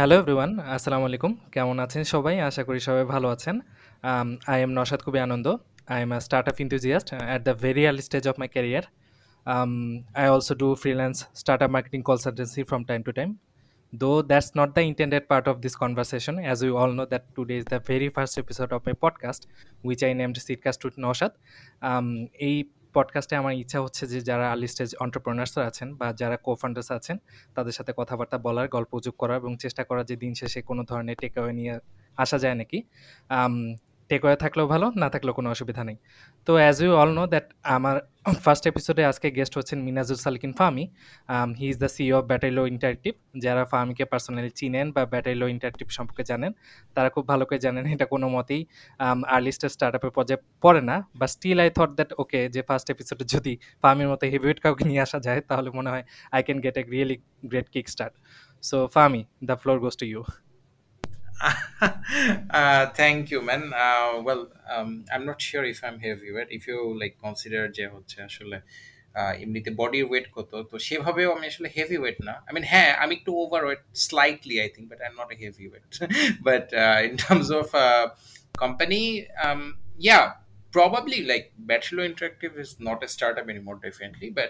Hello everyone আসসালামু আলাইকুম কেমন আছেন সবাই? আশা করি সবাই ভালো আছেন। আই এম নশাদ খুবই আনন্দ I am a startup enthusiast at the very early stage of my career I also do freelance startup marketing consultancy from time to time though that's not the intended part of this conversation. As we all know that today is the very first episode of my podcast which I seedcast with Noshad um, এই পডকাস্টে আমার ইচ্ছা হচ্ছে যে যারা early stage অন্টারপ্রেনার্সরা আছেন বা যারা কো ফান্ডার্স আছেন, তাদের সাথে কথাবার্তা বলার, গল্প যোগ করার এবং চেষ্টা করার যে দিন শেষে কোনো ধরনের টেকঅ্যাওয়ে নিয়ে আসা যায় নাকি? টেকওয়ে থাকলেও ভালো, না থাকলেও কোনো অসুবিধা নেই। তো as you all know that আমার ফার্স্ট এপিসোডে আজকে গেস্ট হচ্ছেন Minajul Salkin Fahmi he is the CEO of ব্যাটাইলো interactive যারা ফামিকে পার্সোনালি চিনেন বা ব্যাটাইলো ইন্টারেক্টিভ সম্পর্কে জানেন, তারা খুব ভালো করে জানেন, এটা কোনো মতেই আর্লি স্টেজ স্টার্ট আপের পর্যায়ে পড়ে না। বা still I thought that okay যে ফার্স্ট এপিসোডে যদি ফামির মতো হেভিওয়েট কাউকে নিয়ে আসা যায়, তাহলে মনে হয় I can get a really great kick start so Fahmi the floor goes to you uh, thank you, man. Uh, well, um, I'm not sure if I'm heavyweight. If you like consider যে হচ্ছে আসলে এমনিতে বডির weight কত তো সেভাবেও আমি আসলে হেভি ওয়েট না আই মিন হ্যাঁ আমি একটু overweight slightly I think but I am not a heavyweight but in terms of company yeah probably like bachelor interactive is not a startup anymore definitely but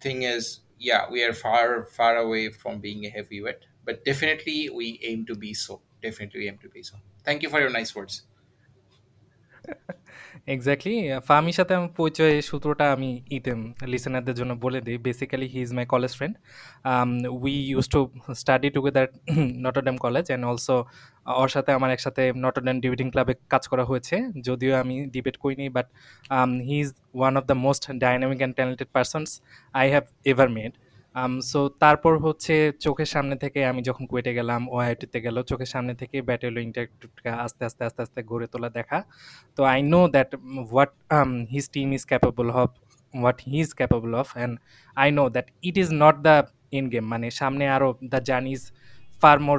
thing is yeah we are far far away from being a heavyweight but definitely we aim to be so Definitely aim to be so. Thank you for your nice words. Exactly ফামির সাথে আমার পরিচয় সূত্রটা আমি ইতেম লিসেনারদের জন্য বলে দিই basically he is my college friend we use to study together Notre Dame college and also ওর সাথে আমার একসাথে নটরডেম ডিবেটিং ক্লাবে কাজ করা হয়েছে যদিও আমি ডিবেট করিনি but he is one of the most dynamic and talented persons I have ever made so তারপর হচ্ছে চোখের সামনে থেকে আমি যখন কুয়েটে গেলাম ওআইটিতে গেল, চোখের সামনে থেকে ব্যাটেলো ইন্টারভিউটা আস্তে আস্তে আস্তে আস্তে গড়ে তোলা দেখা। তো I know that what his team is capable of what he is capable of and I know that it is not the in game মানে সামনে আরও the journey is far more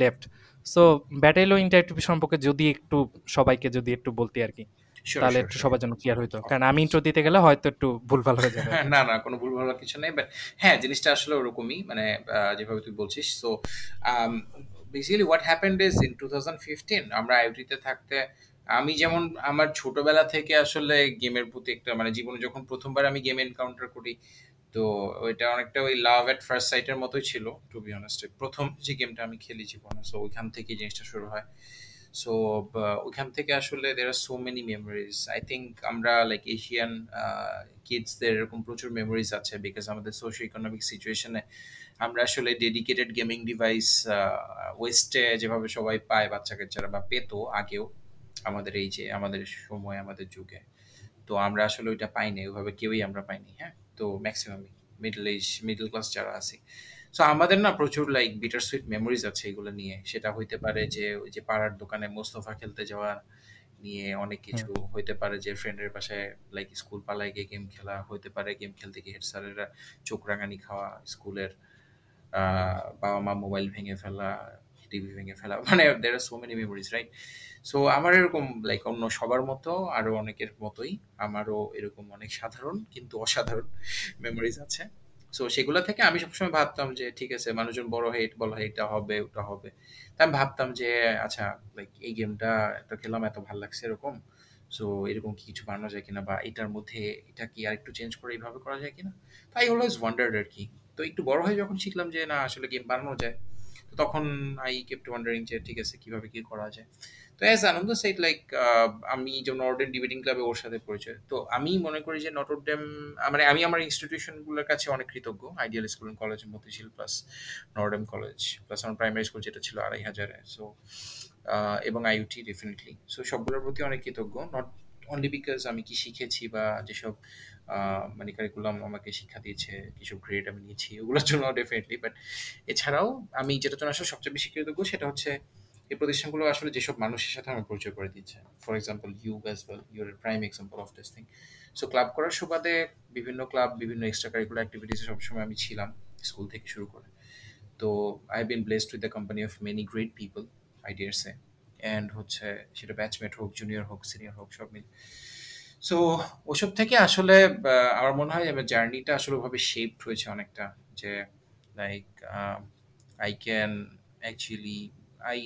left so ব্যাটেলো interview সম্পর্কে যদি একটু সবাইকে যদি একটু বলতে আর কি। তাহলে একটু সবার জন্য ক্লিয়ার হইতো। কারণ আমি ইন্ট্রো দিতে গেলে হয়তো একটু ভুলভাল হয়ে যাবে। না না কোনো ভুলভাল কিছু নেই বাট হ্যাঁ জিনিসটা আসলে ওরকমই মানে যেভাবে তুই বলছিস। So basically what happened is in two thousand fifteen আমরা আইওটিতে থাকতে আমি যেমন আমার ছোটবেলা থেকে আসলে গেমের প্রতি একটা মানে জীবনে যখন প্রথমবার আমি গেম এনকাউন্টার করি তো ওইটা অনেকটা ওই লাভ এট ফার্স্ট সাইটের মতোই ছিল টু বি অনেস্ট প্রথম যে গেমটা আমি খেলি জীবনে সো ওইখান থেকে জিনিসটা শুরু হয়। সো ওইখান থেকে আসলে there are so many memories I think আমরা লাইক এশিয়ান কিডসদের এরকম প্রচুর মেমোরিজ আছে বিকজ আমাদের সোশিও ইকোনমিক সিচুয়েশনে আমরা আসলে ডেডিকেটেড গেমিং ডিভাইস ওয়েস্টে যেভাবে সবাই পায় বাচ্চা কাচ্চারা বা পেতো আগেও আমাদের এই যে, আমাদের সময়, আমাদের যুগে। তো আমরা আসলে ওইটা পাইনি, ওইভাবে কেউই আমরা পাইনি হ্যাঁ? তো ম্যাক্সিমামই মিডল এজ মিডল ক্লাস যারা আছি। সো আমাদের না প্রচুর লাইক বিটার সুইট মেমোরিজ আছে এগুলো নিয়ে। সেটা হইতে পারে যে ওই যে পাড়ার দোকানে মোস্তফা খেলতে যাওয়া নিয়ে অনেক কিছু হইতে পারে যে ফ্রেন্ডের পাশে লাইক স্কুল পালায় গিয়ে গেম খেলা হইতে পারে। গেম খেলতে গিয়ে হেড স্যারেরা চোখ রাঙানি খাওয়া স্কুলের বাবা মা মোবাইল ভেঙে ফেলা টিভি ভেঙে ফেলা মানে there are so many memories right so আমার এরকম লাইক অন্য সবার মতো আরও অনেকের মতোই আমারও এরকম অনেক সাধারণ কিন্তু অসাধারণ মেমোরিজ আছে। সো সেগুলো থেকে আমি সবসময় ভাবতাম যে, ঠিক আছে, মানুষজন বড় হয়ে বলা হয় এটা হবে, ওটা হবে। তা আমি ভাবতাম যে আচ্ছা লাইক এই গেমটা এত খেলাম, এত ভালো লাগছে এরকম। সো এরকম কি কিছু বানানো যায় কিনা বা এটার মধ্যে এটা কি আর একটু চেঞ্জ করে এইভাবে করা যায় কিনা? তাই অলওয়েজ ওয়ান্ডার্ড আর কি। তো একটু বড় হয়ে যখন শিখলাম যে, না, আসলে গেম বানানো যায়। তখন আই কেপ্ট ওয়ান্ডারিং যে, ঠিক আছে, কীভাবে কি করা যায়? তো অ্যাজ আনন্দ সাইড লাইক আমি যেমন নটরডেম ডিবেটিং ক্লাবে ওর সাথে পরিচয়। তো আমি মনে করি যে নট নটরডেম মানে আমি আমার ইনস্টিটিউশনগুলোর কাছে অনেক কৃতজ্ঞ। Ideal school and college Motijheel plus Notre Dame college plus আমার প্রাইমারি স্কুল যেটা ছিল আড়াই হাজারে। সো এবং আইউটি ডেফিনেটলি সো সবগুলোর প্রতি অনেক কৃতজ্ঞ। নট অনলি বিকজ আমি কি শিখেছি বা যেসব মানে কারিকুলাম আমাকে শিক্ষা দিয়েছে কিছু গ্রেড আমি নিয়েছি, ওগুলোর জন্য ডেফিনেটলি বাট এছাড়াও আমি যেটা জন্য আসলে সবচেয়ে বেশি কৃতজ্ঞ সেটা হচ্ছে এই প্রতিষ্ঠানগুলো আসলে যেসব মানুষের সাথে আমার পরিচয় করে দিচ্ছে for example you as well your prime example of this thing so club করার সুবাদে বিভিন্ন ক্লাব বিভিন্ন এক্সট্রা কারিকুলার অ্যাক্টিভিটিসে সবসময় আমি ছিলাম স্কুল থেকে শুরু করে। তো I been blessed with the company of many great people I dare say and হচ্ছে সেটা ব্যাচমেট হোক জুনিয়র হোক সিনিয়র হোক, সব মিল। সো ওসব থেকে আসলে আমার মনে হয় আমার জার্নিটা আসলে ওভাবে শেপড হয়েছে অনেকটা, যে like I can actually I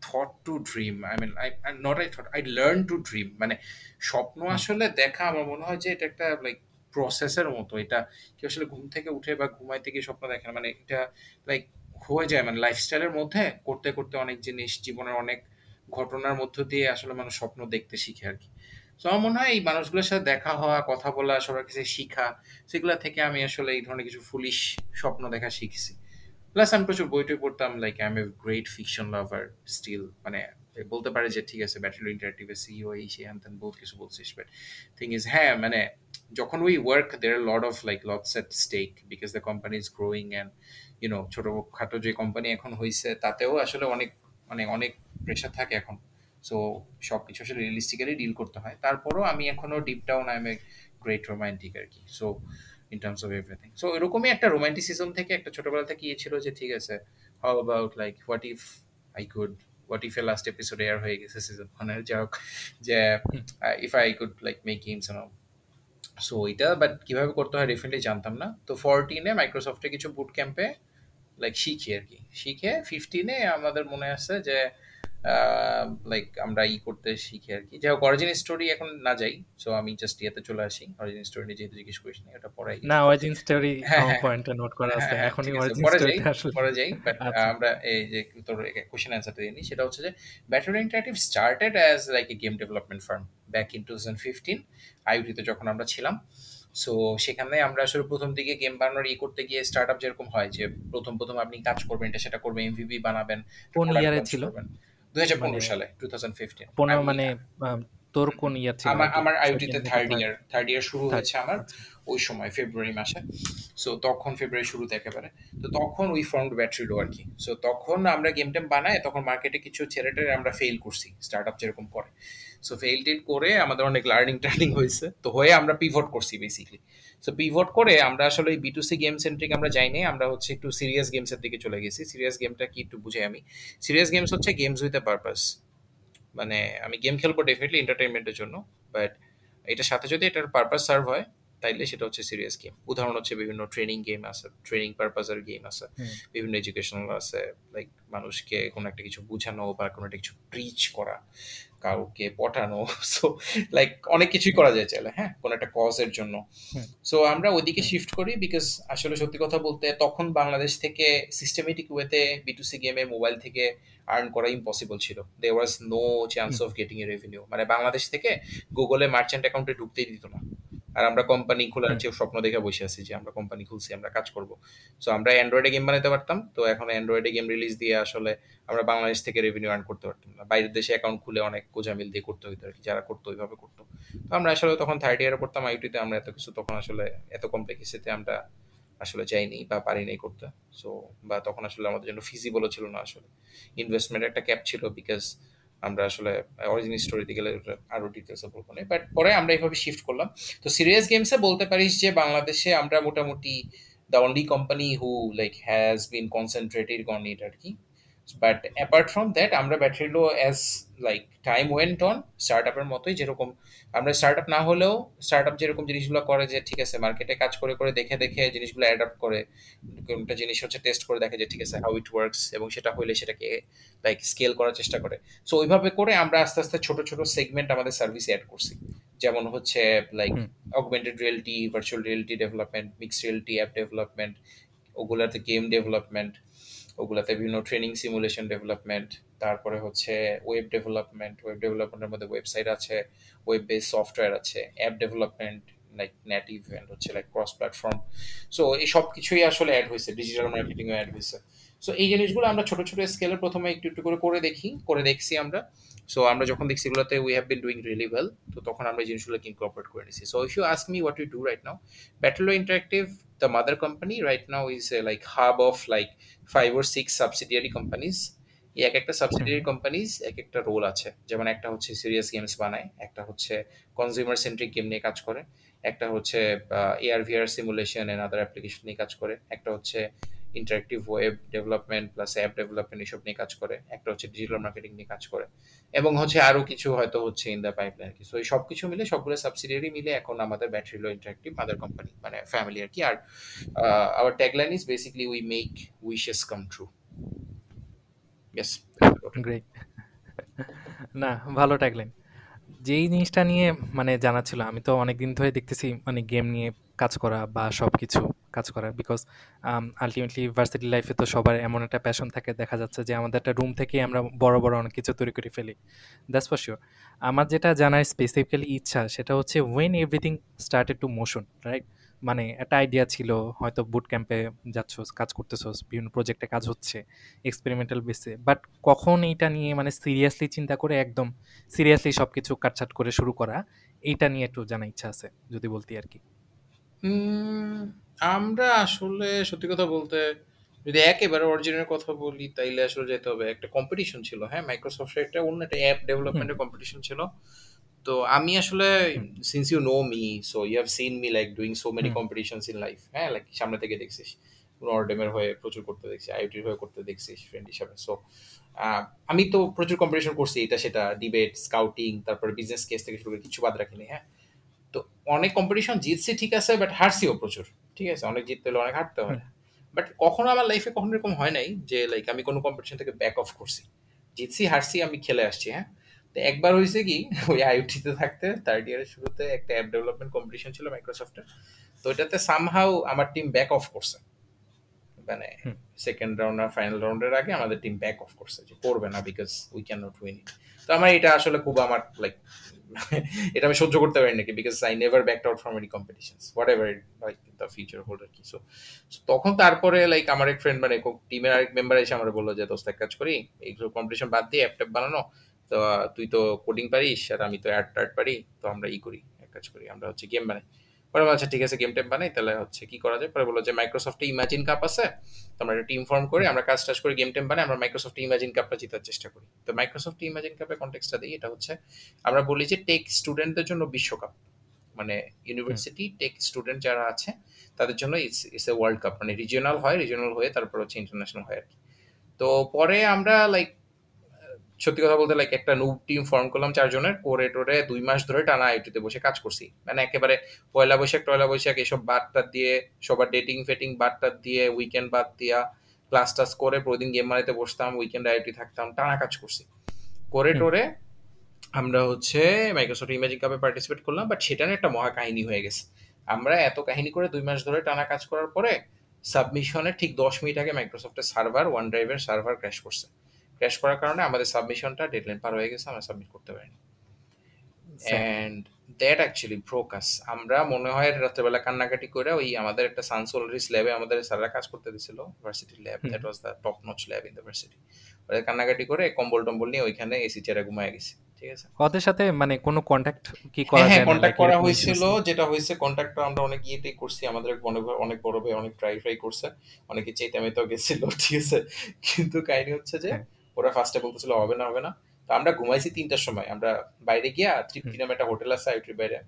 thought to dream I mean I not I thought I learn to dream মানে স্বপ্ন আসলে দেখা আমার মনে হয় যে এটা একটা লাইক প্রসেসের মতো। এটা কেউ আসলে ঘুম থেকে উঠে বা ঘুমাইতে গিয়ে স্বপ্ন দেখে না। মানে এটা লাইক হয়ে যায়। মানে লাইফস্টাইলের মধ্যে করতে করতে অনেক জিনিস জীবনের অনেক ঘটনার মধ্য দিয়ে আসলে মানুষ স্বপ্ন দেখতে শিখে আর কি। তো আমার মনে হয় এই মানুষগুলোর সাথে দেখা হওয়া কথা বলা সবার কাছে শিখা সেগুলো থেকে আমি আসলে এই ধরনের কিছু ফুলিশ স্বপ্ন দেখা শিখছি। প্লাস আমি প্রচুর বই টই পড়তাম like I am a great fiction lover still মানে বলতে পারে যে, ঠিক আছে ব্যাটেল ইন্টারেক্টিভ সিও এই, সে হ্যান বহুত কিছু বলছিস। বাট থিং ইজ হ্যাঁ মানে যখন we work there are lot of like lots at stake because the company is growing and you know ছোটোখাটো যে কোম্পানি এখন হয়েছে তাতেও আসলে অনেক মানে অনেক প্রেশার থাকে এখন। সো সব কিছু আসলে রিয়েলিস্টিক্যালি ডিল করতে হয়। তারপরও আমি এখনও deep down I am a great romantic আর কি। So in terms of everything so এরকমই একটা রোমান্টিসিজম থেকে, একটা ছোটবেলা থেকে ছিল যে, ঠিক আছে how about like what if I could what if a last episode air হয়ে গেছে সিজন মানে যাই হোক, যে if I could like make games so এটা বাট কীভাবে করতে হয় ডেফিনেটলি জানতাম না। তো ফোরটিনে মাইক্রোসফটে কিছু বুট ক্যাম্পে লাইক শিখি আর কি। শিখে ফিফটিনে আমাদের মনে আছে যে লাইক আমরা ই করতে শিখি আর কি। যাই হোক অরিজিন স্টোরি এখন না যাই সো আমি জাস্ট ইয়াতে চলে আসি। অরিজিন স্টোরি নিয়ে যেহেতু জিজ্ঞেস করিস না এটা পরে না অরিজিন স্টোরি। পয়েন্টে নোট করা আছে হ্যাঁ, হ্যাঁ, এখনই অরিজিন স্টোরিতে পরে যাই বাট আচ্ছা। আমরা এই যে তোর কোশ্চেন অ্যান্সারটা দিই সেটা হচ্ছে যে battery interactive started as like a game development firm back in two thousand fifteen আইউটিতে যখন আমরা ছিলাম। সো সেখানে আমরা আসলে প্রথম দিকে গেম বানানোর ই করতে গিয়ে স্টার্ট আপ যেরকম হয় যে প্রথম প্রথম আপনি কাজ করবেন এটা সেটা করবেন এমভিপি বানাবেন কোন ইয়ারে ছিল? করবেন। 2015 মানে সালে 2015 পনেরো মানে তোর কোন ইয়ার ছিল? আমার আমার নাকি থার্ড ইয়ার থার্ড ইয়ার শুরু হয়েছে আমার আচ্ছা। ওই সময় ফেব্রুয়ারি মাসে। সো তখন ফেব্রুয়ারি শুরুতে একেবারে। তো তখন ওই ফর্মড ব্যাটারি লো আর কি। সো তখন আমরা গেম টেম বানাই তখন মার্কেটে কিছু ছেলেটের আমরা ফেল করছি স্টার্ট আপ যেরকম করে। সো ফেল টেল করে আমাদের অনেক লার্নিং টার্নিং হয়েছে। তো হয়ে আমরা পিভট করছি বেসিকলি সো পিভট করে আমরা আসলে B to C game centric আমরা যাইনি আমরা হচ্ছে একটু সিরিয়াস গেমসের দিকে চলে গেছি। সিরিয়াস গেমটা কি একটু বুঝাই আমি। সিরিয়াস গেমস হচ্ছে গেমস উইথ এ পারপাস মানে আমি গেম খেলব ডেফিনেটলি এন্টারটেনমেন্টের জন্য বাট এটার সাথে যদি এটার পারপাস সার্ভ হয় তাইলে সেটা হচ্ছে সিরিয়াস গেম উদাহরণ হচ্ছে বিভিন্ন ট্রেনিং গেম আছে ট্রেনিং পারপাসের গেম আছে বিভিন্ন এডুকেশনাল আছে লাইক মানুষকে কোনো একটা কিছু বোঝানো বা কোনো একটা কিছু প্রিচ করা। কাউকে পটানো সো লাইক অনেক কিছুই করা যায় চাইলে হ্যাঁ? কোনো একটা কজের জন্য। সো আমরা ওইদিকে শিফট করি বিকজ আসলে সত্যি কথা বলতে তখন বাংলাদেশ থেকে সিস্টেমেটিক ওয়েতে বিটুসি গেমে মোবাইল থেকে আর্ন করা ইম্পসিবল ছিল। There was no chance of getting a revenue মানে বাংলাদেশ থেকে গুগলে মার্চেন্ট অ্যাকাউন্টে ঢুকতেই দিত না। আর আমরা কোম্পানি খোলার হুম। যে স্বপ্ন দেখে বসে আছি যে আমরা কোম্পানি খুলছি আমরা কাজ করব। সো আমরা অ্যান্ড্রয়েডে গেম বানাতে পারতাম। তো এখন অ্যান্ড্রয়েডে গেম রিলিজ দিয়ে আসলে আমরা বাংলাদেশ থেকে রেভিনিউ আর্ন করতে পারতাম না। বাইরের দেশে অ্যাকাউন্ট খুলে অনেক গোজামিল দিয়ে করতে হইতো আর কি যারা করতো ওইভাবে করতো। তো আমরা আসলে তখন থার্ড ইয়ারে পড়তাম আইটিতে আমরা এত কিছু তখন আসলে এত কমপ্লেক্সিতে আমরা আসলে যাইনি বা পারিনি করতে। সো বা তখন আসলে আমাদের জন্য ফিজিবলও ছিল না আসলে। ইনভেস্টমেন্ট একটা ক্যাপ ছিল বিকজ আমরা আসলে অরিজিন স্টোরিতে গেলে আরও ডিটেলস বলব না। বাট পরে আমরা এইভাবে শিফট করলাম। তো সিরিয়াস গেমসে বলতে পারিস যে বাংলাদেশে আমরা মোটামুটি the only company who like has been concentrated on it আর কি। বাট অ্যাপার্ট ফ্রম দ্যাট আমরা battery low as like time went on start আপের মতোই যেরকম আমরা স্টার্ট আপ না হলেও স্টার্ট আপ যেরকম জিনিসগুলো করে যে ঠিক আছে মার্কেটে কাজ করে করে দেখে দেখে জিনিসগুলো অ্যাডাপ্ট করে কোনটা জিনিস হচ্ছে টেস্ট করে দেখে যে ঠিক আছে হাউ ইট ওয়ার্কস এবং সেটা হইলে সেটাকে লাইক স্কেল করার চেষ্টা করে সো ওইভাবে করে আমরা আস্তে আস্তে ছোট ছোট সেগমেন্ট আমাদের সার্ভিসে অ্যাড করছি যেমন হচ্ছে like. Augmented reality virtual reality development mixed reality app development ওগুলাতে গেম ডেভেলপমেন্ট ওগুলাতে বিভিন্ন ট্রেনিং সিমুলেশন ডেভেলপমেন্ট তারপরে হচ্ছে ওয়েব ডেভেলপমেন্ট ওয়েব ডেভেলপমেন্টের মধ্যে ওয়েবসাইট আছে ওয়েব বেস সফটওয়্যার আছে app development like native and হচ্ছে লাইক ক্রস প্ল্যাটফর্ম সো এই সব কিছুই আসলে অ্যাড হয়েছে ডিজিটাল মার্কেটিংও অ্যাড হয়েছে। সো এই জিনিসগুলো আমরা ছোট ছোট স্কেলে প্রথমে একটু একটু করে করে দেখি, করে দেখছি আমরা। সো আমরা যখন দেখছি এগুলোতে we have been doing really well তো তখন আমরা এই জিনিসগুলোকে ইনকর্পোরেট করে নিছি। So if you ask me what you do right now battery low interactive the mother company right now is like hub of like five or six subsidiary companies এই এক একটা সাবসিডিয়ারি কোম্পানিজ এক একটা role আছে। যেমন একটা হচ্ছে serious games বানায় একটা হচ্ছে কনজিউমার সেন্ট্রিক গেম নিয়ে কাজ করে একটা হচ্ছে AR VR simulation and other application নিয়ে কাজ করে একটা হচ্ছে interactive web development plus app development এসব নিয়ে কাজ করে একটা হচ্ছে ডিজিটাল মার্কেটিং নিয়ে কাজ করে এবং হচ্ছে আরও কিছু হয়তো হচ্ছে ইন দ্য পাইপলাইন কি সো এই সব কিছু মিলে সবগুলো সাবসিডিয়ারি মিলে এখন আমাদের battery low interactive mother company মানে ফ্যামিলি আর কি। আর our tagline is basically we make wishes come true yes great না, ভালো ট্যাগলাইন যেই জিনিসটা নিয়ে মানে জানা ছিল আমি তো অনেকদিন ধরে দেখতেছি মানে গেম নিয়ে কাজ করা বা সব কিছু কাজ করা বিকজ আলটিমেটলি ভার্সিটি লাইফে তো সবার এমন একটা প্যাশন থাকে, দেখা যাচ্ছে যে আমাদের একটা রুম থেকেই আমরা বড় বড় অনেক কিছু তৈরি করে ফেলি। দ্যাটস ফর শিওর আমার যেটা জানার স্পেসিফিক্যালি ইচ্ছা, সেটা হচ্ছে when everything started to motion right মানে একটা আইডিয়া ছিল হয়তো বুট ক্যাম্পে যাচ্ছ কাজ করতেছো বিভিন্ন প্রজেক্টে কাজ হচ্ছে এক্সপেরিমেন্টাল বেসে বাট কখন এইটা নিয়ে মানে সিরিয়াসলি চিন্তা করে একদম সিরিয়াসলি সব কিছু কাটছাট করে শুরু করা এইটা নিয়ে একটু জানার ইচ্ছা আছে যদি বলতি আর কি। আমরা আসলে সত্যি কথা বলতে যদি একেবারে অরিজিনাল কথা বলি তাইলে আসলে যেতে হবে। একটা কম্পিটিশন ছিল হ্যাঁ? মাইক্রোসফটের একটা অন্য একটা অ্যাপ ডেভেলপমেন্টের কম্পিটিশন ছিল। তো আমি আসলে since you know me so you have seen me like doing so many competitions in life হ্যাঁ লাইক সামনে থেকে দেখছিস নরডেমের হয়ে প্রচুর করতে দেখছি আইওটির হয়ে করতে দেখছিস ফ্রেন্ড হিসাবে সো আমি তো প্রচুর কম্পিটিশন করছি এটা সেটা ডিবেট স্কাউটিং তারপরে বিজনেস কেস থেকে শুরু করে কিছু বাদ রাখিনি হ্যাঁ তো অনেক কম্পিটিশন জিতছি ঠিক আছে বাট হারছিও প্রচুর ঠিক আছে অনেক জিততে হলে অনেক হারতে হয় বাট কখনো আমার লাইফে কখনো এরকম হয় নাই যে লাইক আমি কোনো কম্পিটিশন থেকে ব্যাক অফ করছি জিতছি হারছি আমি খেলে আসছি হ্যাঁ তো একবার হয়েছে কি ওই আইওটিতে থাকতে থার্ড ইয়ারের শুরুতে একটা অ্যাপ ডেভেলপমেন্ট কম্পিটিশন ছিল মাইক্রোসফটের তো এটাতে সামহাও আমার টিম ব্যাক অফ করছে। মানে সেকেন্ড রাউন্ড আর ফাইনাল রাউন্ডের আগে আমাদের টিম ব্যাক অফ করছে যে করবে না because we can not win it তো আমার এটা আসলে খুব আমার লাইক এটা আমি সহ্য করতে পারি নাকি because I never back out from any competitions whatever like the future hold আর কি সো তখন তারপরে লাইক আমার এক ফ্রেন্ড মানে টিমের আরেক মেম্বার এসে আমার বলল যে দোস্ত এক কাজ করি এইগুলো কম্পিটিশন বাদ দিয়ে অ্যাপ ট্যাপ বানানো তো তুই তো কোডিং পারিস আর আমি তো অ্যাড ট্যাড পারি তো আমরা ই করি এক কাজ করি আমরা হচ্ছে গেম বানাই। পরে বললাম, আচ্ছা ঠিক আছে গেম টেম বানাই তাহলে হচ্ছে কি করা যায়? পরে বলল যে মাইক্রোসফটে ইমাজিন কাপ আছে তো আমরা একটা টিম ফর্ম করে আমরা কাজ টাজ করে গেম টেম বানাই আমরা মাইক্রোসফট ইমাজিন কাপটা জেতার চেষ্টা করি। তো মাইক্রোসফট ইমাজিন কাপের কন্টেক্সটা দিই এটা হচ্ছে আমরা বলি যে টেক স্টুডেন্টদের জন্য বিশ্বকাপ। মানে ইউনিভার্সিটি টেক স্টুডেন্ট যারা আছে তাদের জন্য it's it's a world cup মানে রিজিওনাল হয় রিজিওনাল হয়ে তারপর হচ্ছে ইন্টারন্যাশনাল হয় আর কি। তো পরে আমরা লাইক সত্যি কথা বলতে লাইক একটা নু টিম ফর্ম করলাম চারজনের করে টোরে দুই মাস ধরে টানা আইটিতে বসে কাজ করছি। মানে একেবারে পয়লা বৈশাখ টয়লা বৈশাখ এসব বাদটা দিয়ে সবার ডেটিং ফেটিং বাদটা দিয়ে উইকেন্ড বাদ দিয়া ক্লাস টাস করে প্রতিদিন গেম মারাইতে বসতাম উইকেন্ড আইটি থাকতাম টানা কাজ করছি। করে টোরে আমরা হচ্ছে মাইক্রোসফট ইমেজিং কাপে পার্টিসিপেট করলাম বাট সেটা একটা মহা কাহিনী হয়ে গেছে। আমরা এত কাহিনী করে দুই মাস ধরে টানা কাজ করার পরে সাবমিশনের ঠিক দশ মিনিট আগে মাইক্রোসফটের সার্ভার ওয়ান ড্রাইভের সার্ভার ক্র্যাশ করছে। ক্র্যাশ করার কারণে আমাদের সাবমিশনটা ডেডলাইন পার হয়ে গেছে আমরা সাবমিট করতে পারিনি। অ্যান্ড দ্যাট অ্যাকচুয়ালি ব্রোকাস আমরা মনে হয় রাত্রেবেলা কান্নাকাটি করে ওই আমাদের একটা সানসোলারিস ল্যাবে আমাদের স্যাররা কাজ করতে দিছিল ভার্সিটির lab that was the top notch lab in the varsity ওদের কান্নাকাটি করে কম্বল টম্বল নিয়ে ওইখানে এসি চেয়ারে ঘুমায় গেছি ঠিক আছে? ওদের সাথে মানে কোনো কন্ট্যাক্ট কি হ্যাঁ করা হ্যাঁ যায় কন্ট্যাক্ট করা হয়েছিল যেটা হয়েছে কন্ট্যাক্টটা আমরা অনেক ইয়েতেই করছি আমাদের মনে অনেক বড় ভাই অনেক ট্রাই ফ্রাই করছে অনেকে চেতামেতাও গেছিল ঠিক আছে? কিন্তু কাহিনী হচ্ছে যে হ্যাঁ। ওরা ফার্স্টে বলতেছিল হবে না হবে না। তো আমরা ঘুমাইছি তিনটার সময়। আমরা বাইরে গিয়া তৃপ্তি নামে একটা হোটেল আছে আইটির বাইরে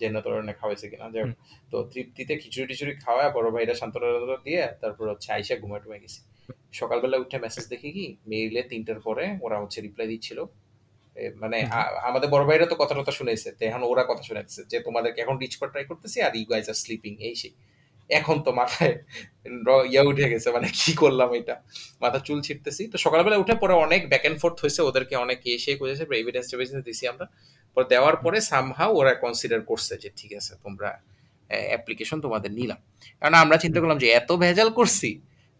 যে না তোর অনেক খাওয়াইছে কিনা যাই তো তৃপ্তিতে খিচুড়ি টিচুড়ি খাওয়া বড় ভাইরা সান্ত্বনা দিয়ে তারপর হচ্ছে আইসা ঘুমায় টুমায় গেছি। সকালবেলা উঠে মেসেজ দেখি কি মেইলে তিনটার পরে ওরা হচ্ছে রিপ্লাই দিচ্ছিল। মানে আমাদের বড় ভাইরা তো কথা টথা শুনেছে তো এখন ওরা কথা শুনেছে যে তোমাদেরকে এখন রিচ করা ট্রাই করতেছি are you guys are sleeping এই সেই। এখন তো মাথায় ইয়া উঠে গেছে মানে কি করলাম এটা? মাথা চুল ছিটতেছি তো সকালবেলা উঠে পরে অনেক ব্যাক এন্ড ফোর্থ হয়েছে, ওদেরকে অনেক এসে করেছে এভিডেন্স টেভিডেন্স দিছি আমরা। পরে দেওয়ার পরে সামহাও ওরা কনসিডার করছে যে, ঠিক আছে, তোমরা অ্যাপ্লিকেশন তোমাদের নিলাম। কারণ আমরা চিন্তা করলাম যে, এত ভেজাল করছি।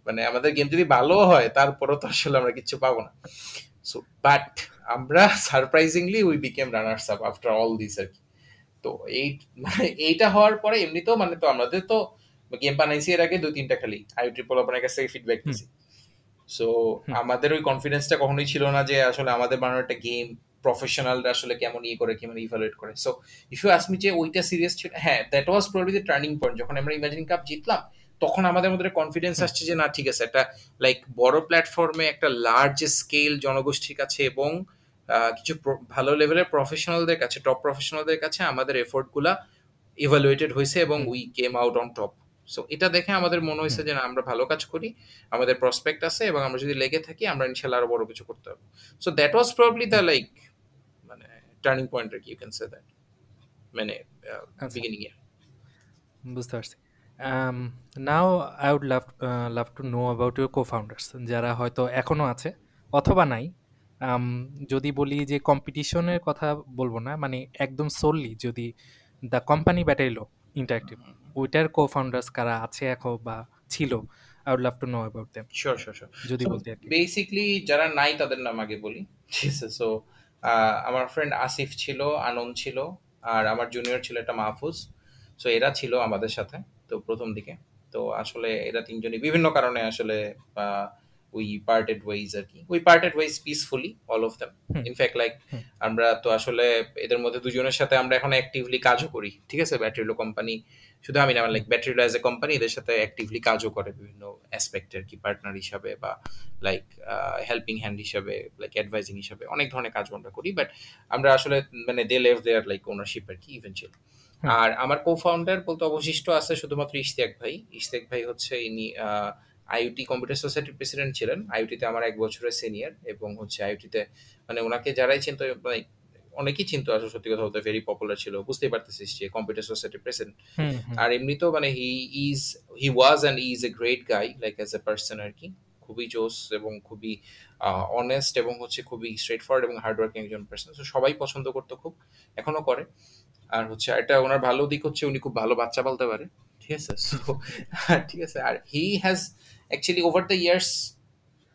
মানে আমাদের গেম যদি ভালো হয়, তারপরও তো আসলে আমরা কিছু পাবো না। সো বাট আমরা surprisingly we became runners up after all this আর কি। তো এই মানে এইটা হওয়ার পরে এমনিতেও মানে তো আমাদের তো গেম বানাইছি এর আগে দুই তিনটা খালি। আই ট্রিপল আপনার কাছ থেকে ফিডব্যাক নিছি। সো আমাদের ওই কনফিডেন্সটা কখনোই ছিল না যে আসলে আমাদের বানানো একটা গেম প্রফেশনালরা আসলে কেমন ইয়ে করে কেমন ইভালুয়েট করে। সো ইফ ইউ আসমি যে ওইটা সিরিয়াস ছিল হ্যাঁ that was probably the turning point যখন আমরা ইমাজিন কাপ জিতলাম তখন আমাদের মধ্যে কনফিডেন্স আসছে যে না ঠিক আছে একটা লাইক বড় প্ল্যাটফর্মে একটা লার্জ স্কেল জনগোষ্ঠীর কাছে এবং কিছু ভালো লেভেলের প্রফেশনালদের কাছে টপ প্রফেশনালদের কাছে আমাদের এফোর্টগুলা ইভালুয়েটেড হয়েছে এবং we came out on top so এটা দেখে আমাদের মনে হয়েছে যে না আমরা ভালো কাজ করি আমাদের প্রসপেক্ট আছে এবং আমরা যদি লেগে থাকি আমরা ইনশাল্লাহ আরও বড় কিছু করতে পারব। So that was probably the like মানে টার্নিং পয়েন্ট আর কি ইউ ক্যান সে দ্যাট মানে আচ্ছা। বিগিনিং এ বুঝতে পারছি। Now I would love love to know about your co-founders যারা হয়তো এখনও আছে অথবা নাই। যদি বলি যে কম্পিটিশনের কথা বলব না। মানে একদম সোললি যদি দ্য কোম্পানি ব্যাটারিলো ইন্টারেক্টিভ ওইটার কো ফাউন্ডার্স কারা আছে এখন বা ছিল I would love to know about them sure, sure, sure. যদি বলতে। বেসিক্যালি যারা নাই তাদের নাম আগে বলি। ঠিক আছে? সো আমার ফ্রেন্ড আসিফ ছিল, আনন্দ ছিল, আর আমার জুনিয়র ছিল একটা মাহফুজ। সো এরা ছিল আমাদের সাথে। তো প্রথম দিকে। তো আসলে এরা তিনজনই বিভিন্ন কারণে আসলে উই পার্টেড ওয়েজ আরকি। We parted ways peacefully all of them. Hmm, in fact like. আমরা তো আসলে এদের মধ্যে দুজনের সাথে আমরা এখন অ্যাক্টিভলি কাজও করি। ঠিক আছে? ব্যাটারিলো কোম্পানি শুধু আমি না like battery low as a company এদের সাথে অ্যাক্টিভলি কাজও করে বিভিন্ন অ্যাসপেক্ট এ আরকি পার্টনার হিসাবে বা লাইক হেল্পিং হ্যান্ড হিসাবে, লাইক অ্যাডভাইজিং হিসাবে অনেক ধরনের কাজ আমরা করি। বাট আমরা আসলে মানে they Lev their like ownership আরকি ইভেনচুয়ালি। হুম। আর আমার co-founder বলতে অবশিষ্ট আছে শুধুমাত্র ইশতিয়াক ভাই। ইশতিয়াক ভাই হচ্ছে ইনি আ আইওটি কম্পিউটার সোসাইটির প্রেসিডেন্ট ছিলেন। আইওটিতে আমার এক বছরের সিনিয়র এবং হচ্ছে আইওটিতে মানে ওনাকে যারাই চিনতো মানে অনেকেই চিনতো আসলে সত্যি কথা বলতে ভেরি পপুলার ছিল। বুঝতেই পারতেছিস যে কম্পিউটার সোসাইটির প্রেসিডেন্ট। আর এমনিতেও মানে he is he was and is a great guy like as a person আরকি। খুবই জোস এবং খুবই অনেস্ট এবং হচ্ছে খুবই স্ট্রেইট ফরওয়ার্ড এবং হার্ড ওয়ার্কিং একজন পার্সন সো সবাই পছন্দ করতো খুব। এখনও করে। আর হচ্ছে আরেকটা ওনার ভালো দিক হচ্ছে উনি খুব ভালো বাচ্চা পালতে পারে। ঠিক আছে? সো ঠিক আছে? আর he has actually over the years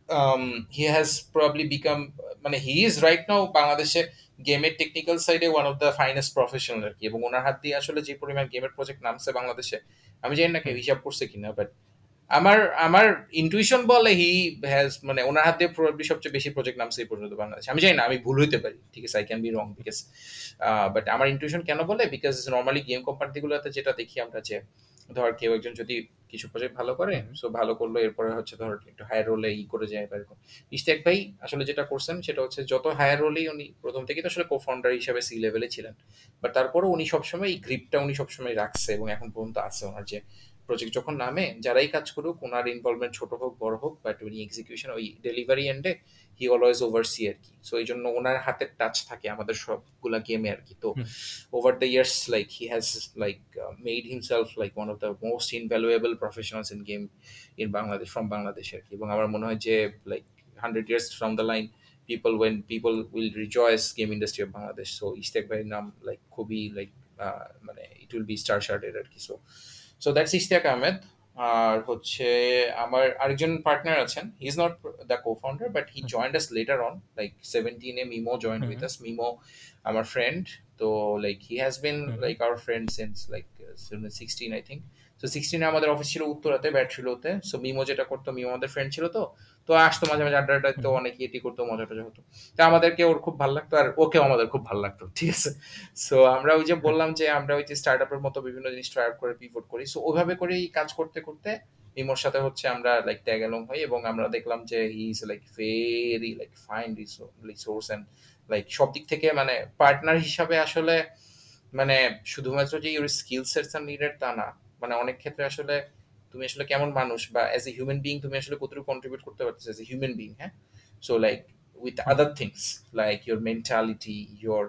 um, he has probably become মানে হি ইজ রাইট নাও বাংলাদেশে গেমের টেকনিক্যাল সাইডে one of the finest professional আরকি এবং ওনার হাত দিয়ে আসলে যে পরিমাণ গেমের প্রজেক্ট নামছে বাংলাদেশে আমি জানি না কেউ হিসাব করছে কিনা বাট আমার আমার ইনটুইশন বলে হি হ্যাজ মানে ওনার হাত দিয়ে প্রবাবলি সবচেয়ে বেশি প্রজেক্ট নামছে এই পর্যন্ত বাংলাদেশে। আমি জানি না আমি ভুল হইতে পারি ঠিক আছে I can be wrong because but আমার ইনটুইশন কেন বলে? বিকজ নর্মালি গেম কোম্পানিগুলোতে যেটা দেখি আমরা যে ধর কেউ একজন যদি কিছু প্রজেক্ট ভালো করে সো ভালো করল, এরপরে হচ্ছে ধর একটু হায়ার রোলে ই করে যায় বা এরকম। ইশতিয়াক ভাই আসলে যেটা করছেন সেটা হচ্ছে যত হায়ার রোলেই উনি, প্রথম থেকেই তো আসলে কো ফাউন্ডার হিসাবে সি লেভেলে ছিলেন। বাট তারপরে উনি সবসময় এই গ্রিপটা উনি সবসময় রাখছে এবং এখন পর্যন্ত আছে ওনার যে প্রজেক্ট যখন নামে, যারাই কাজ করুক ওনার ইনভলভমেন্ট ছোট হোক, বড় হোক বাট উনি এক্সিকিউশন ওই ডেলিভারি এন্ডে হি অলওয়েজ ওভারসি আর কি সো এই জন্য ওনার হাতের টাচ থাকে আমাদের সবগুলা গেমে আর কি তো হুম। over the years like he has like uh, made himself like one of the most invaluable professionals in game in bangladesh from bangladesh আর কি। এবং আমার মনে হয় যে like 100 years from the line people when people will rejoice game industry of bangladesh so Ishtiaq ভাইয়ের নাম like খুবই like uh, মানে it will be star sharded আর কি so so that's Ishtiaq Ahmed আর হচ্ছে আমার আরেকজন পার্টনার আছেন। He is not the co-founder but he joined us later on like 17 A Mimo joined with. Us Mimo আমার ফ্রেন্ড তো like he has been. Like our friend since like sixteen I think তো সিক্সটিনে আমাদের office ছিল উত্তরাতে ব্যাট্রিলোতে so MIMO যেটা করতো MIMO আমাদের friend ছিল তো। তো আসতো মাঝে মাঝে আড্ডা আড্ডা. অনেক ইয়েটি করতো মজা টজা হতো। তো আমাদেরকে ওর খুব ভালো লাগতো আর ওকেও আমাদের খুব ভালো লাগতো ঠিক আছে? সো আমরা ওই যে বললাম যে আমরা ওই যে স্টার্ট আপের মতো বিভিন্ন জিনিস ট্রাই করে পিভট করি। সো ওইভাবে করেই কাজ করতে করতে মিমোর সাথে হচ্ছে আমরা লাইক ট্যাগ অ্যালং হই এবং আমরা দেখলাম যে he is like very like fine resource and like সব দিক থেকে মানে পার্টনার হিসাবে আসলে মানে শুধুমাত্র যে ইউর স্কিল সেটস নিডেড তা না। মানে অনেক ক্ষেত্রে আসলে তুমি আসলে কেমন মানুষ বা অ্যাজ এ হিউম্যান বিং তুমি আসলে কতটুকু কন্ট্রিবিউট করতে পারতেছো অ্যাজ এ হিউম্যান বিং হ্যাঁ? So like with other things like your mentality your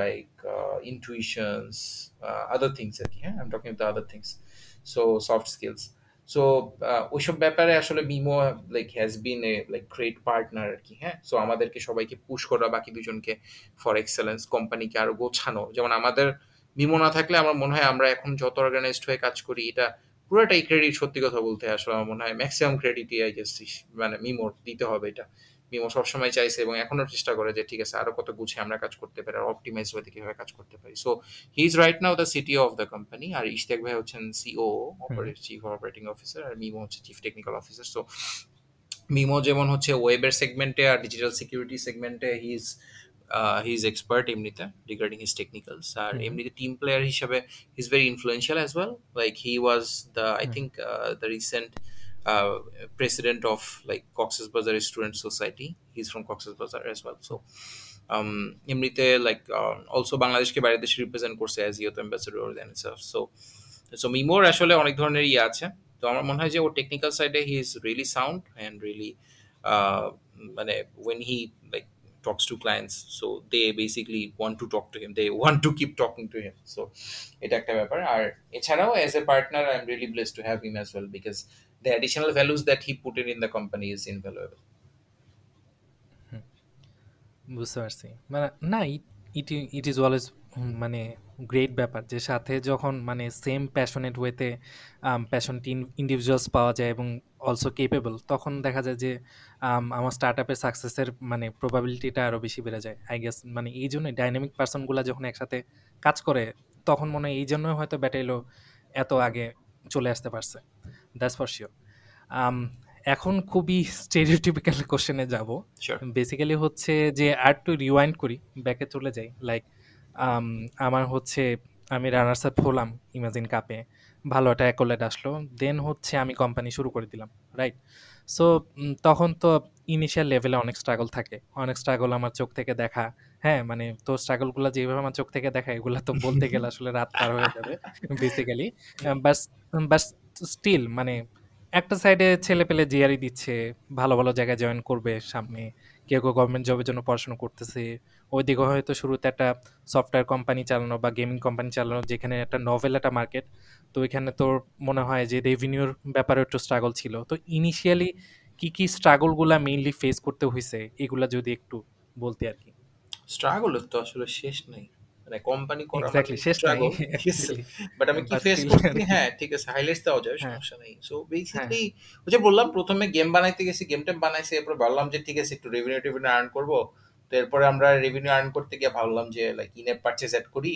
like intuitions other things আর কি হ্যাঁ? I am talking the other things so soft skills so ওইসব ব্যাপারে আসলে Mimo like has been a like great partner আর কি হ্যাঁ? So আমাদেরকে সবাইকে push করা, বাকি দুজনকে ফর এক্সেলেন্স কোম্পানিকে আরও গোছানো। যেমন আমাদের মিমো না থাকলে আমার মনে হয় আমরা এখন যত অর্গানাইজড হয়ে কাজ করি, এটা পুরোটাই ক্রেডিট সত্যি কথা বলতে আসলে আমার মনে হয় ম্যাক্সিমাম ক্রেডিটই আই গেস মানে মিমোর দিতে হবে এটা। মিমো সবসময় চাইছে এবং এখনও চেষ্টা করে যে ঠিক আছে আরও কত গুছিয়ে আমরা কাজ করতে পারি আর অপটিমাইজ ওয়েতে কীভাবে কাজ করতে পারি। So he is right now the CTO of the company আর ইশতিয়াক ভাই হচ্ছেন সিও চিফ অপারেটিং অফিসার আর মিমো হচ্ছে chief technical officer so Mimo যেমন হচ্ছে ওয়েবের সেগমেন্টে আর ডিজিটাল সিকিউরিটি সেগমেন্টে he is he is expert এমনিতে রিগার্ডিং হিজ টেকনিক্যালস আর Mhm. এমনিতে টিম প্লেয়ার হিসাবে he is very influential as well like he was the I Mhm. Think the recent uh, president of like Cox's Bazar Student Society. He's from Cox's Bazar as well. So um, এমনিতে like uh, also বাংলাদেশকে বাইরে দেশে represent করছে as IUT ambassador then so so মিমোর আসলে অনেক ধরনের ইয়ে আছে তো আমার মনে হয় যে ও টেকনিক্যাল সাইডে he is really sound and really মানে when he like talks to clients so they basically want to talk to him they want to keep talking to him so এটা একটা ব্যাপার আর এছাড়াও as a partner i'm really blessed to have him as well because the additional values that he put in in the company is invaluable বুঝতে পারছি। মানে না it it is always মানে great ব্যাপার যে সাথে যখন মানে সেম প্যাশনেট ওয়েতে প্যাশনেট ইন্ডিভিজুয়ালস পাওয়া যায় এবং অলসো কেপেবল তখন দেখা যায় যে আম আমার স্টার্টআপের সাকসেসের মানে প্রবাবিলিটিটা আরও বেশি বেড়ে যায়। আই গেস মানে এইজন্যই ডায়নামিক পার্সনগুলো যখন একসাথে কাজ করে তখন মনে হয় এইজন্যই হয়তো ব্যাটাইলো এত আগে চলে আসতে পারছে। দ্যাটস ফর শিওর এখন খুবই স্টেরিওটিপিক্যাল কোশ্চেনে যাব। বেসিক্যালি হচ্ছে যে আরেকটু রিওয়াইন্ড করি, ব্যাকে চলে যাই। লাইক আম আমার হচ্ছে আমি রানার্স আপ হলাম ইমাজিন কাপে। ভালো একটা অ্যাকোলেড আসলো। দেন হচ্ছে আমি কোম্পানি শুরু করে দিলাম। রাইট? সো তখন তো ইনিশিয়াল লেভেলে অনেক স্ট্রাগল থাকে। অনেক স্ট্রাগল আমার চোখ থেকে দেখা। হ্যাঁ, মানে তো স্ট্রাগলগুলো যেভাবে আমার চোখ থেকে দেখা এগুলা তো বলতে গেলে আসলে রাত পার হয়ে যাবে বেসিক্যালি। বাস বাস স্টিল মানে একটা সাইডে ছেলেপেলে জিআরই দিচ্ছে, ভালো, ভালো জায়গায় জয়েন করবে সামনে। কেউ, কেউ গভর্নমেন্ট জবের জন্য পড়াশোনা করতেছে। ওইদিকে হয়তো শুরুতে একটা সফটওয়্যার কোম্পানি চালানো বা গেমিং কোম্পানি চালানো যেখানে একটা নভেল একটা মার্কেট। তো ওইখানে তোর মনে হয় যে রেভিনিউর ব্যাপারেও একটু স্ট্রাগল ছিল। তো ইনিশিয়ালি কি, কি স্ট্রাগলগুলা মেইনলি ফেস করতে হইছে এগুলা যদি একটু বলতি আরকি। স্ট্রাগল তো আসলে শেষ নাই। মানে কোম্পানি করা মানে এক্সাক্টলি শেষ স্ট্রাগল বাট আমি কি ফেস করছি হ্যাঁ, ঠিক আছে হাইলাইটস দেওয়া যাবে হ্যাঁ, সমস্যা নেই। সো। বেসিক্যালি ওই যে বললাম প্রথমে গেম বানাইতে গেছি, গেম-টেম বানাইছি। এরপর বললাম যে ঠিক আছে একটু রেভিনিউ-টেভিনিউ আর্ন করব। তো এরপরে আমরা রেভিনিউ আর্ন করতে গিয়ে ভাবলাম যে লাইক ইন পারচেজ এড করি।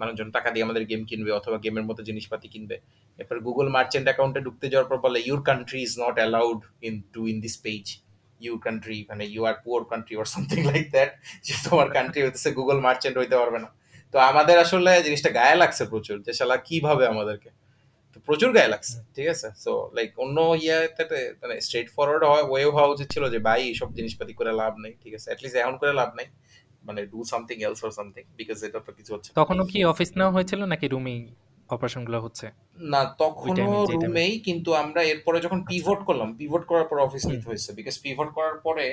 মানুষজন টাকা দিয়ে আমাদের গেম কিনবে অথবা গেমের মতো জিনিসপাতি কিনবে। এরপর গুগল মার্চেন্ট অ্যাকাউন্টে ঢুকতে যাওয়ার পর বলে your country is not allowed in to in this page. You country মানে you are poor country or something like that যে তোমার কান্ট্রি হইতেছে গুগল মার্চেন্ট হইতে পারবে না। তো আমাদের আসলে জিনিসটা গায়ে লাগছে প্রচুর, যে শালা কীভাবে আমাদেরকে প্রচুর গায়ে লাগছে ঠিক আছে সো লাইক অন্য ইয়াতে মানে স্ট্রেট ফরওয়ার্ড হয় ওয়ে হওয়া উচিত ছিল যে ভাই এইসব জিনিসপাতি করে লাভ নেই ঠিক আছে অ্যাটলিস্ট এখন করে লাভ নেই মানে do something else or something because এটা তো কিছু হচ্ছে। তখনও কি অফিস নেওয়া হয়েছিল নাকি রুমেই অপারেশনগুলো হচ্ছে? না তখনও টাইমে? রুমেই কিন্তু আমরা এরপরে যখন আচ্ছা। পিভট করলাম পিভট করার পর অফিস নিতে হয়েছে বিকজ পিভট করার পরে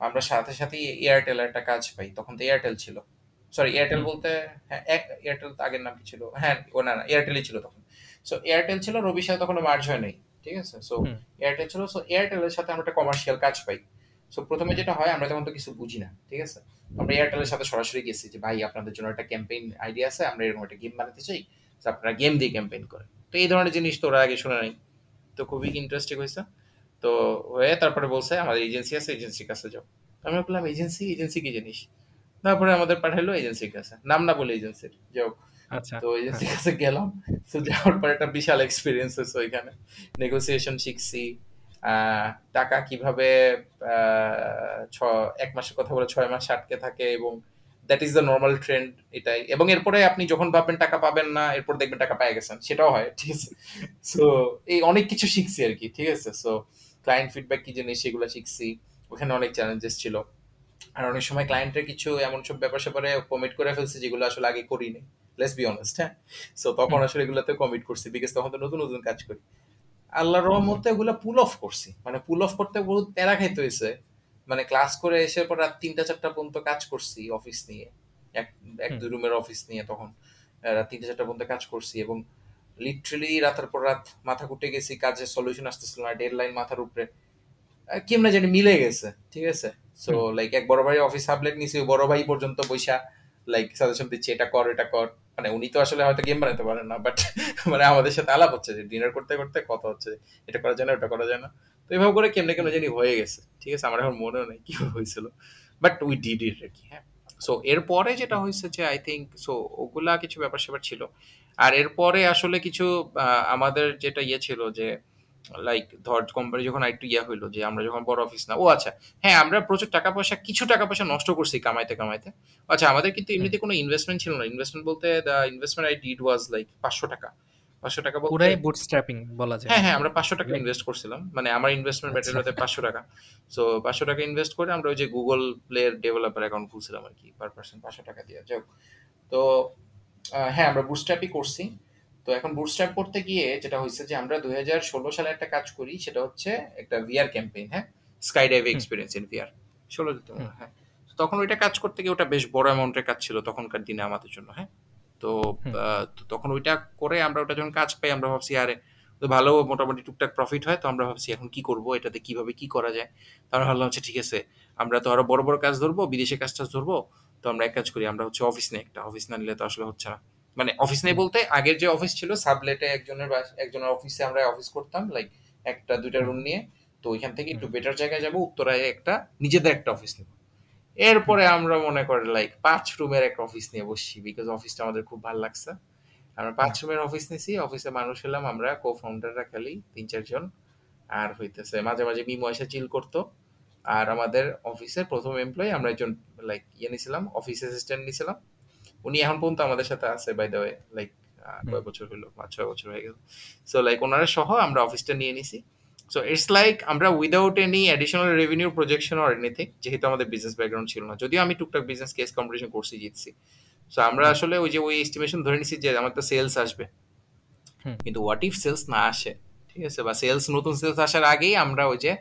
আমরা সাথে সাথে এয়ারটেল একটা কাজ পাই তখন তো এয়ারটেল ছিল সরি এয়ারটেল বলতে হ্যাঁ এক- এয়ারটেল আগের নাম কি ছিল হ্যাঁ ও না না এয়ারটেলই ছিল তখন সো এয়ারটেল ছিল রবির সাথে তখন মার্জ হয় নাই ঠিক আছে? সো এয়ারটেল ছিল সো এয়ারটেলের সাথে আমরা একটা কমার্শিয়াল কাজ পাই। সো প্রথমে যেটা হয় আমরা তখন তো কিছু বুঝি না ঠিক আছে? আমরা এয়ারটেলের সাথে সরাসরি গেছি যে ভাই আপনাদের জন্য একটা ক্যাম্পেইন আইডিয়া আছে আমরা এরকম একটা গেম বানাতে চাই আপনারা গেম দিয়ে ক্যাম্পেইন করেন। তো এই ধরনের জিনিস তো ওরা আগে শুনে নাই। তো খুবই ইন্টারেস্টিং হয়েছে। তো হয়ে তারপরে বলছে আমাদের এজেন্সি আছে এজেন্সির কাছে যাও। আমি বললাম এজেন্সি এজেন্সি কি জিনিস? তারপরে আমাদের পাঠাইলো এজেন্সির কাছে। নাম না বলে এজেন্সির যাও আচ্ছা। তো হ্যাঁ। এজেন্সির কাছে গেলাম। তো যাওয়ার পর একটা বিশাল এক্সপিরিয়েন্স হয়েছে ওইখানে। নেগোসিয়েশন শিখছি। টাকা কীভাবে ছ এক মাসের কথা বলে ছয় মাস আটকে থাকে এবং that is the normal trend এটাই। এবং এরপরে আপনি যখন ভাববেন টাকা পাবেন না এরপর দেখবেন টাকা পেয়ে গেছেন। সেটাও হয় ঠিক আছে? সো এই অনেক কিছু শিখছি আর কি ঠিক আছে? সো ক্লায়েন্ট ফিডব্যাক কি জিনিস সেগুলো শিখছি। ওখানে অনেক চ্যালেঞ্জেস ছিল। আর অনেক সময় ক্লায়েন্টের কিছু এমন সব ব্যাপার স্যাপারে কমিট করে ফেলছি যেগুলো আসলে আগে করিনি। লেটস বি অনেস্ট হ্যাঁ? সো তখন আসলে এগুলোতে কমিট করছি বিকজ তখন তো নতুন নতুন কাজ করি। আল্লাহর রহমতে এগুলো পুল অফ করছি। মানে পুল অফ করতে বহুত প্যারা খাইতে হয়েছে মানে ক্লাস করে এসে পর রাত তিনটা চারটা পর্যন্ত কাজ করছি অফিস নিয়ে। এক এক দুই রুমের অফিস নিয়ে তখন রাত তিনটা চারটা পর্যন্ত কাজ করছি এবং লিটারেলি রাতের পর রাত মাথা কুটে গেছি কাজের সলিউশন আসতেছিল না ডেড লাইন মাথার উপরে। কেমনে জানি মিলে গেছে ঠিক আছে? সো লাইক এক বড় ভাই অফিস সাবলেট নিছি বড় ভাই পর্যন্ত বৈশা লাইক সাজেশন দিচ্ছে, এটা কর এটা কর। মানে উনি তো আসলে হয়তো গেম বানাতে পারেন না বাট মানে আমাদের সাথে আলাপ হচ্ছে যে ডিনার করতে করতে কথা হচ্ছে এটা করা যায় না, ওটা করা যায় না। তো এইভাবে করে কেমনে কেমনে জানি হয়ে গেছে। ঠিক আছে, আমার এখন মনেও নেই কীভাবে হয়েছিল বাট উই ডিড ইট আর কি হ্যাঁ। সো এরপরে যেটা হয়েছে যে আই থিঙ্ক সো ওগুলা কিছু ব্যাপার স্যাপার ছিল। আর এরপরে আসলে কিছু আমাদের যেটা ইয়ে ছিল যে লাইক ধর কোম্পানি যখন একটু ইয়া হইল যে আমরা যখন বড় অফিস না ও আচ্ছা হ্যাঁ আমরা প্রচুর টাকা পয়সা কিছু টাকা পয়সা নষ্ট করছি কামাইতে কামাইতে। আচ্ছা আমাদের কিন্তু এমনিতে কোনো ইনভেস্টমেন্ট ছিল না। ইনভেস্টমেন্ট বলতে the investment I did was like পাঁচশো টাকা। পাঁচশো টাকা পুরাই বুটস্ট্র্যাপিং বলা যায়। হ্যাঁ হ্যাঁ আমরা পাঁচশো টাকা ইনভেস্ট করছিলাম। মানে আমার ইনভেস্টমেন্ট আচ্ছা। ব্যাটারিতে পাঁচশো টাকা। সো পাঁচশো টাকা ইনভেস্ট করে আমরা ওই যে গুগল প্লের ডেভেলপার অ্যাকাউন্ট খুলছিলাম আর কি পার পার্সন পাঁচশো টাকা দিয়ে। যাক তো হ্যাঁ আমরা বুটস্ট্র্যাপই করছি। তো এখন বুটস্ট্র্যাপ করতে গিয়ে যেটা হয়েছে যে আমরা দুই হাজার ষোলো সালে একটা কাজ করি সেটা হচ্ছে একটা ভিআর ক্যাম্পেইন হ্যাঁ? Sky dive. Experience in VR ষোলো। হ্যাঁ? তখন ওইটা কাজ করতে গিয়ে ওটা বেশ বড় অ্যামাউন্টের কাজ ছিল তখনকার দিনে আমাদের জন্য হ্যাঁ? তো তখন ওইটা করে আমরা ওটা যখন কাজ পাই আমরা ভাবছি আরে তো ভালো মোটামুটি টুকটাক প্রফিট হয়। তো আমরা ভাবছি এখন কি করব? এটাতে কীভাবে কি করা যায়? তারপর ভাবলাম হচ্ছে ঠিক আছে। আমরা তো আরও বড় বড় কাজ ধরবো বিদেশে কাজ টাজ ধরবো। তো আমরা এক কাজ করি আমরা হচ্ছে অফিস নেই একটা। অফিস না নিলে তো আসলে হচ্ছে না। মানে অফিস নেই বলতে আগের যে অফিস ছিল সাবলেটে একজনের একজনের অফিসে আমরা অফিস করতাম লাইক একটা দুইটা রুম নিয়ে। তো ওইখান থেকে একটু বেটার জায়গায় যাব উত্তরায় একটা নিজেদের একটা অফিস নেব। এরপরে আমরা মনে করি লাইক পাঁচ রুমের একটা অফিস নিয়ে বসছি বিকজ অফিসটা আমাদের খুব ভালো লাগছে। আমরা পাঁচ রুমের অফিস নিছি অফিসে মানুষ হলাম আমরা কো ফাউন্ডাররা খালি তিন চারজন আর হইতেছে মাঝে মাঝে মিমো এসে চিল করতো। আর আমাদের অফিসের প্রথম এমপ্লয়ি আমরা একজন লাইক ইয়ে নিয়েছিলাম অফিস অ্যাসিস্ট্যান্ট নিছিলাম। উনি এখন পর্যন্ত আমাদের সাথে আছে বাই দ্য ওয়ে লাইক কয় বছর হইল পাঁচ ছয় বছর হয়ে গেল। সো লাইক ওনারা সহ আমরা অফিসটা নিয়ে নিছি। সো ইটস লাইক আমরা without any additional revenue projection or anything যেহেতু আমাদের বিজনেস ব্যাকগ্রাউন্ড ছিল না যদিও আমি টুকটাক বিজনেস কেস কম্পিটিশন করছি জিতছি। সো আমরা আসলে ওই যে ওই এস্টিমেশন ধরে নিছি যে আমার তো সেলস আসবে। কিন্তু হোয়াট ইফ সেলস না আসে? ঠিক আছে? বা সেলস নতুন সেলস আসার আগেই আমরা ওই যে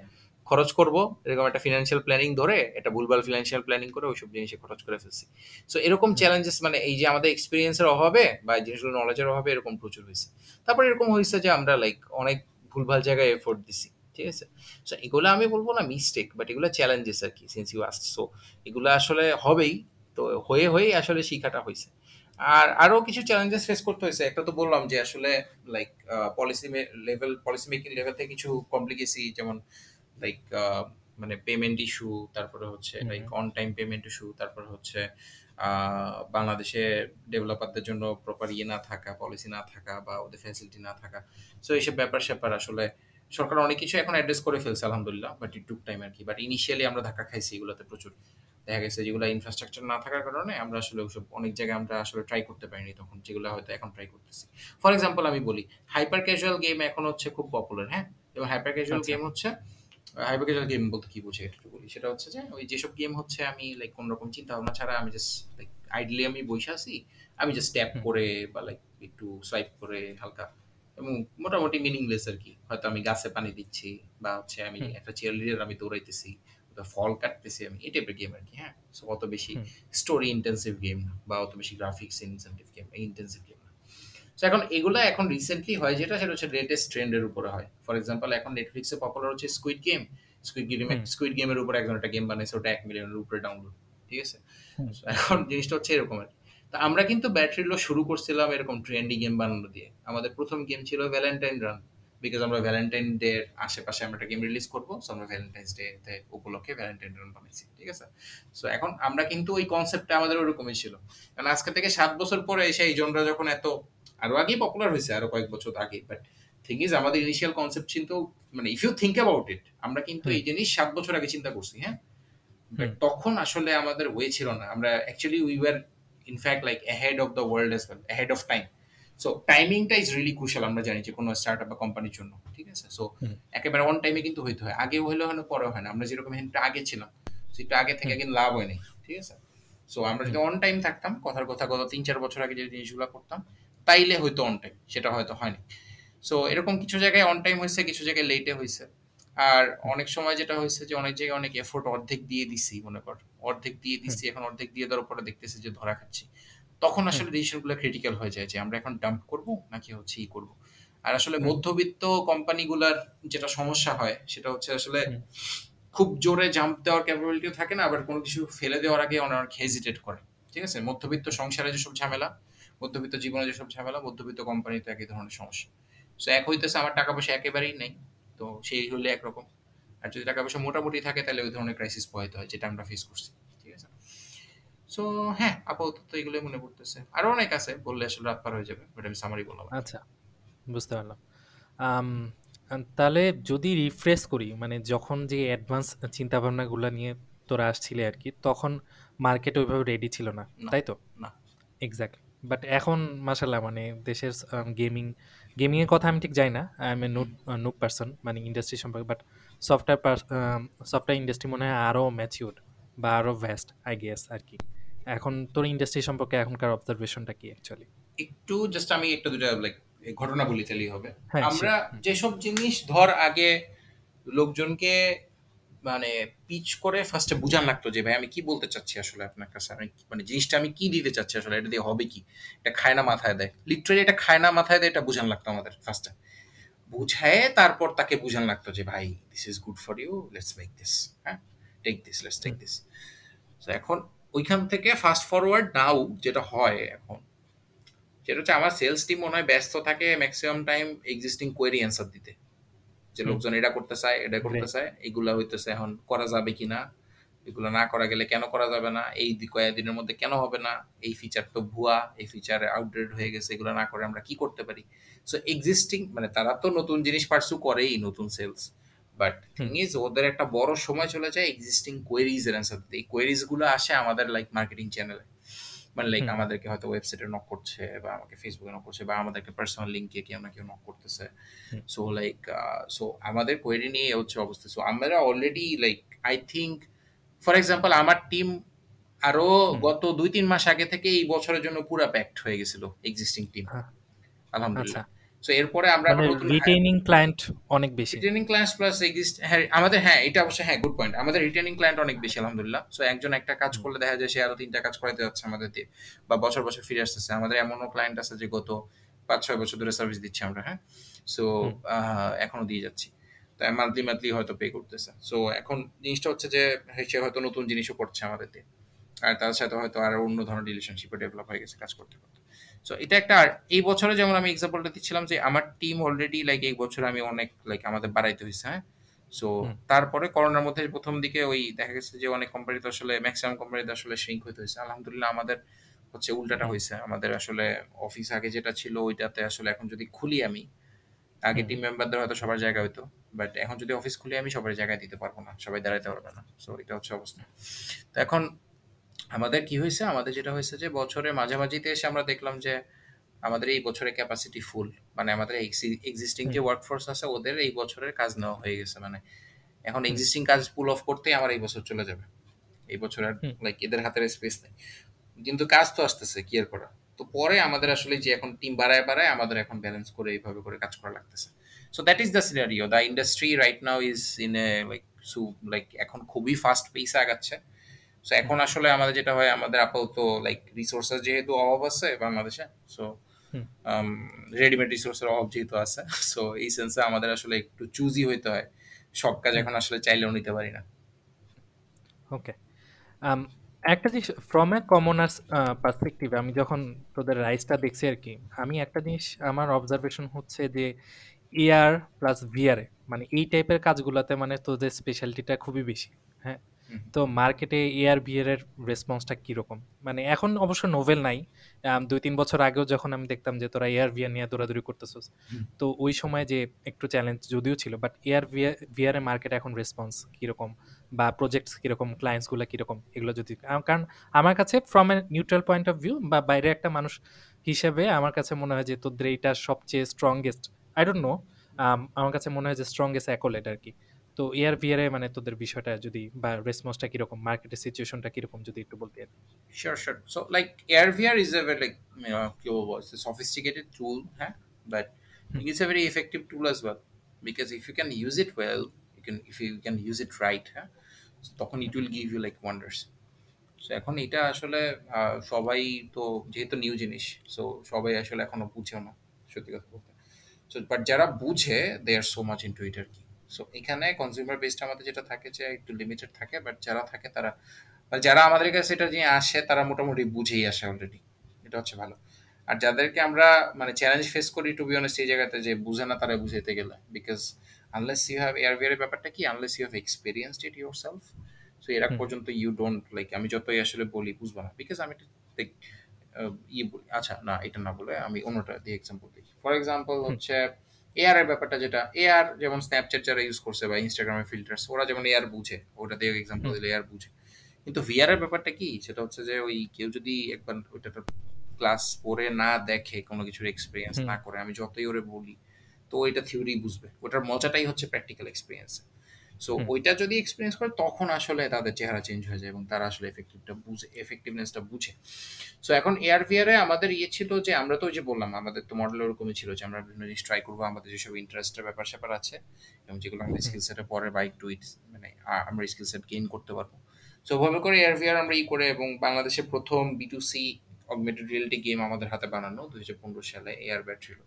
খরচ করব এরকম একটা ফিনান্সিয়াল প্ল্যানিং ধরে একটা ভুলভাল ফিনান্সিয়াল প্ল্যানিং করে ওইসব জিনিসে খরচ করে ফেলছি। সো এরকম চ্যালেঞ্জেস মানে এই যে আমাদের এক্সপিরিয়েন্সের অভাবে বা জিনিসগুলো নলেজের অভাবে এরকম প্রচুর হয়েছে। তারপর এরকম হয়েছে যে আমরা লাইক অনেক ভুলভাল জায়গায় এফোর্ট দিছি ঠিক আছে? সো এগুলো আমি বলব না মিস্টেক বাট এগুলো চ্যালেঞ্জেস আর কি সিন্স ইউ আস্ট সো এগুলো আসলে হবেই তো হয়ে হয়েই আসলে শিখাটা হয়েছে। আর আরও কিছু চ্যালেঞ্জেস ফেস করতে হয়েছে। একটা তো বললাম যে আসলে like policy level policy making level থেকে কিছু কমপ্লিকেসি যেমন লাইক মানে পেমেন্ট ইস্যু তারপরে হচ্ছে like on time payment issue তারপরে হচ্ছে বাংলাদেশে ডেভেলপারদের জন্য প্রপার ইয়ে না থাকা পলিসি না থাকা বা ওদের ফ্যাসিলিটি না থাকা। সো এইসব ব্যাপার স্যাপার আসলে সরকার অনেক কিছু এখন অ্যাড্রেস করে ফেলছে আলহামদুলিল্লাহ বাট ইট টুক টাইম আর কি। বাট ইনিশিয়ালি আমরা ধাক্কা খাইছি এগুলোতে প্রচুর। দেখা গেছে যেগুলো ইনফ্রাস্ট্রাকচার না থাকার কারণে আমরা আসলে ওসব অনেক জায়গায় আমরা আসলে ট্রাই করতে পারিনি তখন যেগুলো হয়তো এখন ট্রাই করতেছি। ফর এক্সাম্পল আমি বলি হাইপার ক্যাজুয়াল গেম এখন হচ্ছে খুব পপুলার হ্যাঁ? এবং হাইপার ক্যাজুয়াল গেম হচ্ছে গেম বলতে কি বুঝে একটু বলি? সেটা হচ্ছে যে ওই যেসব গেম হচ্ছে আমি লাইক কোন রকম চিন্তা ভাবনা ছাড়া আমি জাস্ট লাইক আইডলি আমি বসে আছি আমি জাস্ট ট্যাপ করে বা লাইক একটু সোয়াইপ করে হালকা এবং মোটামুটি মিনিংলেস আর কি। হয়তো আমি গাছে পানি দিচ্ছি বা হচ্ছে আমি একটা চেয়ার লিডার আমি দৌড়াইতেছি ফল কাটতেছি আমি এই টাইপের গেম আর কি হ্যাঁ? সো অত বেশি স্টোরি ইন্টেন্সিভ গেম না বা অত বেশি graphics incentive game intensive game so এখন এগুলো এখন রিসেন্টলি হয় যেটা সেটা হচ্ছে লেটেস্ট ট্রেন্ডের উপরে হয়। ফর এক্সাম্পল এখন নেটফ্লিক্সে পপুলার হচ্ছে squid game squid game squid গেমের উপর একজন একটা গেম বানিয়েছে ওটা এক মিলিয়নের উপরে ডাউনলোড ঠিক আছে? এখন জিনিসটা হচ্ছে এরকম আর। তা আমরা কিন্তু ব্যাটারি লো শুরু করছিলাম এরকম ট্রেন্ডি গেম বানানো দিয়ে। আমাদের প্রথম গেম ছিল ভ্যালেন্টাইন রান বিকজ আমরা ভ্যালেন্টাইন ডে এর আশেপাশে আমরা একটা গেম রিলিজ করব সো আমরা ভ্যালেন্টাইন্স ডে তে উপলক্ষে ভ্যালেন্টাইন রান বানাইছি ঠিক আছে? সো এখন আমরা কিন্তু ওই কনসেপ্টটা আমাদের ওরকমই ছিল। কারণ আজকে থেকে সাত বছর পরে এসে এই জনরা যখন এত আরও আগেই পপুলার হয়েছে আরও কয়েক বছর আগে। বাট থিং ইজ আমাদের ইনিশিয়াল কনসেপ্ট কিন্তু মানে if you think about it আমরা কিন্তু এই জিনিস সাত বছর আগে চিন্তা করছি হ্যাঁ? বাট তখন আসলে আমাদের ওয়ে ছিল না। আমরা actually we were in fact like ahead of the world as well ahead of time so টাইমিংটা ইজ রিলি ক্রুশাল আমরা জানি যে কোনো স্টার্ট আপ বা কোম্পানির জন্য ঠিক আছে? সো একেবারে অন টাইমে কিন্তু হইতে হয়। আগে হইলে হয় না পরে হয় না। আমরা যেরকম একটু আগে ছিলাম একটু আগে থেকে কিন্তু লাভ হয়নি ঠিক আছে? সো আমরা যদি অন টাইম থাকতাম কথার কথা গত তিন চার বছর আগে যে জিনিসগুলো করতাম তাইলে হয়তো অন টাইম সেটা হয়তো হয়নি। সো এরকম কিছু জায়গায় অন টাইম হয়েছে কিছু জায়গায় লেটে হয়েছে। আর অনেক সময় যেটা হয়েছে যে অনেক জায়গায় অনেক এফোর্ট অর্ধেক দিয়ে দিছি মনে কর। অর্ধেক দিয়ে দিচ্ছি এখন অর্ধেক দিয়ে দেওয়ার পরে দেখতেছি যে ধরা খাচ্ছি। তখন আসলে ডিসিশনগুলো ক্রিটিক্যাল হয়ে যায় যে আমরা এখন ডাম্প করব নাকি হচ্ছে ই করব? আর আসলে মধ্যবিত্ত কোম্পানিগুলার যেটা সমস্যা হয় সেটা হচ্ছে আসলে খুব জোরে জাম্প দেওয়ার ক্যাপাবিলিটিও থাকে না আবার কোনো কিছু ফেলে দেওয়ার আগে অনেক হেজিটেট করে। ঠিক আছে? মধ্যবিত্ত সংসারে যেসব ঝামেলা মধ্যবিত্ত জীবনে যেসব ঝামেলা মধ্যবিত্ত কোম্পানিতে একই ধরনের সমস্যা। সো এক হইতেছে আমার টাকা পয়সা একেবারেই নেই তো সেই হলে একরকম। আর যদি টাকা পয়সা মোটামুটি থাকে তাহলে ওই ধরনের ক্রাইসিস পোহাইতে হয় যেটা আমরা ফেস করছি ঠিক আছে? সো হ্যাঁ আপাতত এগুলোই মনে পড়তেছে। আরও অনেক আছে বললে আসলে রাত পার হয়ে যাবে বাট আমি সামারি বললাম আচ্ছা বুঝতে পারলাম। তাহলে যদি রিফ্রেশ করি মানে যখন যে অ্যাডভান্স চিন্তা ভাবনাগুলো নিয়ে তোরা আসছিলে আর কি তখন মার্কেট ওইভাবে রেডি ছিল না না তাই তো? না। এক্স্যাক্টলি বাট এখন মাসাল্লাহ মানে দেশের গেমিং গেমিংয়ের কথা আমি ঠিক যাই না। আই এম এ নুট নুক পার্সন মানে ইন্ডাস্ট্রি সম্পর্কে বাট সফটওয়্যার সফটওয়্যার ইন্ডাস্ট্রি মনে হয় আরও ম্যাচিউর বা আরও ভ্যাস্ট আই গেস আর কি। এখন তোর ইন্ডাস্ট্রি সম্পর্কে এখনকার অবজারভেশনটা কি অ্যাকচুয়ালি একটু জাস্ট আমি একটু দুটা লাইক ঘটনা বলি তাহলেই হবে। হ্যাঁ আমরা যেসব জিনিস ধর আগে লোকজনকে মানে পিচ করে ফার্স্টে বুঝান লাগতো যে, ভাই, আমি কি বলতে চাচ্ছি আসলে আপনার কাছে? আমি মানে জিনিসটা আমি কি দিতে চাচ্ছি আসলে? এটা দিয়ে হবে কি? এটা খায় না মাথায় দেয়। লিটারালি এটা খায় না মাথায় দেয়, এটা বুঝান লাগতো আমাদের ফার্স্টে বুঝায়ে তারপর তাকে বুঝান লাগতো যে, ভাই this is good for you let's make this হ্যাঁ? Take this let's take this তো এখন ওইখান থেকে ফাস্ট ফরওয়ার্ড নাও যেটা হয় এখন, সেটা হচ্ছে আমার সেলস টিম মনে হয় ব্যস্ত থাকে maximum time existing query answer দিতে। যে লোকজন এটা করতে চায় এটা করতে চায় এগুলা হইতেছে এখন করা যাবে কিনা এগুলো না করা গেলে কেন করা যাবে না এই কয়েকদিনের মধ্যে কেন হবে না এই ফিচার তো ভুয়া এই ফিচার আউটডেট হয়ে গেছে এগুলো না করে আমরা কি করতে পারি? সো এক্সিস্টিং মানে তারা তো নতুন জিনিস পার্সু করেই নতুন সেলস বাট থিং ইজ ওদের একটা বড় সময় চলে যায় এক্সিস্টিং কোয়েরিজ এর দিতে। এই কোয়েরিজগুলো আসে আমাদের লাইক মার্কেটিং চ্যানেলে মানে লাইক আমাদেরকে হয়তো ওয়েবসাইটে নক করছে বা আমাকে ফেসবুকে নক করছে বা আমাদেরকে পার্সোনাল লিঙ্কে কেউ না কেউ নক করতেছে। সো লাইক সো আমাদের কোয়েরি নিয়ে হচ্ছে অবস্থা। সো আমরা already like I think for example আমার টিম আরও গত দুই তিন মাস আগে থেকে এই বছরের জন্য পুরা প্যাকড হয়ে গেছিল এক্সিস্টিং টিম হ্যাঁ, আলহামদুলিল্লাহ। আচ্ছা। সো এরপরে আমরা মানে নতুন রিটেইনিং ক্লায়েন্ট অনেক বেশি। রিটেনিং ক্লায়েন্ট প্লাস এক্সিস্ট হ্যাঁ আমাদের হ্যাঁ এটা অবশ্যই হ্যাঁ গুড পয়েন্ট আমাদের রিটেনিং ক্লায়েন্ট অনেক বেশি আলহামদুলিল্লাহ। সো একজন একটা কাজ করলে দেখা যায় সে আরও তিনটা কাজ করাতে যাচ্ছে আমাদের দিয়ে বা বছর বছর ফিরে আসতেছে। আমাদের এমনও ক্লায়েন্ট আছে যে গত পাঁচ ছয় বছর ধরে সার্ভিস দিচ্ছি আমরা হ্যাঁ? সো এখনও দিয়ে যাচ্ছি। তো মান্থলি মান্থলি হয়তো পে করতেছে। সো এখন জিনিসটা হচ্ছে যে সে হয়তো নতুন জিনিসও করছে আমাদের দিয়ে। আর তার সাথে হয়তো আরও অন্য ধরনের রিলেশনশিপে ডেভেলপ হয়ে গেছে কাজ করতে করতে। সো এটা একটা আর এই বছরে যেমন আমি এক্সাম্পলটা দিচ্ছিলাম যে আমার টিম অলরেডি লাইক এই বছর আমি অনেক লাইক আমাদের বাড়াইতে হয়েছে হ্যাঁ? সো তারপরে করোনার মধ্যে প্রথম দিকে ওই দেখা গেছে যে অনেক কোম্পানিতে আসলে ম্যাক্সিমাম কোম্পানিতে আসলে শ্রিঙ্ক হইতে হয়েছে। আলহামদুলিল্লাহ আমাদের হচ্ছে উল্টাটা হয়েছে। আমাদের আসলে অফিস আগে যেটা ছিল ওইটাতে আসলে এখন যদি খুলি আমি আগে টিম মেম্বারদের হয়তো সবার জায়গা হইতো বাট এখন যদি অফিস খুলি আমি সবার জায়গায় দিতে পারব না সবাই দাঁড়াইতে পারবে না। সো এটা হচ্ছে অবস্থা। তো এখন আমাদের কি হয়েছে? আমাদের যেটা হয়েছে যে বছরের মাঝামাঝিতে এসে আমরা দেখলাম যে আমাদের এই বছরের ক্যাপাসিটি ফুল মানে আমাদের এক্সিস্টিং যে ওয়ার্কফোর্স আছে ওদের এই বছরের কাজ নেওয়া হয়ে গেছে। মানে এখন এক্সিস্টিং কাজ পুল অফ করতেই আমার এই বছর চলে যাবে। এই বছর আর লাইক এদের হাতের স্পেস নেই। কিন্তু কাজ তো আসতেছে কি আর করা? তো পরে আমাদের আসলে যে এখন টিম বাড়ায় বাড়ায় আমাদের এখন ব্যালেন্স করে এইভাবে করে কাজ করা লাগতেছে। So that is the scenario the industry right now is in a like সু লাইক এখন খুবই ফাস্ট পেসে আগাচ্ছে। সো এখন আসলে আমাদের যেটা হয় আমাদের আপাতত লাইক রিসোর্সেস যেহেতু অভাব আছে বাংলাদেশে সো রেডিমেড রিসোর্সের অভাব যেহেতু আছে সো এই সেন্সে আমাদের আসলে একটু চুজি হইতে হয় সব কাজ এখন আসলে চাইলেও নিতে পারি না ওকে। একটা জিনিস ফ্রম এ কমনার্স পার্সপেক্টিভ আমি যখন তোদের রাইসটা দেখছি আর কি আমি একটা জিনিস আমার অবজারভেশন হচ্ছে যে এআর প্লাস ভিআর মানে এই টাইপের কাজগুলোতে মানে তোদের স্পেশালিটিটা খুবই বেশি। হ্যাঁ? তো মার্কেটে এআর ভিআর এর রেসপন্সটা কীরকম? মানে এখন অবশ্য নোভেল নাই। দুই ২-৩ বছর আগেও যখন আমি দেখতাম যে তোরা এআর ভিআর নিয়ে দৌড়াদৌড়ি করতেছস। তো ওই সময় যে একটু চ্যালেঞ্জ যদিও ছিল বাট এআর ভিআর এর মার্কেটে এখন রেসপন্স কীরকম? বা প্রজেক্টস কীরকম? ক্লায়েন্টসগুলা কীরকম? এগুলো যদি কারণ আমার কাছে from a neutral point of view বা বাইরে একটা মানুষ হিসেবে আমার কাছে মনে হয় যে তোদের এইটা সবচেয়ে স্ট্রংগেস্ট আই ডোন্ট নো আমার কাছে মনে হয় যে স্ট্রংগেস্ট অ্যাকোলেট আরকি। তো এয়ার ভিআর এ মানে তোদের বিষয়টা যদি বা রেসপন্সটা কি রকম মার্কেটের সিচুয়েশনটা কি রকম যদি একটু বলতে sure sure so like AR VR is a very like কি বলব? ইটস সফিস্টিকেটেড টুল হ্যাঁ? But it is a very effective tool as well because if you can use it well you can if you can use it right হ্যাঁ? তখন it will give you like wonders so এখন এটা আসলে সবাই তো যেহেতু new জিনিস so সবাই আসলে এখনও বুঝেও না সত্যি কথা বলতে। বাট যারা বুঝে they are so much into it কি। সো এখানে কনজিউমার বেসড আমাদের যেটা থাকে যে একটু লিমিটেড থাকে বাট যারা থাকে তারা মানে যারা আমাদের কাছে এটা নিয়ে আসে তারা মোটামুটি বুঝেই আসে অলরেডি এটা হচ্ছে ভালো। আর যাদেরকে আমরা মানে চ্যালেঞ্জ ফেস করি টু বি অনেস্ট এই জায়গাতে যে বুঝে না তারা বুঝাইতে গেলে। বিকজ আনলেস ইউ হ্যাভ এয়ারভিয়ারের ব্যাপারটা কি unless you have experienced it yourself so এর আগ পর্যন্ত ইউ ডোন্ট লাইক আমি যতই আসলে বলি বুঝব না। বিকজ আমি লাইক ইয়ে বলি আচ্ছা না এটা না বলে আমি অন্যটা দিয়ে এক্সাম্পল দিই। ফর এক্সাম্পল হচ্ছে এআর এর ব্যাপারটা যেটা এআর যেমন স্ন্যাপচ্যাট যারা ইউজ করছে বা ইনস্টাগ্রামে ফিল্টার্স ওরা যেমন এআর বুঝে ওটা দিয়ে এক্সাম্পল দিলে এআর বুঝে। কিন্তু ভিআর এর ব্যাপারটা কি? সেটা হচ্ছে যে ওই কেউ যদি একবার ওইটা ক্লাস পড়ে না দেখে কোনো কিছুর এক্সপিরিয়েন্স না করে আমি যতই ওরে বলি তো ওইটা থিওরি বুঝবে। ওটার মজাটাই হচ্ছে প্র্যাকটিক্যাল এক্সপিরিয়েন্স সো ওইটা যদি এক্সপিরিয়েন্স করে তখন আসলে তাদের চেহারা চেঞ্জ হয়ে যায় এবং তারা আসলে এফেক্টিভটা বুঝে এফেক্টিভনেসটা বুঝে। সো এখন এয়ার ভিআরে আমাদের ইয়ে ছিল যে আমরা তো ওই যে বললাম আমাদের তো মডেল ওরকমই ছিল যে আমরা বিভিন্ন জিনিস ট্রাই করব আমাদের যেসব ইন্টারেস্টের ব্যাপার স্যাপার আছে এবং যেগুলো আমাদের স্কিল সেটে পরে বাইক টু ইট মানে আমরা স্কিল সেট গেইন করতে পারব। সো ওভাবে করে এয়ার ভিআর আমরা ই করে এবং বাংলাদেশে প্রথম B to C augmented reality game আমাদের হাতে বানানো দুই হাজার পনেরো সালে এয়ার ব্যাট ছিল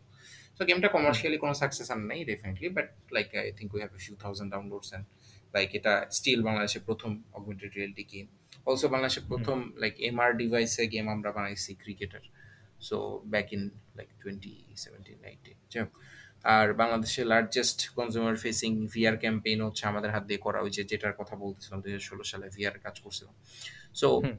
So গেমটা কমার্শিয়ালি কোনো সাকসেস আর নেই definitely but like I think we have a few thousand downloads and like এটা স্টিল বাংলাদেশের প্রথম অগমেন্টেড রিয়েলিটি গেম অলসো বাংলাদেশের প্রথম লাইক এমআর ডিভাইসে গেম আমরা বানাইছি cricketer so back in like twenty seventeen nineteen যাই হোক। আর বাংলাদেশের largest consumer facing VR campaign হচ্ছে আমাদের হাত দিয়ে করা ওই যে যেটার কথা বলতেছিলাম দুই হাজার ষোলো সালে ভিআর কাজ করছিলাম। সো হুম,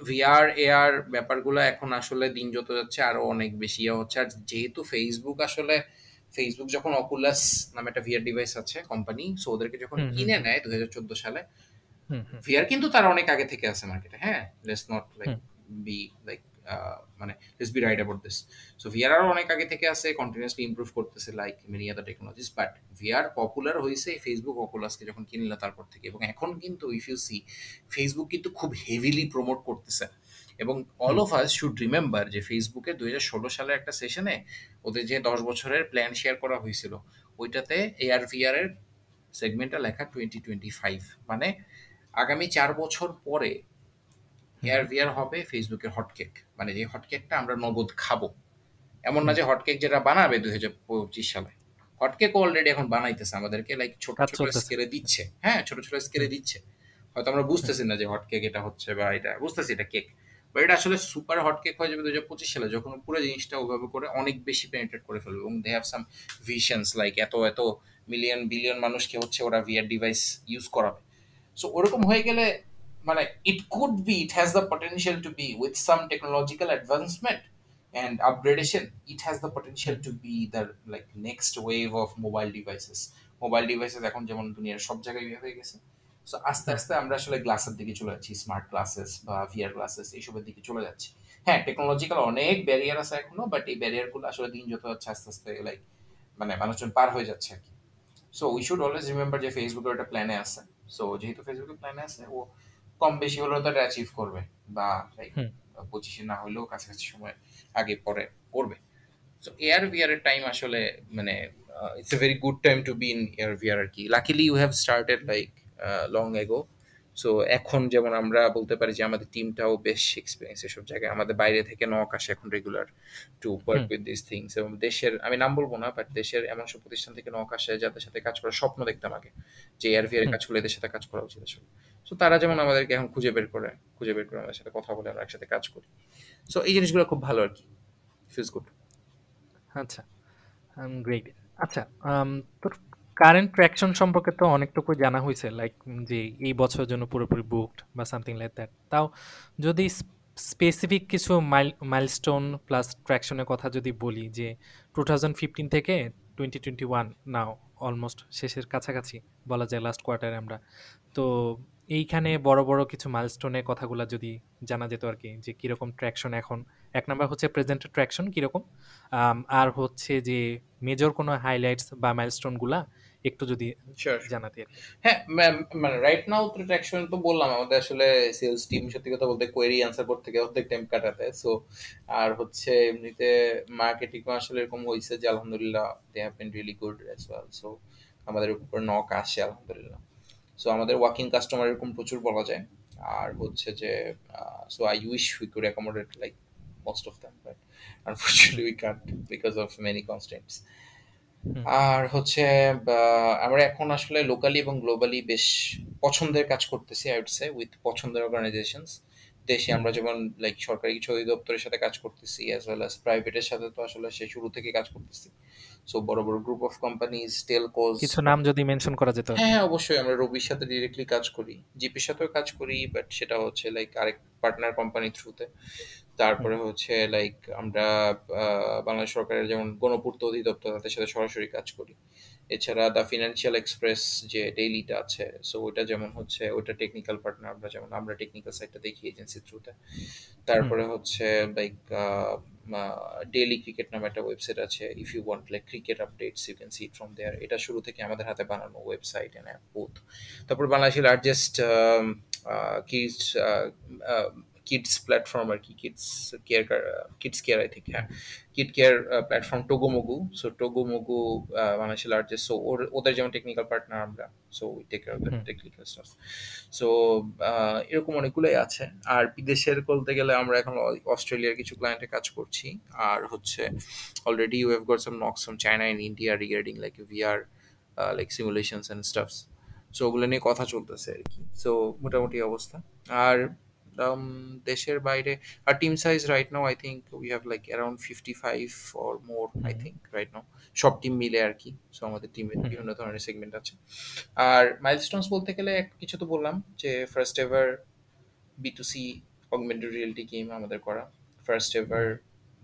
ভিআর এআর ব্যাপারগুলো এখন আসলে দিন যত যাচ্ছে আরও অনেক বেশি ইয়ে হচ্ছে। আর যেহেতু ফেসবুক আসলে ফেসবুক যখন অকুলাস নামে একটা ভিআর ডিভাইস আছে কোম্পানি সো ওদেরকে যখন কিনে নেয় দু হাজার চোদ্দ সালে ভিআর কিন্তু তার অনেক আগে থেকে আছে মার্কেটে হ্যাঁ? Let's not like be like মানে let's be right about this so VR আরও অনেক আগে থেকে আছে কন্টিনিউসলি ইমপ্রুভ করতেছে like many other technologies but VR popular হয়েছে ফেসবুক অকুলাসকে যখন কিনলো তারপর থেকে। এবং এখন কিন্তু ইফ ইউ সি ফেসবুক কিন্তু খুব হেভিলি প্রমোট করতেছে। এবং all of us should remember যে ফেসবুকে দুই হাজার ষোলো সালের একটা সেশনে ওদের যে দশ বছরের প্ল্যান শেয়ার করা হয়েছিল ওইটাতে এআর ভিআর এর সেগমেন্টটা লেখা টোয়েন্টি টোয়েন্টি ফাইভ মানে আগামী চার বছর পরে এয়ার ভিআর হবে ফেসবুকের হটকেক মানে যে হটকেকটা আমরা নগদ খাব। এমন না যে হটকেক যেটা বানাবে দুই হাজার পঁচিশ সালে। হটকেক অলরেডি এখন বানাইতেছে আমাদেরকে লাইক ছোট ছোট। স্কেলে দিচ্ছে। হ্যাঁ ছোট ছোট স্কেলে দিচ্ছে। হয়তো আমরা বুঝতেছি না যে হটকেক এটা হচ্ছে বা এটা বুঝতেছি এটা কেক বা এটা আসলে সুপার হটকেক হয়ে যাবে দুই হাজার পঁচিশ সালে যখন পুরো জিনিসটা ওভাবে করে অনেক বেশি পেনিট্রেট করে ফেলবে। এবং they have some visions like এত এত মিলিয়ন বিলিয়ন মানুষকে হচ্ছে ওরা ভিআর ডিভাইস ইউজ করাবে। সো ওরকম হয়ে গেলে মানে it could be it has the potential to be with some technological advancement and upgradation, it has the potential to be the, like, next wave of mobile devices. Mobile devices এখন যেমন দুনিয়ার সব জায়গায় ইয়ে হয়ে গেছে সো আস্তে আস্তে আমরা আসলে গ্লাসের দিকে চলে যাচ্ছি স্মার্ট গ্লাসেস বা ভিআর গ্লাসেস এইসবের দিকে চলে যাচ্ছি। হ্যাঁ টেকনোলজিক্যাল অনেক ব্যারিয়ার আছে এখনও বাট এই ব্যারিয়ারগুলো আসলে দিন যত যাচ্ছে আস্তে আস্তে লাইক মানে মানুষজন পার হয়ে যাচ্ছে আর কি। So we should always remember যে ফেসবুকের একটা প্ল্যানে আছে। সো যেহেতু ফেসবুকের প্ল্যানে আছে, ও কম বেশি হলেও তো অ্যাচিভ করবে বা লাইক পঁচিশে না হলেও কাছাকাছি সময় আগে পরে করবে। সো এয়ার ভিআর এর টাইম আসলে মানে it's a very good time to be in AR VR আর কি। Luckily you have started like long ago so এখন যেমন আমরা বলতে পারি যে আমাদের টিমটাও বেশ এক্সপিরিয়েন্স এসব জায়গায়। আমাদের বাইরে থেকে নক আসে এখন regular to work with this things এবং দেশের আমি নাম বলব না বাট দেশের এমন সব প্রতিষ্ঠান থেকে নক আসে যাদের সাথে কাজ করার স্বপ্ন দেখতাম আগে। যে এয়ার ভিআর হুম, কাজ করলে এদের সাথে কাজ করা উচিত আসলে। সো তারা যেমন আমাদেরকে এখন খুঁজে বের করে খুঁজে বের করে আমাদের সাথে কথা বলে আমরা একসাথে কাজ করি। সো এই জিনিসগুলো খুব ভালো আর কি। ফিলস গুড আচ্ছা গ্রেট আচ্ছা তোর কারেন্ট ট্র্যাকশন সম্পর্কে তো অনেকটুকু জানা হয়েছে লাইক যে এই বছরের জন্য পুরোপুরি বুকড বা সামথিং লাইক দ্যাট তাও যদি স্পেসিফিক কিছু মাইল মাইলস্টোন প্লাস ট্র্যাকশনের কথা যদি বলি, যে টু থাউজেন্ড ফিফটিন থেকে twenty twenty one now almost শেষের কাছাকাছি বলা যায় লাস্ট কোয়ার্টারে আমরা। তো এইখানে বড় বড় কিছু মাইলস্টোনের কথাগুলো যদি জানা যেত আর কি, যে কীরকম ট্র্যাকশন এখন। এক নাম্বার হচ্ছে প্রেজেন্টের ট্র্যাকশন কীরকম আর হচ্ছে যে মেজর কোনো হাইলাইটস বা মাইলস্টোনগুলা একটু যদি জানাতে হ্যাঁ মানে রাইট নাও তো ট্র্যাকশন তো বললাম আমাদের আসলে সেলস টিম সত্যি কথা বলতে কোয়েরি আনসার করতে থেকে অর্ধেক টাইম কাটাতে। সো আর হচ্ছে এমনিতে মার্কেটিং আসলে এরকম হয়েছে যে আলহামদুলিল্লাহ they have been really good as well so আমাদের উপর নক আসে আলহামদুলিল্লাহ। সো আমাদের ওয়ার্কিং কাস্টমার এরকম প্রচুর বলা যায়। আর হচ্ছে যে so I wish we could accommodate like most of them but unfortunately we can't because of many hmm আর হচ্ছে আমরা এখন আসলে লোকালি এবং গ্লোবালি বেশ পছন্দের কাজ করতেছি আই উড সে উইথ পছন্দের অর্গানাইজেশনস দেশে আমরা যেমন লাইক সরকারি কিছু অধিদপ্তরের সাথে কাজ করতেছি অ্যাজ ওয়েল অ্যাজ প্রাইভেটের সাথে তো আসলে সে শুরু থেকে কাজ করতেছি। সো বড় বড় গ্রুপ অফ কোম্পানিজ টেলকোজ কিছু নাম যদি মেনশন করা যেত। হ্যাঁ হ্যাঁ অবশ্যই আমরা রবির সাথে ডিরেক্টলি কাজ করি জিপির সাথেও কাজ করি বাট সেটা হচ্ছে লাইক আরেক পার্টনার কোম্পানি থ্রুতে তারপরে হচ্ছে লাইক আমরা বাংলাদেশ সরকারের যেমন গণপূর্ত অধিদপ্তর তাদের সাথে সরাসরি কাজ করি। এছাড়া দ্য ফিনান্সিয়াল এক্সপ্রেস যে ডেইলিটা আছে সো ওইটা যেমন হচ্ছে ওইটা টেকনিক্যাল পার্টনার আমরা যেমন আমরা টেকনিক্যাল সাইডটা দেখি এজেন্সি থ্রুতে তারপরে হচ্ছে লাইক ডেইলি ক্রিকেট নামে একটা ওয়েবসাইট আছে if you want like cricket updates you can see from there এটা শুরু থেকে আমাদের হাতে বানানো ওয়েবসাইট এন্ড অ্যাপ বোথ তারপর বাংলাদেশের লার্জেস্ট কিডস কিডস প্ল্যাটফর্ম আর কি kids care kids care I think হ্যাঁ। Kid care platform Togomogu so Togomogu বাংলাদেশের লার্জেস্ট সো ওর ওদের যেমন টেকনিক্যাল পার্টনার আমরা so we take care of the technical stuff so এরকম অনেকগুলোই আছে। আর বিদেশের বলতে গেলে আমরা এখন অস্ট্রেলিয়ার কিছু ক্লায়েন্টে কাজ করছি। আর হচ্ছে already you have got some knocks from China in India regarding like VR like simulations and stuffs so ওগুলো নিয়ে কথা চলতেছে আর কি। সো মোটামুটি অবস্থা। আর দেশের বাইরে আর team size right now I think we have like around fifty five or more I think right now সব টিম মিলে আর কি সো আমাদের টিমের হুম বিভিন্ন ধরনের সেগমেন্ট আছে। আর মাইলস্টোনস বলতে গেলে এক কিছু তো বললাম যে first ever B to C augmented reality game আমাদের করা। First ever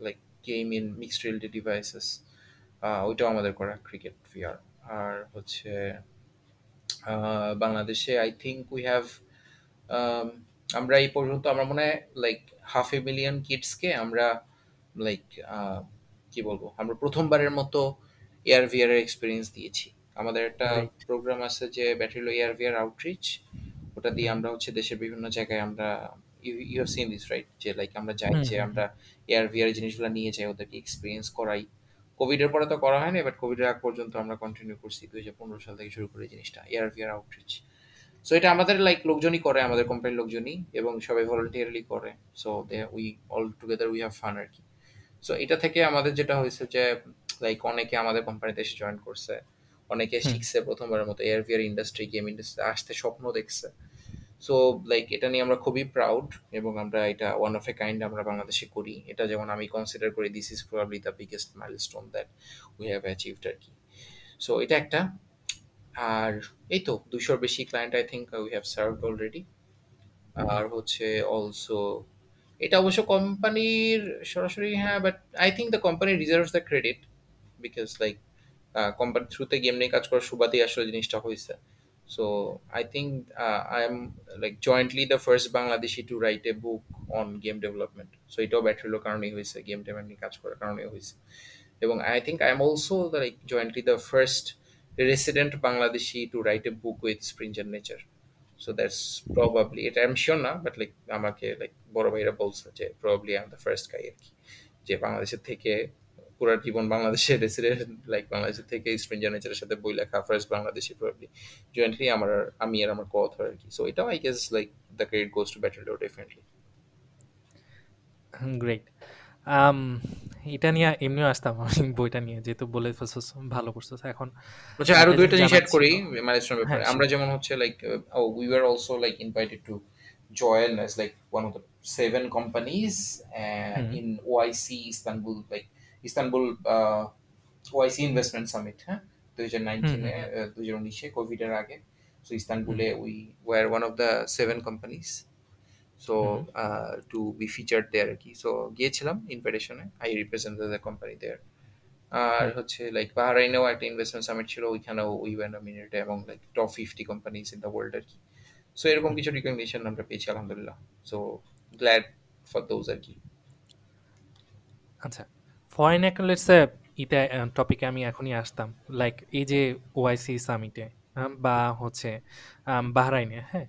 like game in mixed reality devices ওইটাও আমাদের করা ক্রিকেট ভিআর আর হচ্ছে বাংলাদেশে আই থিঙ্ক উই হ্যাভ আমরা এই পর্যন্ত আমার মনে হয় লাইক হাফ এ মিলিয়ন কিডসকে আমরা লাইক কি বলব আমরা প্রথমবারের মতো এয়ার ভিআর এর এক্সপিরিয়েন্স দিয়েছি। আমাদের একটা প্রোগ্রাম আছে যে ব্যাটারিলো এয়ার ভিআর আউটরিচ ওটা দিয়ে আমরা হচ্ছে দেশের বিভিন্ন জায়গায় আমরা you have seen this right যে লাইক আমরা যাই যে আমরা এয়ার ভিআর জিনিসগুলো নিয়ে যাই ওদেরকে এক্সপিরিয়েন্স করাই। কোভিডের পরে তো করা হয়নি বাট কোভিডের আগ পর্যন্ত আমরা কন্টিনিউ করছি দুই হাজার পনেরো সাল থেকে শুরু করে জিনিসটা এয়ার ভিআর আউটরিচ সো এটা আমাদের লাইক লোকজনই করে আমাদের কোম্পানির লোকজনই এবং সবাই ভলেন্টিয়ারলি করে। So they we all together we have fun আর কি সো এটা থেকে আমাদের যেটা হয়েছে যে লাইক অনেকে আমাদের কোম্পানিতে এসে জয়েন করছে অনেকে শিখছে প্রথমবারের মতো AR VR industry game industry আসতে স্বপ্ন দেখছে। সো লাইক এটা নিয়ে আমরা খুবই প্রাউড এবং আমরা এটা ওয়ান অফ এ কাইন্ড আমরা বাংলাদেশে করি। এটা যেমন আমি কনসিডার করি this is probably the biggest milestone that we have achieved আর কি সো এটা একটা। আর এই তো দুশোর বেশি client I think we have served already আর হচ্ছে অলসো এটা অবশ্য কোম্পানির সরাসরি হ্যাঁ but I think the company reserves the credit because like কোম্পানির থ্রুতে গেম নিয়ে কাজ করার সুবাদেই আসলে জিনিসটা হয়েছে so I think I am like jointly the first Bangladeshi to write a book on game development so এটাও ব্যাটারিলোর কারণেই হয়েছে গেম ডেভেলপমেন্ট নিয়ে কাজ করার কারণেই হয়েছে এবং I think I am also like jointly the first resident Bangladeshi to write a book with Springer Nature so that's probably এটা আই এম শিওর না বাট লাইক আমাকে লাইক বড় ভাইরা বলছে যে probably I am the first guy আর কি, যে বাংলাদেশের থেকে পুরো জীবন বাংলাদেশের রেসিডেন্ট লাইক বাংলাদেশের থেকে স্প্রিঞ্জার নেচারের সাথে বই লেখা ফার্স্ট বাংলাদেশি প্রবাবলি জয়েন্টলি আমার আমি আর আমার co-author আর কি। সো এটাও I guess like the credit goes to battle definitely great um এটা নিয়ে এমনিও আসতাম আমি বইটা নিয়ে যেহেতু বলে ফেলছিস ভালো করছিস এখন আচ্ছা আরও দুইটা জিনিস অ্যাড করি মাইলস্টোন হ্যাঁ ব্যাপারে। আমরা যেমন হচ্ছে like we were also like invited to join as like one of the seven companies uh, hmm in OIC Istanbul, like Istanbul uh, OIC Investment Summit, হ্যাঁ দুই হাজার নাইনটিনে দুই হাজার উনিশে কোভিডের আগে। So ইস্তানবুলে we were one of the seven companies so to be featured there আর কি. So গিয়েছিলাম ইনভাইটেশনে I represent the company there R hmm হচ্ছে লাইক বাহরাইনেও একটা ইনভেস্টমেন্ট সামিট ছিল ওইখানেও উই ওয়ান মিনিটে এবং like top fifty companies in the world আর কি. So এরকম হুম কিছু রিকগনিশন আমরা পেয়েছি আলহামদুলিল্লাহ. সো গ্ল্যাড ফর দোজ আর কি. আচ্ছা ফরেন অ্যাকুলেটসে ইতে টপিকে আমি এখনই আসতাম। লাইক এই যে ওআইসি সামিটে বা হচ্ছে বাহরাইনে হ্যাঁ?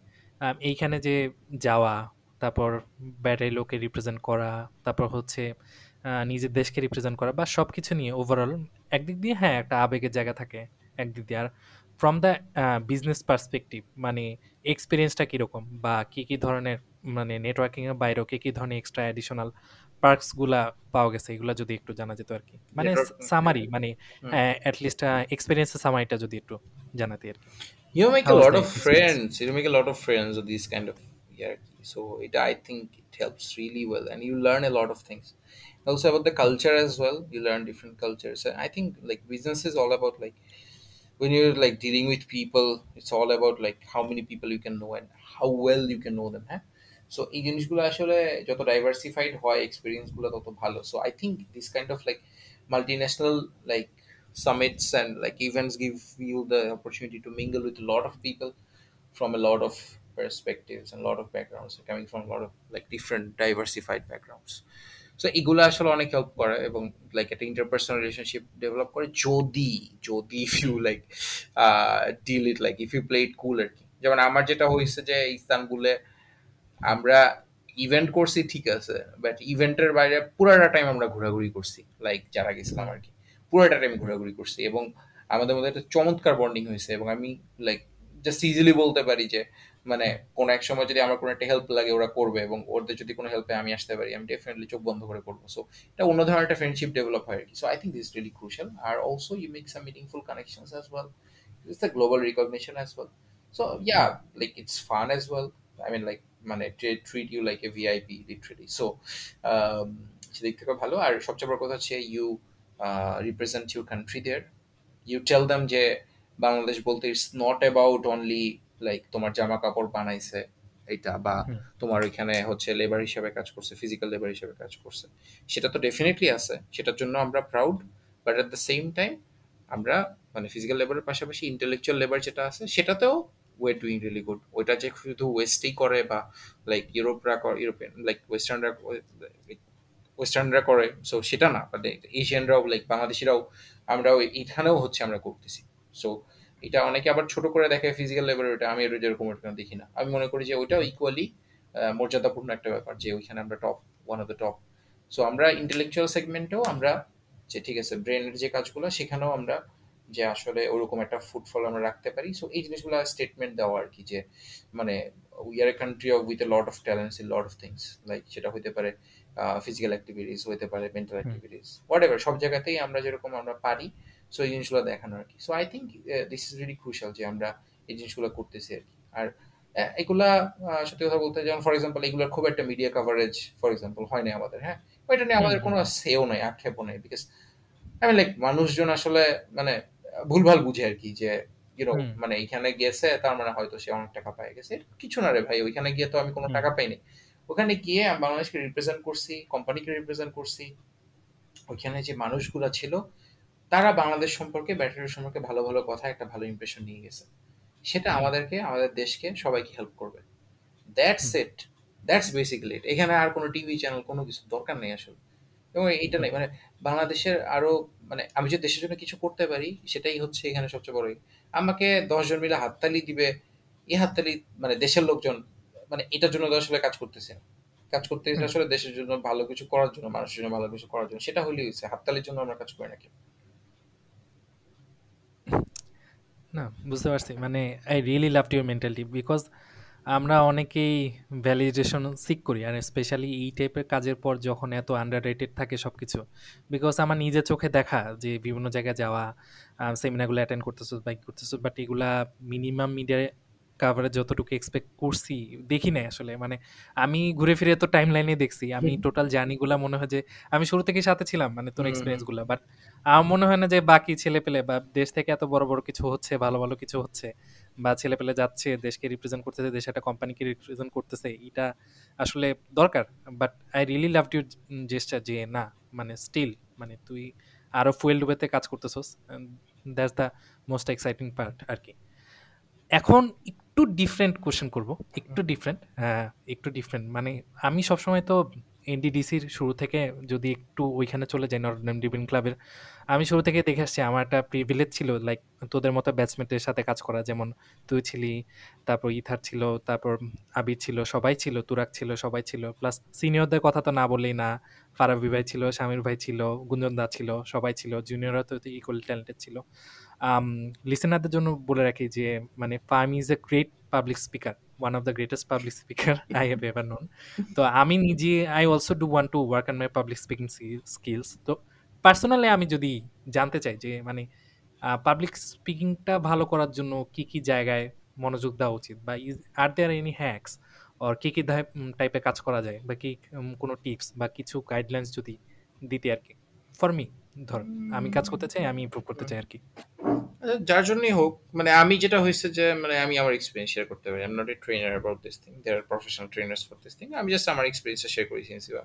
এইখানে যে যাওয়া তারপর ব্যাটারি লোকে রিপ্রেজেন্ট করা তারপর হচ্ছে নিজের দেশকে রিপ্রেজেন্ট করা বা সব কিছু নিয়ে ওভারঅল একদিক দিয়ে হ্যাঁ একটা আবেগের জায়গা থাকে একদিক দিয়ে। আর ফ্রম দ্য বিজনেস পার্সপেক্টিভ মানে এক্সপিরিয়েন্সটা কীরকম বা কী কী ধরনের মানে নেটওয়ার্কিংয়ের বাইরেও কী কী ধরনের এক্সট্রা অ্যাডিশনাল পার্কসগুলা পাওয়া গেছে এগুলা যদি একটু জানা যেত আর কি। মানে সামারি মানে হুম। অ্যাটলিস্ট এক্সপিরিয়েন্সের সামারিটা যদি একটু জানাতে আর কি। You make how a was lot the of experience friends. You make a lot of friends with these kind of hierarchy. So it, I think it helps really well, and you learn a lot of things. Also about the culture as well. You learn different cultures. And I think like business is all about like when you're like dealing with people, it's all about like how many people you can know and how well you can know them. হ্যাঁ so এই জিনিসগুলো আসলে যত diversified হয় এক্সপিরিয়েন্সগুলো তত ভালো so I think this kind of like multinational like summits and like events give you the opportunity to mingle with a lot of people from a lot of perspectives and of backgrounds coming from a lot of, like, different diversified backgrounds. So এগুলো আসলে অনেক help করে এবং like একটা interpersonal relationship develop করে যদি যদি if you like deal it like if you play it cool আর কি. যেমন আমার যেটা হয়েছে যে ইস্তানবুলে আমরা ইভেন্ট করছি, ঠিক আছে বাট ইভেন্টের বাইরে পুরাটা টাইম আমরা ঘোরাঘুরি করছি লাইক যারা গেছিলাম আর কি। পুরোটা টাইম ঘোরাঘুরি করছি এবং আমাদের মধ্যে একটা চমৎকার বন্ডিং হয়েছে এবং আমি লাইক জাস্ট ইজিলি বলতে পারি যে মানে কোনো এক সময় যদি আমার কোনো একটা হেল্প লাগে, ওরা করবে এবং ওদের যদি কোনো হেল্পে আমি আসতে পারি, আমি ডেফিনেটলি চোখ বন্ধ করে করব। সো এটা অন্য ধরনের একটা ফ্রেন্ডশিপ ডেভেলপ হয় আর কি। So I think this really crucial R also you make some meaningful connections as well it's the global recognition as well so yeah like it's fun as well I mean like মানে treat you like a VIP literally so সেদিক থেকে ভালো। আর সবচেয়ে বড় কথা হচ্ছে you represent your country there you tell them যে বাংলাদেশ বলতে it's not about only like তোমার জামা কাপড় বানাইছে এটা বা তোমার ওইখানে হচ্ছে লেবার হিসেবে কাজ করছে ফিজিক্যাল লেবার হিসেবে কাজ করছে। সেটা তো ডেফিনেটলি আছে সেটার জন্য আমরা proud but at the same time আমরা মানে ফিজিক্যাল লেবারের পাশাপাশি ইন্টেলেকচুয়াল লেবার যেটা আছে সেটাতেও ওয়ে ডুইং রিয়েলি গুড ওইটা যে শুধু ওয়েস্টেই করে বা লাইক ইউরোপরা ইউরোপিয়ান লাইক ওয়েস্টার্নরা ওয়েস্টার্নরা করে সো সেটা না মানে এশিয়ানরাও লাইক বাংলাদেশিরাও আমরাও এখানেও হচ্ছে আমরা করতেছি। সো এটা অনেকে আবার ছোট করে দেখে ফিজিক্যাল ওটা আমি যেরকম ওটা দেখি না। আমি মনে করি যে ওইটাও ইকুয়ালি মর্যাদাপূর্ণ একটা ব্যাপার যে ওইখানে আমরা top one of the top so আমরা ইন্টেলেকচুয়াল সেগমেন্টেও আমরা যে ঠিক আছে ব্রেনের যে কাজগুলো সেখানেও আমরা যে আসলে ওরকম একটা ফুটফল আমরা রাখতে পারি। সো এই জিনিসগুলো স্টেটমেন্ট দেওয়া আর কি যে মানে we are a country of with a lot of talents in lot of things like সেটা হতে পারে ফিজিক্যাল অ্যাক্টিভিটিস হতে পারে মেন্টাল অ্যাক্টিভিটিস হোয়াট এভার সব জায়গাতেই আমরা যেরকম আমরা পারি। সো এই জিনিসগুলো দেখানো আর কি। So I think this is really crucial যে আমরা এই জিনিসগুলো করতেছি আর কি। আর এগুলা সত্যি কথা বলতে যেমন ফর এক্সাম্পল এগুলোর খুব একটা মিডিয়া কভারেজ ফর এক্সাম্পল হয় না আমাদের হ্যাঁ? ওইটা নিয়ে আমাদের কোনো সেও নাই আক্ষেপও নেই বিকজ আমি লাইক মানুষজন আসলে মানে ভুলভাল বুঝে আর কি যে ইউনো মানে এখানে গেছে তার মানে হয়তো সে অনেক টাকা পায় গেছে। কিছু না রে ভাই ওইখানে গিয়ে তো আমি কোনো টাকা পাইনি ওখানে গিয়ে আমি বাংলাদেশকে রিপ্রেজেন্ট করছি কোম্পানিকে রিপ্রেজেন্ট করছি। ওইখানে যে মানুষগুলো ছিল তারা বাংলাদেশ সম্পর্কে ব্যাটারি সম্পর্কে ভালো ভালো কথা একটা ভালো ইমপ্রেশন নিয়ে গেছে। সেটা আমাদেরকে আমাদের দেশকে সবাইকে হেল্প করবে। That's. It that's basically it এখানে আর কোনো টিভি চ্যানেল কোনো কিছু দরকার নেই আসলে। এবং এইটা নেই মানে বাংলাদেশের আরও মানে আমি যে দেশের জন্য কিছু করতে পারি সেটাই হচ্ছে এখানে সবচেয়ে বড়। আমাকে দশজন মিলে হাততালি দিবে এই হাততালি মানে দেশের লোকজন মানে এটার জন্য তো আসলে কাজ করতেছে না। কাজ করতেছে হুম। আসলে দেশের জন্য ভালো কিছু করার জন্য মানুষের জন্য ভালো কিছু করার জন্য। সেটা হলেই হয়েছে হাততালির জন্য আমরা কাজ করি নাকি না, বুঝতে পারছি। মানে I really love your mentality because আমরা অনেকেই ভ্যালিডেশন সিক করি, আর স্পেশালি এই টাইপের কাজের পর যখন এত আন্ডার রেটেড থাকে সব কিছু বিকজ আমার নিজের চোখে দেখা যে বিভিন্ন জায়গায় যাওয়া সেমিনারগুলো অ্যাটেন্ড করতেছো বাইক করতেছো বাট এগুলা মিনিমাম মিডিয়া কাভারেজ যতটুকু এক্সপেক্ট করছি দেখি নাই আসলে। মানে আমি ঘুরে ফিরে তো টাইম লাইনে দেখছি। আমি টোটাল জার্নিগুলা মনে হয় যে আমি শুরু থেকে সাথে ছিলাম মানে তোর। এক্সপিরিয়েন্সগুলো বাট আমার মনে হয় না যে বাকি ছেলে পেলে বা দেশ থেকে এত বড় বড় কিছু হচ্ছে ভালো ভালো কিছু হচ্ছে বা ছেলে পেলে যাচ্ছে দেশকে রিপ্রেজেন্ট করতেছে দেশ একটা কোম্পানিকে রিপ্রেজেন্ট করতেছে এটা আসলে দরকার। But I really love your gesture যে না মানে স্টিল মানে তুই আরও ফুয়েল ডুবেতে কাজ করতেছস that's the most exciting part আর কি এখন একটু ডিফারেন্ট কোশ্চেন করব। একটু ডিফারেন্ট হ্যাঁ একটু ডিফারেন্ট মানে আমি সবসময় তো এনডিডিসির শুরু থেকে যদি একটু ওইখানে চলে যাই নর্থ ডিবিন ক্লাবের আমি শুরু থেকে দেখে আসছি, আমার একটা প্রিভিলেজ ছিল লাইক তোদের মতো ব্যাটসম্যানদের সাথে কাজ করা, যেমন তুই ছিলি, তারপর ইথার ছিল, তারপর আবির ছিল, সবাই ছিল তুরাক ছিল, সবাই ছিল। প্লাস সিনিয়রদের কথা তো না বললেই না, ফারাবি ভাই ছিল স্বামীর ভাই ছিল, গুঞ্জন দা ছিল, সবাই ছিল জুনিয়ররা তো ইকুয়াল ট্যালেন্টেড ছিল। লিসেনারদের জন্য বলে রাখি যে মানে farm is a great public speaker one of the greatest public speaker I have ever known তো আমি নিজে I also do want to work on my public speaking skills তো পার্সোনালি আমি যদি জানতে চাই যে মানে পাবলিক স্পিকিংটা ভালো করার জন্য কি কি জায়গায় মনোযোগ দেওয়া উচিত বা is are there any hacks or কি কি টাইপে কাজ করা যায় বা কি কোনো টিপস বা কিছু গাইডলাইন্স যদি দিতে আর কি ফর মি ধর আমি কাজ করতে চাই আমি ইমপ্রুভ করতে চাই আর কি। যার জন্যই হোক মানে আমি যেটা হয়েছে যে মানে আমি আমার এক্সপিরিয়েন্স শেয়ার করতে পারি। I am not a trainer about this thing there professional trainers for this thing আমি জাস্ট আমার এক্সপিরিয়েন্সটা শেয়ার করি সিন্স ইউ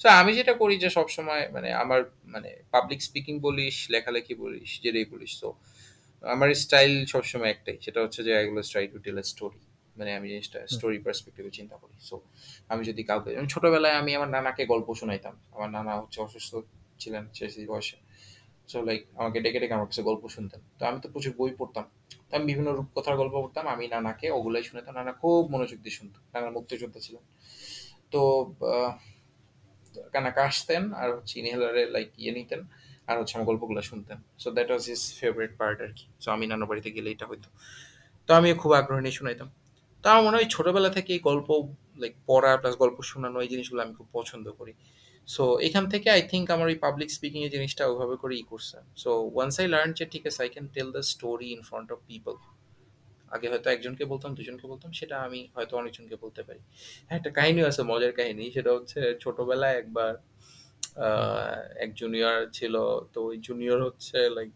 সো আমি যেটা করি যে সবসময় মানে আমার মানে পাবলিক স্পিকিং বলিস লেখালেখি বলিস যেটাই বলিস তো আমার স্টাইল সবসময় একটাই। সেটা হচ্ছে যে এগুলো try to tell a story মানে আমি জিনিসটা স্টোরি পার্সপেক্টিভে চিন্তা করি। সো আমি যদি কাউকে ছোটবেলায় আমি আমার নানাকে গল্প শোনাইতাম। আমার নানা হচ্ছে অসুস্থ ছিলেন সেই বয়সে। সো লাইক আমাকে ডেকে ডেকে আমার কাছে গল্প শুনতেন। তো আমি তো প্রচুর বই পড়তাম। তো আমি বিভিন্ন রূপকথার গল্প পড়তাম। আমি নানাকে ওগুলাই শুনতাম। নানা খুব মনোযোগ দিয়ে শুনতো। নানা মুক্তিযোদ্ধা ছিলেন। তো কানাকা আসতেন আর হচ্ছে ইনহেলারে লাইক ইয়ে নিতেন আর হচ্ছে আমার গল্পগুলো শুনতেন। So that was his favourite part আর কি সো আমি নানা বাড়িতে গেলে এটা হইতো। তো আমি খুব আগ্রহ নিয়ে শুনাইতাম। তো আমার মনে হয় ছোটবেলা থেকে গল্প লাইক পড়া প্লাস গল্প শোনানো এই জিনিসগুলো আমি খুব পছন্দ করি। সো এখান থেকে আই থিঙ্ক আমার ওই পাবলিক স্পিকিং এর জিনিসটা ওইভাবে করে ই করছে। সো ওয়ান্স আই লার্ন যে ঠিক আছে I can tell the story in front of people আগে হয়তো একজনকে বলতাম, দুজনকে বলতাম, সেটা আমি হয়তো অনেকজনকে বলতে পারি। হ্যাঁ একটা কাহিনী আছে, মজার কাহিনী। সেটা হচ্ছে ছোটবেলায় একবার এক জুনিয়র ছিল, তো ওই জুনিয়র হচ্ছে লাইক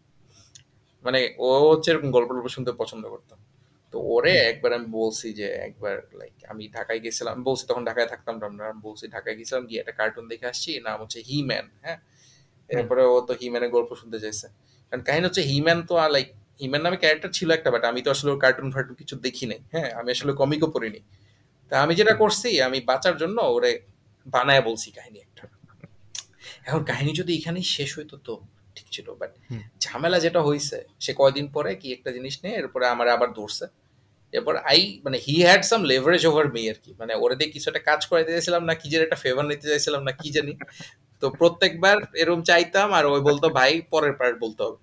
মানে ও হচ্ছে এরকম গল্প টল্প শুনতে পছন্দ করতো। তো ওরে একবার আমি বলছি যে একবার লাইক আমি ঢাকায় গেছিলাম আমি বলছি তখন ঢাকায় থাকতাম না আমি বলছি ঢাকায় গেছিলাম গিয়ে একটা কার্টুন দেখে আসছি নাম হচ্ছে হি ম্যান হ্যাঁ এরপরে ও তো হিম্যানের গল্প শুনতে চাইছে। কারণ কাহিনী হচ্ছে হিম্যান তো লাইক হিম্যান নামে ক্যারেক্টার ছিল একটা বাট আমি তো আসলে কার্টুন ফার্টুন কিছু দেখি নাই হ্যাঁ? আমি আসলে কমিকও পড়িনি। তা আমি যেটা করছি আমি বাঁচার জন্য ওরে বানায় বলছি কাহিনী একটা। এখন কাহিনী যদি এখানেই শেষ হইতো তো ঠিক ছিল বাট ঝামেলা যেটা হয়েছে সে কয়দিন পরে কি একটা জিনিস নিয়ে এরপরে আমার আবার ধরছে। এরপর আই মানে he had some leverage over me আর কি। মানে ওরে দিয়ে কিছু একটা কাজ করাইতে চাইছিলাম না, কি যে একটা ফেভার নিতে চাইছিলাম না, কি জানি। তো প্রত্যেকবার এরকম চাইতাম আর ওই বলতো, ভাই, পরের পার্ট বলতে হবে।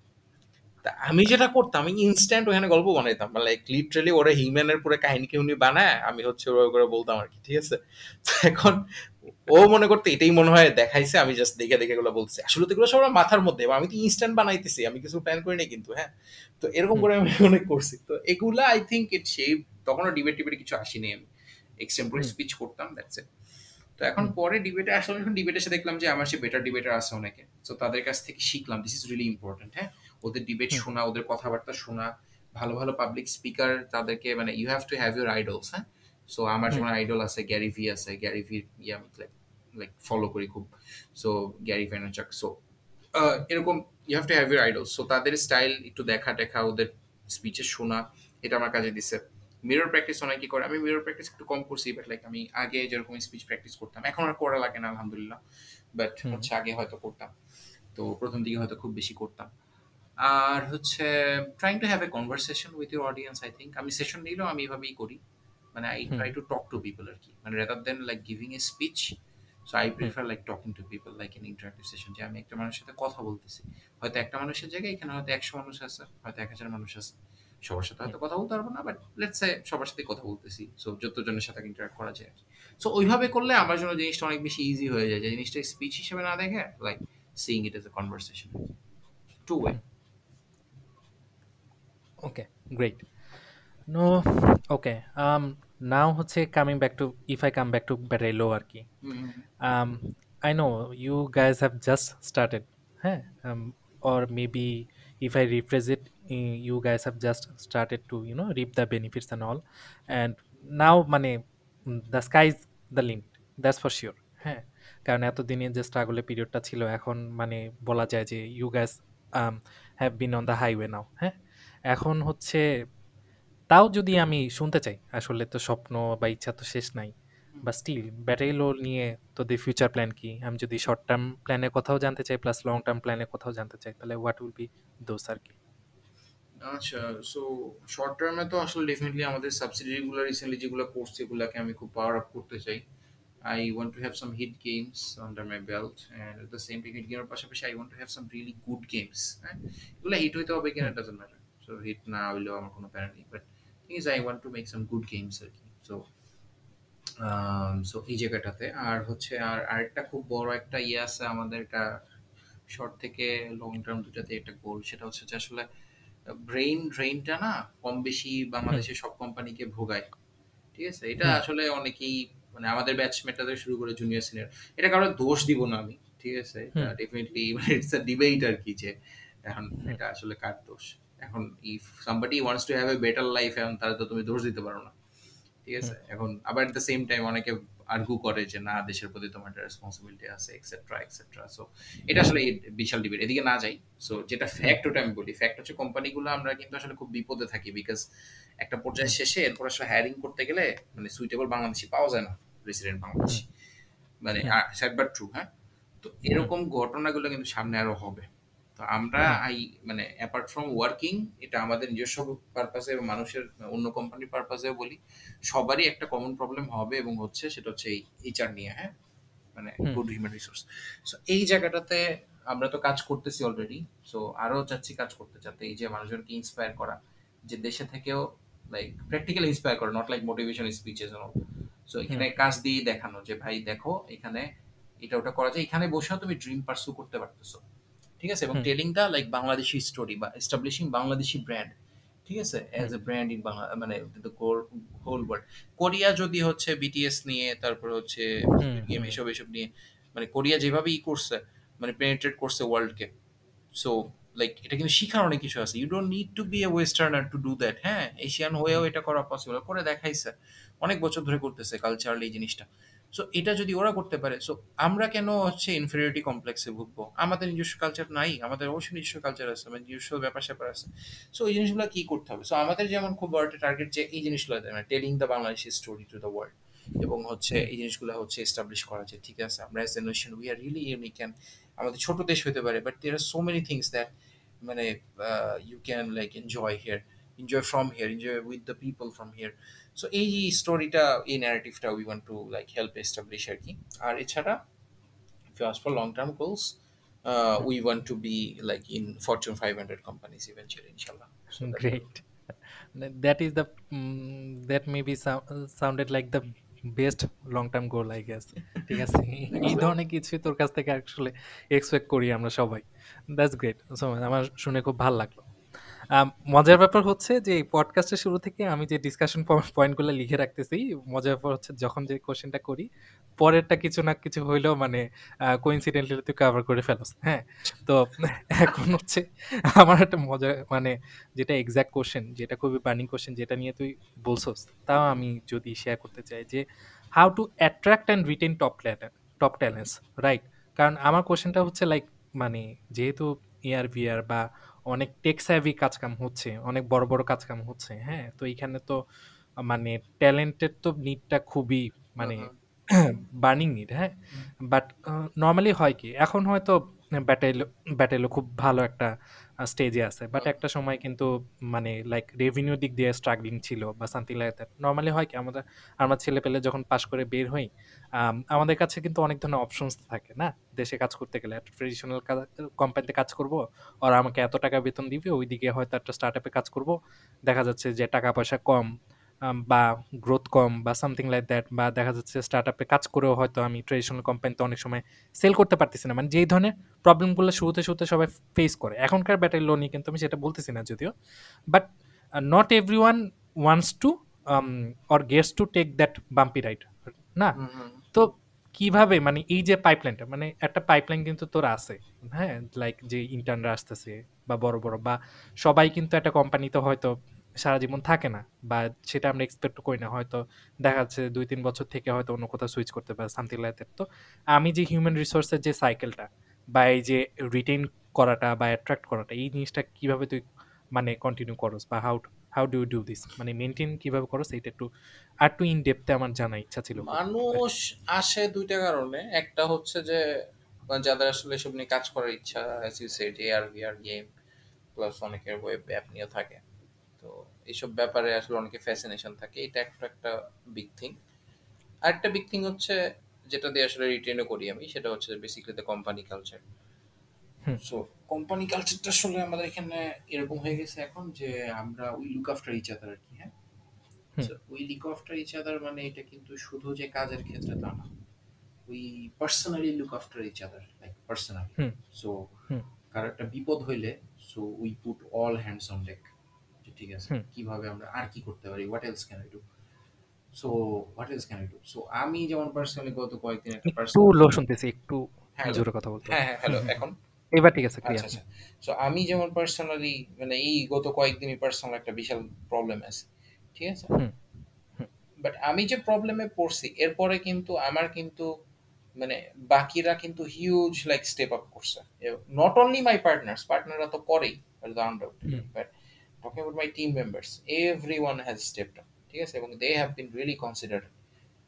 তা আমি যেটা করতাম, আমি ইনস্ট্যান্ট ওখানে গল্প বানাইতাম। মানে লাইক লিটারেলি ওরা হিউম্যানের পুরো কাহিনীকে উনি বানায়, আমি হচ্ছে ওরা করে বলতাম আর কি, ঠিক আছে? এখন ও মনে করতে এটাই মনে হয় দেখাইছে আমি জাস্ট দেখে দেখে এগুলো বলছি আসলে তো এগুলো সব আমার মাথার মধ্যে আমি তো ইনস্ট্যান্ট বানাইতেছি আমি কিছু প্ল্যান করি নাই কিন্তু হ্যাঁ। তো এরকম করে আমি অনেক করছি। তো এগুলা আই থিঙ্ক ইট সেই তখনও ডিবেট টিবেট কিছু আসেনি আমি। এক্সটেম্পোরারি স্পিচ করতাম দ্যাটস ইট তো এখন পরে ডিবেটে আসলাম যখন ডিবেটে এসে দেখলাম যে আমার সে বেটার ডিবেটার আছে অনেকে। তো তাদের কাছ থেকে শিখলাম দিস ইজ রিয়েলি ইম্পর্টেন্ট হ্যাঁ। ওদের ডিবেট শোনা ওদের কথাবার্তা শোনা ভালো ভালো পাবলিক স্পিকার তাদেরকে মানে you have to have your idols হ্যাঁ। সো আমার যেমন আইডল আছে গ্যারি ভি আছে গ্যারি ভি ইয়ে আমি লাইক লাইক ফলো করি খুব। সো গ্যারি ভ্যানাচাক সো এরকম you have to have your idols so তাদের স্টাইল একটু দেখা টেখা ওদের স্পিচে শোনা এটা আমার কাজে দিছে। মিরর প্র্যাকটিস অনেকে করে? আমি মিরর প্র্যাকটিস একটু কম করছি বাট লাইক আমি আগে যেরকম স্পিচ প্র্যাকটিস করতাম এখন আর করা লাগে না আলহামদুলিল্লাহ। বাট হচ্ছে আগে হয়তো করতাম। তো প্রথম দিকে হয়তো খুব বেশি করতাম। আর হচ্ছে trying to have a conversation with your audience I think আমি সেশন নিলেও আমি এভাবেই করি। মানে I try to talk to people আর কি। মানে rather than like giving a speech so I prefer like talking to people like in interactive session যে আমি একটা মানুষের সাথে কথা বলতেছি। হয়তো একটা মানুষের জায়গায় এখানে হয়তো একশো মানুষ আছে হয়তো এক হাজার মানুষ আছে। সবার সাথে হয়তো কথা বলতে পারব না বাট লেটস সে সবার সাথে কথা বলতেছি সো যতজনের সাথে ইন্টারাক্ট করা যায় সো ওইভাবে করলে আমার জন্য জিনিসটা অনেক বেশি ইজি হয়ে যায় যে জিনিসটা স্পিচ হিসেবে না দেখে like seeing it as a conversation two way okay great no okay now হচ্ছে coming back to if I come back to বেরেলো আর কি. I know you guys have just started হ্যাঁ? Or maybe if I rephrase it you guys have just started to you know reap the benefits and all and now মানে the sky is the limit that's for sure হ্যাঁ? কারণ এতদিনের যে স্ট্রাগলের পিরিয়ডটা ছিল এখন মানে বলা যায় যে you guys have been on the highway now হ্যাঁ? এখন হচ্ছে তাও যদি আমি শুনতে চাই আসলে তো স্বপ্ন বা ইচ্ছা তো শেষ নাই বা স্টিল ব্যাটারিলো নিয়ে তোদের ফিউচার প্ল্যান কি? আমি যদি শর্ট টার্ম প্ল্যানের কথাও জানতে চাই প্লাস লং টার্ম প্ল্যানের কথাও জানতে চাই তাহলে হোয়াট উইল বি দোস আর কি? আচ্ছা সো শর্ট টার্মে তো আসলে ডেফিনেটলি আমাদের সাবসিডিগুলো রিসেন্টলি যেগুলো করছে এগুলোকে আমি খুব পাওয়ার আপ করতে চাই। I want to have some hit games under my belt and the same time hit গেমের পাশাপাশি I want to have some really good games হ্যাঁ? এগুলো হিট হইতে হবে কিনা ডাজন্ট ম্যাটার সো হিট না হইলেও আমার কোনো প্যারা নেই but thing is I want to make some good games আর কি। সো সো এই জায়গাটাতে। আর হচ্ছে আর আরেকটা খুব বড় একটা ইয়ে আছে আমাদের এটা শর্ট থেকে লং টার্ম দুটাতে একটা গোল সেটা হচ্ছে যে আসলে ব্রেইন ড্রেইনটা না কম বেশি বাংলাদেশের সব কোম্পানিকে ভোগায়। ঠিক আছে? এটা আসলে অনেকেই মানে আমাদের ব্যাচমেটটা থেকে শুরু করে জুনিয়র সিনিয়র এটা কারও দোষ দিব না আমি। ঠিক আছে? ডেফিনেটলি মানে ইটস আ ডিবেট আর কি যে এখন এটা আসলে কার দোষ। এখন if somebody wants to have a better life এখন তাহলে তো তুমি দোষ দিতে পারো না। ঠিক আছে? এখন আবার এট দ্য সেম টাইম অনেকে আর্গু করে যে না দেশের প্রতি তোমার একটা রেসপন্সিবিলিটি আছে এক্সেট্রা এক্সেট্রা সো এটা আসলে বিশাল ডিবেট এদিকে না যাই। সো যেটা ফ্যাক্ট ওটা আমি বলি। ফ্যাক্ট হচ্ছে কোম্পানিগুলো আমরা কিন্তু আসলে খুব বিপদে থাকি বিকজ একটা পর্যায়ে শেষে এরপর আসলে হায়ারিং করতে গেলে মানে সুইটেবল বাংলাদেশি পাওয়া যায় না রেসিডেন্ট বাংলাদেশি। মানে স্যাড বাট ট্রু হ্যাঁ? তো এরকম ঘটনাগুলো কিন্তু সামনে আরও হবে। তো আমরা আই মানে অ্যাপার্ট ফ্রম ওয়ার্কিং এটা আমাদের নিজস্ব পারপাসে এবং মানুষের অন্য কোম্পানির পারপাসেও বলি সবারই একটা কমন প্রবলেম হবে এবং হচ্ছে সেটা হচ্ছে এই এইচআর নিয়ে হ্যাঁ? মানে গুড হিউম্যান রিসোর্স সো এই জায়গাটাতে আমরা তো কাজ করতেছি অলরেডি সো আরও চাচ্ছি কাজ করতে যাতে এই যে মানুষজনকে ইন্সপায়ার করা যে দেশে থেকেও লাইক প্র্যাকটিক্যালি ইন্সপায়ার করা not like motivation speeches so এখানে কাজ দিয়ে দেখানো যে ভাই দেখো এখানে এটা ওটা করা যায়। এখানে বসেও তুমি ড্রিম পার্সু করতে পারতেছো। ঠিক আছে? এবং telling the like Bangladeshi story বা এস্টাবলিশিং বাংলাদেশি ব্র্যান্ড ঠিক আছে? As a brand in Bangla মানে হোল ওয়ার্ল্ড কোরিয়া যদি হচ্ছে বিটিএস নিয়ে তারপর হচ্ছে গেম এসব এসব নিয়ে মানে কোরিয়া যেভাবে ই করছে মানে পেনিট্রেট করছে ওয়ার্ল্ডকে সো লাইক এটা কিন্তু শিখার অনেক কিছু আছে। You don't need to be a westerner to do that হ্যাঁ? এশিয়ান হয়েও এটা করা পসিবল করে দেখাইছে। অনেক বছর ধরে করতেছে কালচারাল এই জিনিসটা। সো এটা যদি ওরা করতে পারে সো আমরা কেন হচ্ছে ইনফেরিয়রিটি কমপ্লেক্সে ভুগবো? আমাদের নিজস্ব কালচার নাই, আমাদের অবশ্যই নিজস্ব কালচার আছে, আমাদের নিজস্ব ব্যাপার স্যাপার আছে। সো এই জিনিসগুলো কি করতে হবে? সো আমাদের যেমন খুব বড় একটা টার্গেট যে এই জিনিসগুলো মানে telling the Bangladeshi story to the world এবং হচ্ছে এই জিনিসগুলো হচ্ছে এস্টাবলিশ করা যে, ঠিক আছে, আমরা as a nation we are really unique can আমাদের ছোট দেশ হতে পারে but there are so many things that মানে you can like enjoy here enjoy from here enjoy with the people from here so এই স্টোরিটা এই ন্যারেটিভটা we want to like help establish আর কি. আর এছাড়া ফিওস for long term goals we want to be like in Fortune five hundred companies eventually ইনশাল্লাহ great that is the that may be sounded like the best long term goal I guess ঠিক আছে? এই ধরনের কিছু তোর কাছ থেকে আসলে এক্সপেক্ট করি আমরা সবাই। দ্যাটস গ্রেট আমার শুনে খুব ভালো লাগল। মজার ব্যাপার হচ্ছে যে এই পডকাস্টের শুরু থেকে আমি যে ডিসকাশন পয়েন্টগুলো লিখে রাখতেছি, মজার ব্যাপার হচ্ছে যখন যে কোশ্চেনটা করি, পরেরটা কিছু না কিছু হইলেও মানে কোইন্সিডেন্টালি তুই কভার করে ফেলোস হ্যাঁ? তো এখন হচ্ছে আমার একটা মজা মানে যেটা এক্স্যাক্ট কোশ্চেন যেটা খুবই বার্নিং কোশ্চেন যেটা নিয়ে তুই বলছস, তাও আমি যদি শেয়ার করতে চাই যে how to attract and retain top top talents right কারণ আমার কোশ্চেনটা হচ্ছে লাইক মানে যেহেতু এআর ভিআর বা অনেক টেক স্যাভি কাজকাম হচ্ছে অনেক বড় বড় কাজকাম হচ্ছে হ্যাঁ? তো এখানে তো মানে ট্যালেন্টের তো নিডটা খুবই মানে. বার্নিং নিড হ্যাঁ? বাট নর্মালি হয় কি এখন হয়তো ব্যাটেলো ব্যাটেলো খুব ভালো একটা স্টেজে আছে। বাট. একটা সময় কিন্তু মানে লাইক রেভিনিউ দিক দিয়ে স্ট্রাগলিং ছিল বা সামথিং লাইক নর্মালি হয় কি, আমাদের, আমরা ছেলে পেলে যখন পাশ করে বের হই আমাদের কাছে কিন্তু অনেক ধরনের অপশনস থাকে, না? দেশে কাজ করতে গেলে, একটা ট্রেডিশনাল কোম্পানিতে কাজ করব আর আমাকে এত টাকা বেতন দিবে, ওইদিকে হয়তো একটা স্টার্ট কাজ করব। দেখা যাচ্ছে যে টাকা পয়সা কম আম, বা গ্রোথ কম বা সামথিং লাইক দ্যাট বা দেখা যাচ্ছে স্টার্ট আপে কাজ করেও হয়তো আমি ট্রেডিশনাল কোম্পানিতে অনেক সময় সেল করতে পারতেছি না। মানে যেই ধরনের প্রবলেমগুলো শুরুতে শুরুতে সবাই ফেস করে। এখনকার ব্যাটারি লোনই কিন্তু আমি সেটা বলতেছি না যদিও। But not every one wants to or gets to take that bumpy ride না. তো কীভাবে? মানে এই যে পাইপলাইনটা মানে একটা পাইপলাইন কিন্তু তোর আছে হ্যাঁ? লাইক যে ইন্টার্নরা আসতেছে বা বড় বড় বা সবাই কিন্তু একটা কোম্পানিতে হয়তো সারা জীবন থাকে না, বা সেটা আমরা এক্সপেক্ট করি না, হয়তো দেখা যাচ্ছে দুই, তিন বছর থেকে হয়তো অন্য কোথাও সুইচ করতে পারে সামথিং দ্যাট তো আমি যে হিউম্যান রিসোর্সের যে সাইকেলটা বা এই যে রিটেন করাটা, বা অ্যাট্রাক্ট করাটা, এই জিনিসটা কীভাবে তুই মানে কন্টিনিউ করস, বা how how do do this মানে মেনটেন কীভাবে করস এটা একটু আর টু ইন ডেপথে আমার জানা ইচ্ছা ছিল। মানুষ আসে দুইটা কারণে। একটা হচ্ছে যে যাদের আসলে এসব নিয়ে কাজ করার ইচ্ছা as you AR VR game plus অনেকের ওয়েব অ্যাপ নিয়ে থাকে। তো এইসব ব্যাপারে আসলে অনেকে ফ্যাসিনেশন থাকে। এটা একটা একটা বিগ থিং আরেকটা বিগ থিং হচ্ছে যেটা দিয়ে আসলে রিটেনও করি আমি সেটা হচ্ছে basically the company culture so company কালচারটা আসলে আমাদের এখানে এরকম হয়ে গেছে এখন যে আমরা we look after each other আর কি হ্যাঁ we look after each other মানে এটা কিন্তু শুধু যে কাজের ক্ষেত্রে তা না। We personally look after each other like personally so কারও একটা বিপদ হইলে so we put all hands on deck ঠিক আছে? কীভাবে আমরা আর কি করতে পারি? What else can I do so what else can I do so আমি যেমন পার্সোনালি গত কয়েকদিন একটা একটু লো শুনতেছি একটু জোরে কথা বলতে। হ্যাঁ হ্যাঁ হ্যালো এখন? এবার ঠিক আছে আচ্ছা ক্লিয়ার আচ্ছা। সো আমি যেমন পার্সোনালি মানে এই গত কয়েকদিনই পার্সোনাল একটা বিশাল প্রবলেম আছে ঠিক আছে? বাট আমি যে প্রবলেমে পড়ছি এরপরে কিন্তু আমার কিন্তু মানে বাকিরা কিন্তু হিউজ লাইক স্টেপ আপ করছে। নট অনলি মাই পার্টনার্স পার্টনাররা তো করেই but about my team members every one has stepped up ঠিক আছে? এবং they have been really consider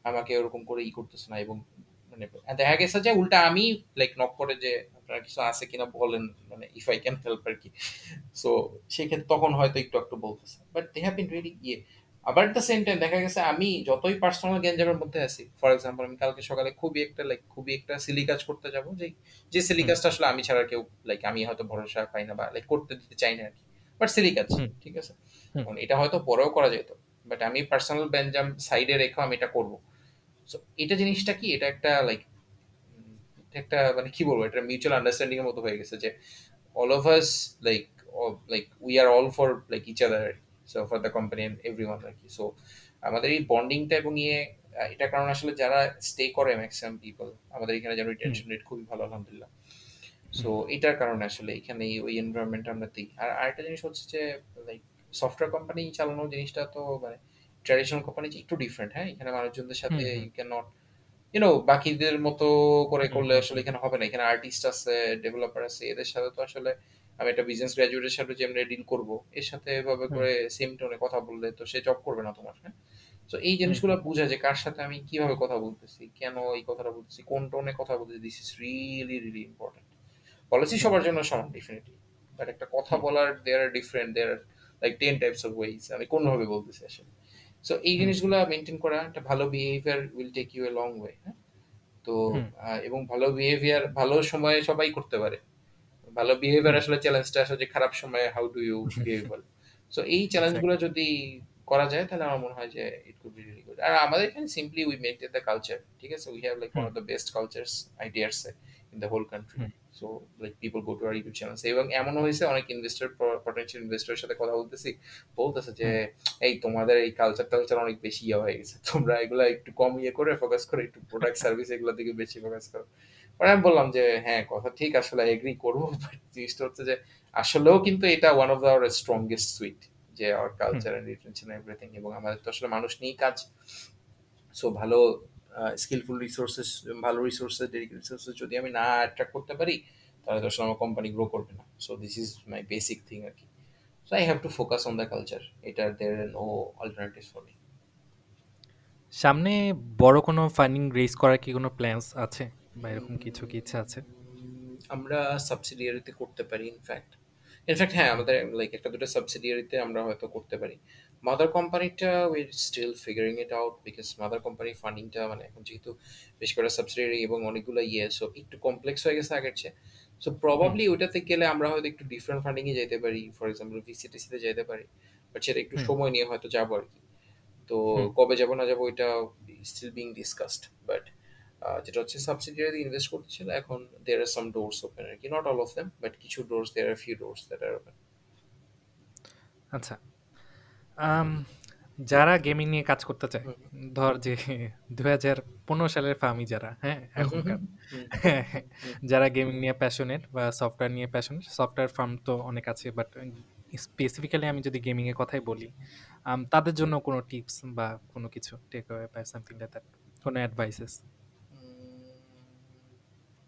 আমাকে ওরকম করে ই করতেছে না এবং মানে দেখা গেছে যে উল্টা আমি লাইক নক করে যে আপনার কিছু আছে কিনা বলেন মানে ইফ আই ক্যান হেল্প আর কি। সো সেক্ষেত্রে তখন হয়তো একটু একটু বলতেছে। But they have been really ইয়ে। আবার এট দ্য সেম টাইম দেখা গেছে আমি যতই পার্সোনাল গ্যাঞ্জামের মধ্যে আছি ফর এক্সাম্পল আমি কালকে সকালে খুবই একটা লাইক খুবই একটা সিলি কাজ করতে যাব যে যে সিলি। কাজটা আসলে আমি ছাড়া কেউ লাইক আমি হয়তো ভরসা পাই না বা লাইক করতে দিতে চাই না আর কি। বাট সিলি কাজ ঠিক আছে। এটা হয়তো পরেও করা যেত বাট আমি পার্সোনাল গ্যাঞ্জাম সাইডে রেখেও আমি এটা করব। সো এটা জিনিসটা কি? এটা একটা লাইক একটা মানে কি বলব? এটা মিউচুয়াল আন্ডারস্ট্যান্ডিং এর মতো হয়ে গেছে যে all of us like like we are all for like each other so for the company and everyone আর কি সো আমাদের এই বন্ডিংটা এবং ইয়ে এটা কারণ আসলে যারা স্টে করে ম্যাক্সিমাম পিপল আমাদের এখানে যেন রিটেনশন রেট খুবই ভালো আলহামদুলিল্লাহ। সো এটার কারণে আসলে এখানে ওই এনভায়রনমেন্ট আমরা দিই আর আরেকটা জিনিস হচ্ছে যে লাইক সফটওয়্যার কোম্পানি চালানো জিনিসটা তো মানে ট্র্যাডিশনাল কোম্পানি একটু ডিফারেন্ট হ্যাঁ? এখানে মানুষজনদের সাথে। ইউ ক্যান নট ইউনো বাকিদের মতো করে করলে আসলে এখানে হবে না। এখানে আর্টিস্ট আছে ডেভেলপার আছে এদের সাথে তো আসলে আমি একটা বিজনেস গ্রাজুয়েটের সাথে যেমনি ডিল করব এর সাথে এভাবে করে সেম টোনে কথা বললে তো সে জব করবে না তোমার হ্যাঁ? তো এই জিনিসগুলো বোঝা যে কার সাথে আমি কীভাবে কথা বলতেছি কেন এই কথাটা বলতেছি কোন টোনে কথা বলতেছি this is really really important policy সবার জন্য সমান ডেফিনেটলি বাট একটা কথা বলার there are different there like ten types of ways আমি কোনভাবে বলতেছি আসলে। সো এই। জিনিসগুলো মেনটেন করা একটা ভালো behaviour will take you a long way হ্যাঁ? তো এবং ভালো বিহেভিয়ার ভালো সময়ে সবাই করতে পারে। ভালো বিহেভিয়ার আসলে চ্যালেঞ্জটা আসলে যে খারাপ সময়ে how do you behave so এই চ্যালেঞ্জগুলো যদি করা যায় তাহলে আমার মনে হয় যে it could be really good আর আমাদের এখানে simply we maintain the culture ঠিক আছে? We have like one of the best cultures ideas in the whole country. So like people go to our YouTube channels এবং এমনও হয়েছে অনেক investor potential ইনভেস্টরের সাথে কথা বলতেছি বলতেছে যে এই তোমাদের এই কালচার টালচার অনেক বেশি ইয়ে হয়ে গেছে। তোমরা এগুলা একটু কম ইয়ে করে ফোকাস করে একটু প্রোডাক্ট সার্ভিস এগুলো দিকে বেশি ফোকাস করো। পরে আমি বললাম যে হ্যাঁ কথা ঠিক আসলে এগ্রি করব বাট জিনিসটা হচ্ছে যে আসলেও কিন্তু এটা one of the strongest suit যে our culture and retention everything এবং আমাদের তো আসলে মানুষ নিয়েই কাজ। সো ভালো স্কিলফুল রিসোর্সেস ভালো রিসোর্সেস ডেডিকেট রিসোর্সেস যদি আমি না অ্যাট্রাক্ট করতে পারি তাহলে তো আসলে আমার কোম্পানি গ্রো করবে না। So this is my basic thing আর কি। So I have to focus on the culture এটা there no alternative for me সামনে বড় কোনো ফান্ডিং রেজ করার কি কোনো প্ল্যানস আছে? বা এরকম কিছু কি ইচ্ছা আছে? আমরা সাবসিডিয়ারিতে করতে পারি ইনফ্যাক্ট ইনফ্যাক্ট হ্যাঁ আমাদের লাইক একটা দুটো সাবসিডিয়ারিতে আমরা হয়তো করতে পারি। মাদার কোম্পানিটা we still figuring it out because mother company ফান্ডিংটা মানে এখন যেহেতু বেশ করে সাবসিডিয়ারি এবং অনেকগুলো ইয়ে সো একটু কমপ্লেক্স হয়ে গেছে আগের চেয়ে। সো প্রবাবলি ওইটাতে গেলে আমরা হয়তো একটু ডিফারেন্ট ফান্ডিংয়ে যেতে পারি ফর এক্সাম্পল ভিসিটিসিতে যেতে পারি বাট সেটা একটু সময় নিয়ে হয়তো যাব আর কি। তো কবে যাব না যাব ওইটা স্টিল বিং ডিসকাসড বাট যেটা হচ্ছে সাবসিডিয়ারি ইনভেস্ট করতে ছিল এখন দেয়ার আর সাম ডোরস ওপেন আর কি। Not all of them but কিছু doors there are few doors that are open আচ্ছা। আম, যারা গেমিং নিয়ে কাজ করতে চায় হুম। ধর যে দুই হাজার পনেরো সালের ফার্মি যারা হ্যাঁ এখনকার যারা গেমিং নিয়ে প্যাশনেট বা সফটওয়্যার নিয়ে প্যাশনেট সফটওয়্যার ফার্ম তো অনেক আছে বাট স্পেসিফিক্যালি আমি যদি গেমিং এর কথাই বলি আম, তাদের জন্য কোনো টিপস বা কোনো কিছু টেক অ্যাওয়ে বা সামথিং লাইক দ্যাট কোনো অ্যাডভাইসেস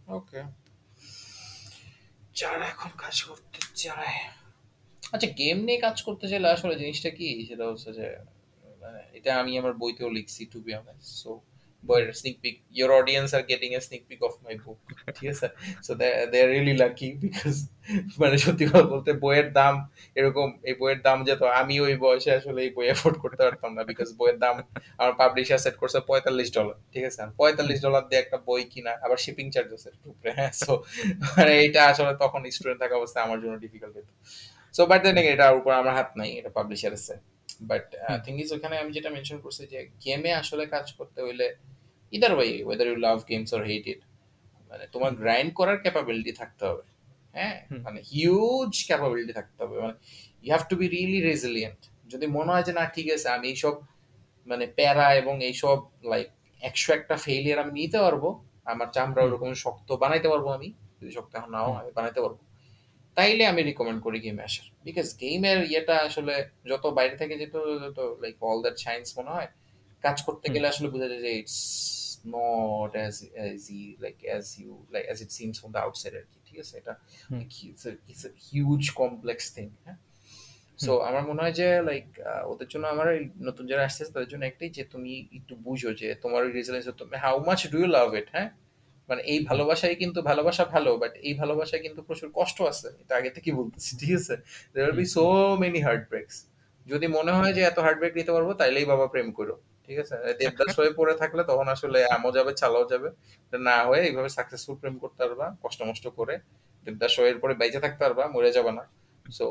ওকে যারা এখন কাজ করতে চায় আচ্ছা গেম নিয়ে কাজ করতে চাইলে আসলে জিনিসটা কি? সেটা হচ্ছে যে মানে এটা আমি আমার বইতেও লিখছি টু বি অনেস্ট সো বইয়ের sneak peek your audience are getting a sneak peek of my book ঠিক আছে? They are really lucky because মানে সত্যি কথা বলতে বইয়ের দাম এরকম, এই বইয়ের দাম যেত আমি ওই বয়সে আসলে এই বই এফোর্ড করতে পারতাম না বিকজ বইয়ের দাম আমার পাবলিশার সেট করছে পঁয়তাল্লিশ ডলার ঠিক আছে? পঁয়তাল্লিশ ডলার দিয়ে একটা বই কিনা, আবার শিপিং চার্জেসের উপরে হ্যাঁ? সো মানে এটা আসলে তখন স্টুডেন্ট থাকা অবস্থায় আমার জন্য ডিফিকাল্ট হতো সো বাট দেন এটার উপর আমার হাত নাই এটা পাবলিশার আছে বাট। থিং ইজ ওখানে আমি যেটা মেনশন করছি যে গেমে আসলে কাজ করতে হইলে either way whether you love games or hate it মানে তোমার। গ্রাইন্ড করার ক্যাপাবিলিটি থাকতে হবে। হ্যাঁ? মানে হিউজ ক্যাপাবিলিটি থাকতে হবে। মানে you have to be really resilient যদি মনে হয় যে না ঠিক আছে আমি এইসব মানে প্যারা এবং এইসব লাইক একশো একটা ফেইলিয়ার আমি নিতে পারব আমার চামড়া ওরকম শক্ত বানাইতে পারব আমি। যদি শক্ত এখন নাও আমি বানাইতে পারব। তাইলে আমি রিকমেন্ড করি গেমে আসার বিকজ গেমের ইয়েটা আসলে যত বাইরে থেকে যেত যত লাইক অল দ্যাট সায়েন্স মনে হয় কাজ করতে গেলে আসলে বোঝা যায় যে it's not as E like as you like as it seems from the outside আর কি ঠিক আছে? এটা। It's it's huge complex thing হ্যাঁ? সো আমার মনে হয় যে লাইক ওদের জন্য আমার নতুন যারা আসতেছে তাদের জন্য একটাই যে তুমি একটু বুঝো যে তোমার resilience how much do you love it হ্যাঁ? মানে এই ভালোবাসাই কিন্তু ভালোবাসা ভালো বাট এই ভালোবাসায় কিন্তু প্রচুর কষ্ট আছে এটা আগে থেকে বলতেছি ঠিক আছে? There will be so many heart breaks যদি মনে হয় যে এত হার্ট ব্রেক নিতে পারব তাইলেই বাবা প্রেম করো ঠিক আছে? দেবদাস হয়ে পড়ে থাকলে তখন আসলে আমও যাবে চালাও যাবে। না হয়ে এইভাবে সাকসেসফুল প্রেম করতে পারবা কষ্ট মষ্ট করে। দেবদাস হয়ে পরে বেঁচে থাকতে পারবা মরে যাবে না। সো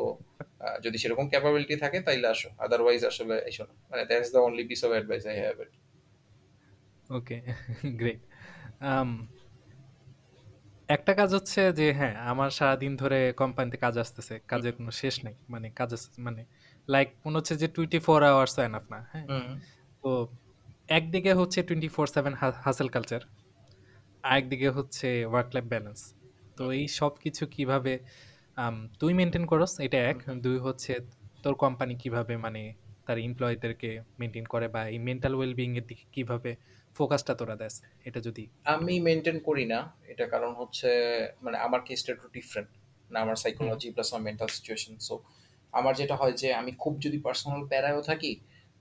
যদি সেরকম ক্যাপাবিলিটি থাকে তাইলে আসো। আদারওয়াইজ আসলে এসো না। মানে that is the only piece of advice I have it okay great একটা কাজ হচ্ছে যে হ্যাঁ আমার সারাদিন ধরে কোম্পানিতে কাজ আসতেছে কাজের কোনো শেষ নেই মানে কাজ আসতেছে মানে লাইক মনে হচ্ছে যে টোয়েন্টি ফোর আওয়ার্স এনাফ না হ্যাঁ? হুম। তো একদিকে হচ্ছে twenty four seven hassle culture আরেকদিকে হচ্ছে ওয়ার্ক লাইফ ব্যালেন্স তো এই সব কিছু কীভাবে আম, তুই মেনটেন করস এটা এক। হুম। দুই হচ্ছে তোর কোম্পানি কীভাবে মানে তার এমপ্লয়ীদেরকে মেনটেন করে বা এই মেন্টাল ওয়েলবিং এর দিকে কীভাবে ফোকাসটা তোরা দেস এটা যদি। আমি মেনটেন করি না এটা কারণ হচ্ছে মানে আমার কেসটা একটু ডিফারেন্ট না আমার সাইকোলজি প্লাস আমার মেন্টাল সিচুয়েশন সো আমার যেটা হয় যে আমি খুব যদি পার্সোনাল প্যারায়ও থাকি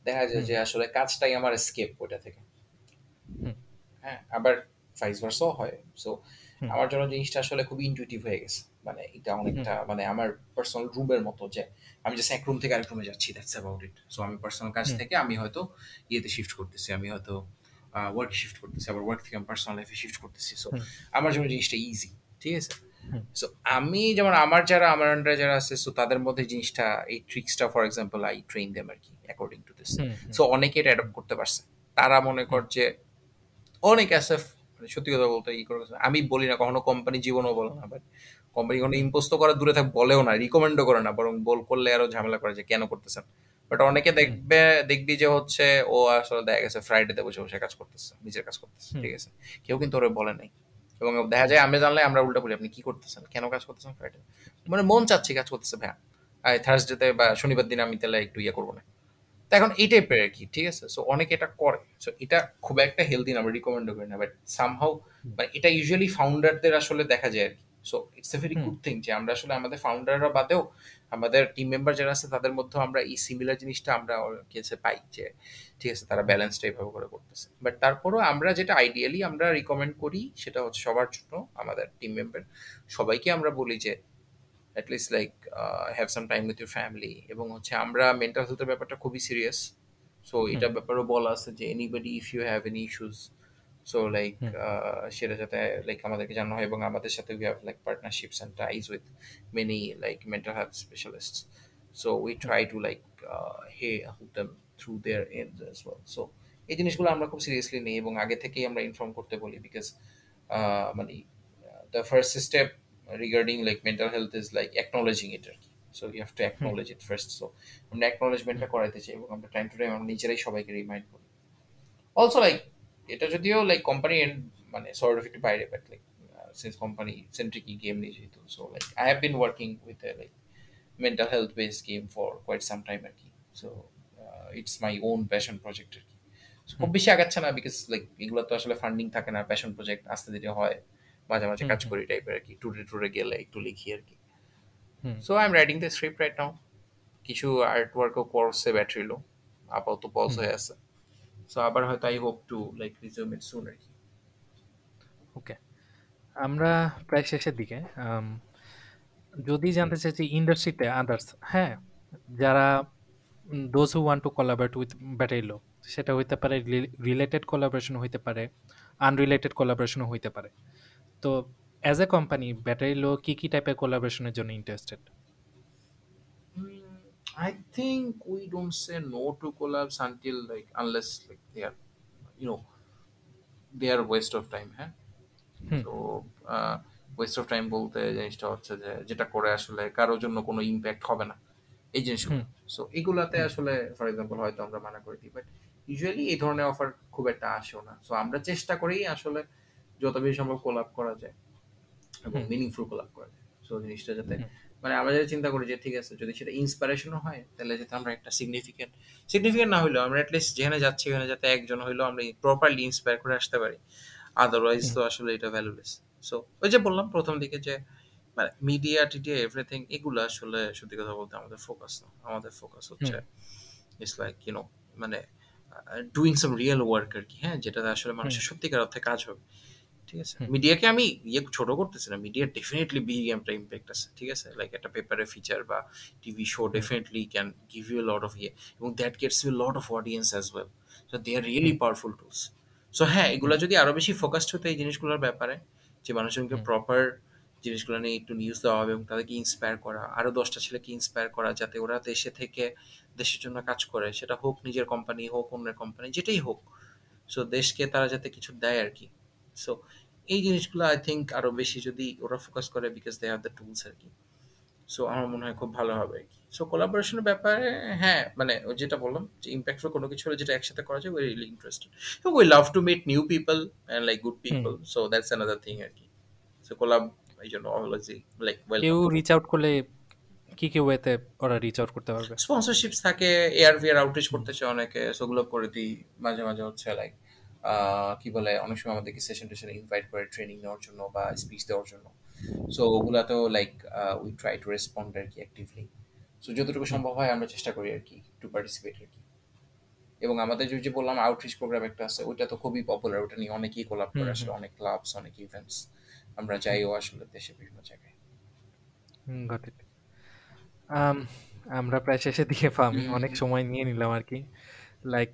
দেখা যায় যে আসলে কাজটাই আমার এসকেপ ওইটা থেকে। হ্যাঁ আবার ভাইস ভার্সাও হয় সো আমার জন্য জিনিসটা আসলে খুব ইনটুইটিভ হয়ে গেছে মানে এটা অনেকটা মানে আমার পার্সোনাল রুমের মতো যে আমি জাস্ট এক রুম থেকে আরেক রুমে যাচ্ছি দ্যাটস অ্যাবাউট ইট সো আমি পার্সোনাল কাজ থেকে আমি হয়তো ইয়েতে শিফট করতেছি আমি হয়তো ওয়ার্ক শিফট করতেছি আবার ওয়ার্ক থেকে আমি পার্সোনাল লাইফে শিফট করতেছি। সো আমার জন্য জিনিসটা ইজি ঠিক আছে? সো আমি যেমন আমার যারা আমার আন্ডারে যারা আছে সো তাদের মধ্যে জিনিসটা এই ট্রিক্সটা for example I train them আর কি অ্যাকর্ডিং টু দিস সো অনেকে এটা অ্যাডপ্ট করতে পারছে। তারা মনে কর যে অনেক অ্যাসেফ মানে সত্যি কথা বলতে ই করে আমি বলি না কখনো কোম্পানি জীবনও বলে না বাট কোম্পানি কোনো হুম। ইম্পোজ তো করা দূরে থাক বলেও না রিকমেন্ডও করে না বরং বল করলে আরও ঝামেলা করে যে কেন করতেছেন? বাট অনেকে দেখবে দেখবি যে হচ্ছে ও আসলে দেখা গেছে ফ্রাইডেতে বসে বসে কাজ করতেছে নিজের কাজ করতেছে ঠিক আছে? কেউ কিন্তু ওরে বলে নাই। এবং দেখা যায় আমি জানলে আমরা উল্টা বলি আপনি কি করতেছেন? কেন কাজ করতেছেন ফ্রাইডে মানে মন চাচ্ছি কাজ করতেছে ভাইয়া থার্সডেতে বা শনিবার দিন আমি তাহলে একটু ইয়ে করব না। তো এখন এই টাইপের আর কি ঠিক আছে? সো অনেকে এটা করে। সো এটা খুব একটা হেলদি না আমরা রিকমেন্ড করি না বাট সামহাউ মানে এটা ইউজুয়ালি ফাউন্ডারদের আসলে দেখা যায় আর কি so it's a very good thing যে আমরা আসলে আমাদের ফাউন্ডাররা বাদেও আমাদের টিম মেম্বার যারা আছে তাদের মধ্যেও আমরা এই সিমিলার জিনিসটা আমরা কাছে পাই যে ঠিক আছে তারা ব্যালেন্সটা এইভাবে করে করতেছে। বাট তারপরেও আমরা যেটা আইডিয়ালি আমরা রিকমেন্ড করি সেটা হচ্ছে সবার জন্য আমাদের টিম মেম্বার সবাইকে আমরা বলি যে at least like have some time with your family এবং হচ্ছে আমরা মেন্টাল হেলথের ব্যাপারটা খুবই সিরিয়াস সো এটার ব্যাপারেও বলা আছে যে anybody if you have any issues so like সেটা যাতে লাইক আমাদেরকে জানানো হয় এবং আমাদের সাথে we have like partnerships and ties with many like mental health specialist so we try to like he help them through their end as well so এই জিনিসগুলো আমরা খুব সিরিয়াসলি নিই এবং আগে থেকেই আমরা ইনফর্ম করতে বলি বিকজ মানে the first step regarding like mental health is like acknowledging it আর কি. So you have to hmm acknowledge it first. So আমরা acknowledgementটা করাইতে চাই এবং আমরা টাইম টু টাইম আমরা নিজেরাই সবাইকে রিমাইন্ড করি। অলসো লাইক এটা যদিও লাইক কোম্পানি মানে সর্ট অফ একটু বাইরে but like since company centric game নিয়ে যেহেতু so like I have been working with like mental health base game for quite some time আর কি so it's my own passion project আর কি খুব বেশি আগাচ্ছে না বিকজ লাইক এগুলো তো আসলে ফান্ডিং থাকে না প্যাশন প্রজেক্ট আস্তে ধীরে হয় মাঝে মাঝে কাজ করি টাইপের আর কি টুরে টুরে গেলে একটু লিখি আর কি so I am writing the script right now কিছু আর্ট ওয়ার্কও করছে ব্যাটারি লো আপাতত পজ হয়ে আছে। সো আবার হয়তো I hope to like resume it soon আর কি। ওকে আমরা প্রায় শেষের দিকে যদি জানতে চাই যে ইন্ডাস্ট্রিতে আদার্স হ্যাঁ যারা those who want to collaborate with Battery Low সেটা হইতে পারে রিলেটেড কোলাবরেশন হইতে পারে আনরিলেটেড কোলাবোরেশনও হইতে পারে। তো অ্যাজ এ কোম্পানি ব্যাটারিলো কি কি টাইপের কোলাবোরেশনের জন্য interested I think we don't say no to collabs until like unless like they are you know they are waste of time হ্যাঁ? হুম। তো ওয়েস্ট অফ টাইম বলতে জিনিসটা হচ্ছে যে যেটা করে আসলে কারোর জন্য কোনো ইম্প্যাক্ট হবে না এই জিনিসগুলো। হুম। সো এগুলাতে আসলে ফর এক্সাম্পল হয়তো আমরা মানা করে দিই বাট ইউজুয়ালি এই ধরনের অফার খুব একটা আসেও না। সো আমরা চেষ্টা করি আসলে যত বেশি সম্ভব কোলাপ করা যায় এবং হুম। মিনিংফুল কোলাপ করা যায়। সো জিনিসটা যাতে হুম। মানে আমরা যদি চিন্তা করি যে ঠিক আছে যদি সেটা ইন্সপিরেশনও হয় তাহলে যাতে আমরা একটা সিগনিফিকেন্ট সিগনিফিকেন্ট না হইলেও আমরা অ্যাটলিস্ট যেখানে যাচ্ছি ওখানে যাতে একজন হইলেও আমরা প্রপারলি ইন্সপায়ার করে আসতে পারি। আদারওয়াইজ তো আসলে এটা ভ্যালুলেস সো ওই যে বললাম প্রথম দিকে যে মানে মিডিয়া টিডিয়া এভরিথিং এগুলো আসলে সত্যি কথা বলতে আমাদের ফোকাস না। আমাদের ফোকাস হচ্ছে ইটস লাইক ইউনো মানে ডুইং সাম রিয়েল ওয়ার্ক আর কি হ্যাঁ যেটাতে আসলে মানুষের সত্যিকার অর্থে কাজ হবে। ঠিক আছে? মিডিয়াকে আমি ইয়ে ছোট করতেছি না। মিডিয়া ডেফিনেটলি বিগ একটা ইম্প্যাক্ট আছে ঠিক আছে? লাইক একটা পেপারের ফিচার বা TV show definitely can give you lot of ইয়ে এবং that gets you lot of audience as well so they are really powerful tools so হ্যাঁ এগুলো যদি আরও বেশি ফোকাসড হতো এই জিনিসগুলোর ব্যাপারে যে মানুষজনকে প্রপার জিনিসগুলো নিয়ে একটু নিউজ দেওয়া হবে এবং তাদেরকে ইন্সপায়ার করা আরও দশটা ছেলেকে ইন্সপায়ার করা যাতে ওরা দেশে থেকে দেশের জন্য কাজ করে সেটা হোক নিজের কোম্পানি হোক অন্যের কোম্পানি যেটাই হোক। সো দেশকে তারা যাতে কিছু দেয় আর কি। সো এই জিনিসগুলো আই থিঙ্ক আরও বেশি যদি ওরা ফোকাস করে because they have the tools আর কি সো আমার মনে হয় খুব ভালো হবে আর কি সো কোলাবোরেশনের ব্যাপারে হ্যাঁ মানে যেটা বললাম যে ইম্প্যাক্টফুল কোনো কিছু হলে যেটা একসাথে করা যায় we really interested we love to meet new people and like good people so that's another thing আর কি সো কোলাব এই জন্য অলওয়েজ লাইক ওয়েল কেউ রিচ আউট করলে কি কি ওয়েতে ওরা রিচ আউট করতে পারবে? স্পন্সরশিপস থাকে এয়ার ভিয়ার আউটরিচ করতে চায় অনেকে সেগুলো করে দিই। মাঝে মাঝে হচ্ছে লাইক কি বলে অনেক সময় আমাদেরকে সেশন টেশন ইনভাইট করে ট্রেনিং নেওয়ার জন্য বা স্পিচ দেওয়ার জন্য। So ওগুলাতেও like we try to respond আর কি অ্যাক্টিভলি সো যতটুকু সম্ভব হয় আমরা চেষ্টা করি আর কি টু পার্টিসিপেট আর কি। এবং আমাদের যে যে বললাম আউটরিচ প্রোগ্রাম একটা আছে ওইটা তো খুবই পপুলার ওটা নিয়ে অনেকেই কোলাপ করে আসলে অনেক ক্লাবস অনেক ইভেন্টস আমরা যাইও আসলে দেশে বিভিন্ন জায়গায়. আমরা প্রায় শেষের দিকে পামি অনেক সময় নিয়ে নিলাম আর কি। লাইক